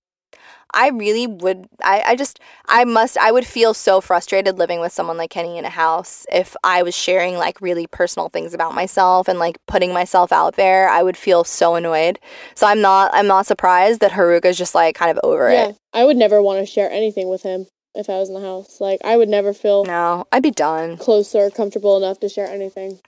I really would I, I just I must I would feel so frustrated living with someone like Kenny in a house if I was sharing like really personal things about myself and like putting myself out there. I would feel so annoyed. So I'm not I'm not surprised that Haruka's just like kind of over Yeah. it. I would never want to share anything with him if I was in the house. Like I would never feel No, I'd be done. close or comfortable enough to share anything.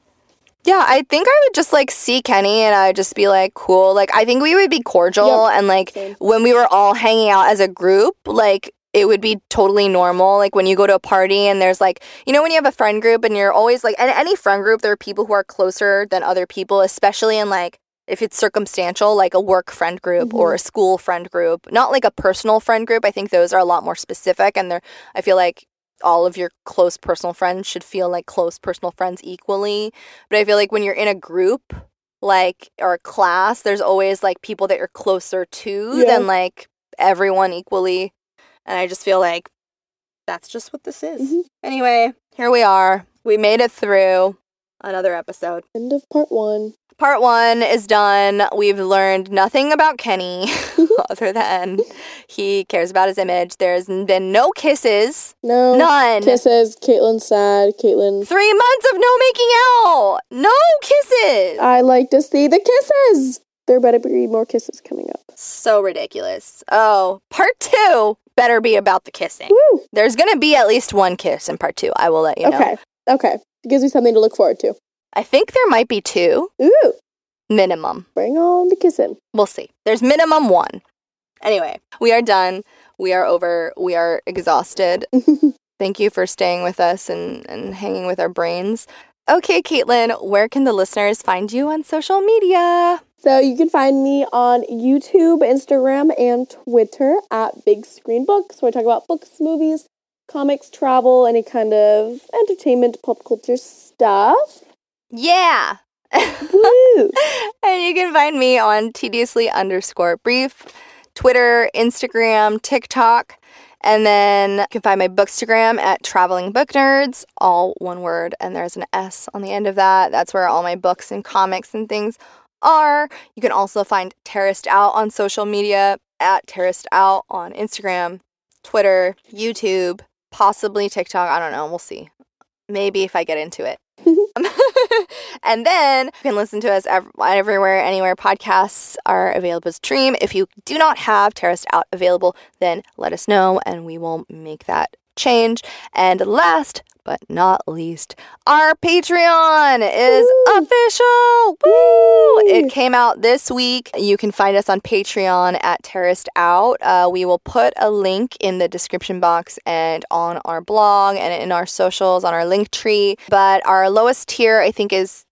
Yeah, I think I would just like see Kenny and I'd just be like, cool. Like, I think we would be cordial Yep, and like same. when we were all hanging out as a group, like it would be totally normal. Like when you go to a party and there's like, you know, when you have a friend group and you're always like, in any friend group, there are people who are closer than other people, especially in like, if it's circumstantial, like a work friend group or mm-hmm. a school friend group, not like a personal friend group. I think those are a lot more specific and they're, I feel like all of your close personal friends should feel like close personal friends equally. But I feel like when you're in a group, like or a class, there's always like people that you're closer to Yeah. than like everyone equally. And I just feel like that's just what this is. Mhm. Anyway, here we are. We made it through another episode. End of part one. Part one is done. We've learned nothing about Kenny [LAUGHS] other than he cares about his image. There's been no kisses. No. None. Kisses. Caitlin's sad. Caitlin. Three months of no making out. No kisses. I like to see the kisses. There better be more kisses coming up. So ridiculous. Oh, part two better be about the kissing. Woo. There's going to be at least one kiss in part two. I will let you know. Okay. Okay. It gives me something to look forward to. I think there might be two Ooh. minimum. Bring on the kissing. We'll see. There's minimum one. Anyway, we are done. We are over. We are exhausted. [LAUGHS] Thank you for staying with us and, and hanging with our brains. Okay, Caitlin, where can the listeners find you on social media? So you can find me on YouTube, Instagram, and Twitter at Big Screen Books, where I talk about books, movies, comics, travel, any kind of entertainment, pop culture stuff. Yeah. Woo! [LAUGHS] and you can find me on tediously underscore brief, Twitter, Instagram, TikTok. And then you can find my bookstagram at Traveling Book Nerds, all one word, and there's an S on the end of that. That's where all my books and comics and things are. You can also find Terraced Out on social media at Terraced Out on Instagram, Twitter, YouTube, possibly TikTok. I don't know. We'll see. Maybe if I get into it. [LAUGHS] [LAUGHS] and then you can listen to us ev- everywhere, anywhere podcasts are available to stream. If you do not have Terraced Out available, then let us know and we will make that change. And last but not least, our Patreon is Woo! official. Woo! It came out this week. You can find us on Patreon at Terraced Out. Uh, we will put a link in the description box and on our blog and in our socials on our link tree. But our lowest tier, I think, is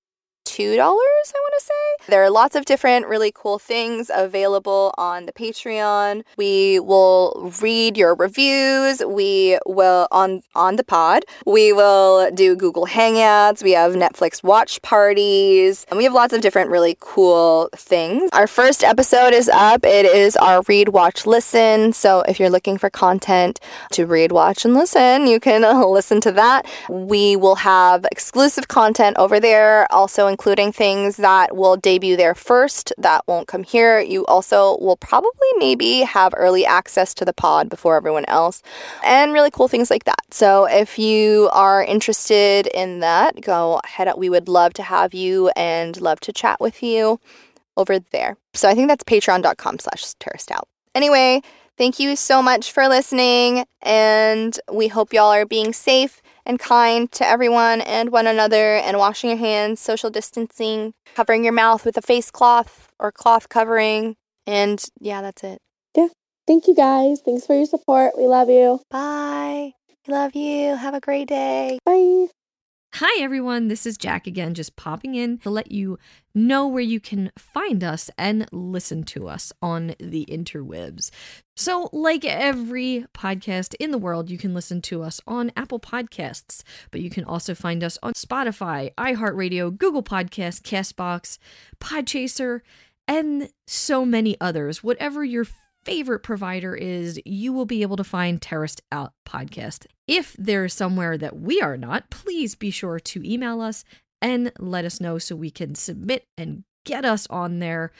$2, I want to say. There are lots of different really cool things available on the Patreon. We will read your reviews. We will on on the pod. We will do Google Hangouts. We have Netflix watch parties. And we have lots of different really cool things. Our first episode is up. It is our read, watch, listen. So if you're looking for content to read, watch, and listen, you can [LAUGHS] listen to that. We will have exclusive content over there, also including things that will debut there first that won't come here. You also will probably maybe have early access to the pod before everyone else and really cool things like that. So if you are interested in that, go head. We would love to have you and love to chat with you over there. So I think that's patreon.com slash terraced. Anyway, thank you so much for listening and we hope y'all are being safe and kind to everyone and one another and washing your hands, social distancing, covering your mouth with a face cloth or cloth covering. And yeah, that's it. Yeah. Thank you guys. Thanks for your support. We love you. Bye. We love you. Have a great day. Bye. Hi, everyone. This is Jack again, just popping in to let you know where you can find us and listen to us on the interwebs. So, like every podcast in the world, you can listen to us on Apple Podcasts, but you can also find us on Spotify, iHeartRadio, Google Podcasts, Castbox, Podchaser, and so many others. Whatever your favorite provider is, you will be able to find Terraced Out Podcast. If there's somewhere that we are not, please be sure to email us and let us know so we can submit and get us on there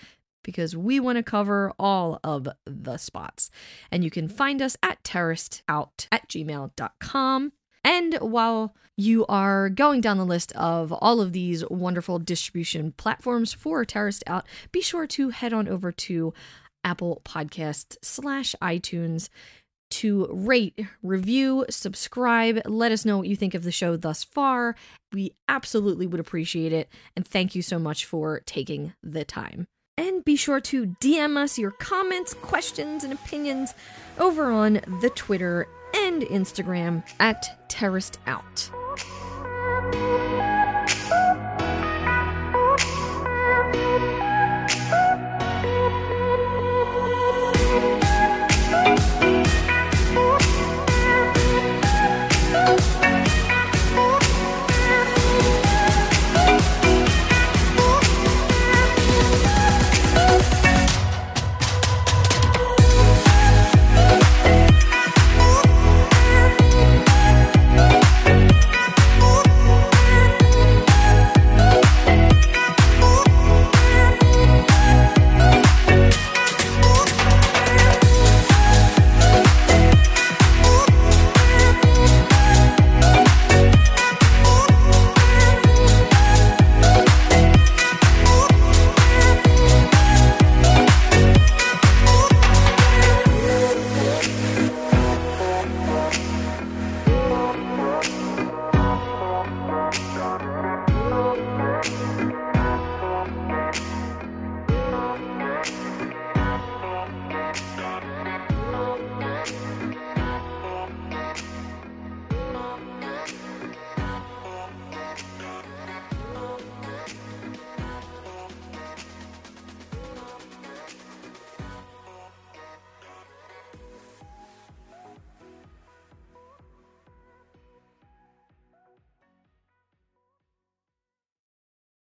because we want to cover all of the spots. And you can find us at terracedout at gmail.com. And while you are going down the list of all of these wonderful distribution platforms for Terraced Out, be sure to head on over to Apple Podcasts slash iTunes to rate, review, subscribe, let us know what you think of the show thus far. We absolutely would appreciate it. And thank you so much for taking the time. And be sure to DM us your comments, questions, and opinions over on the Twitter and Instagram at Terraced Out.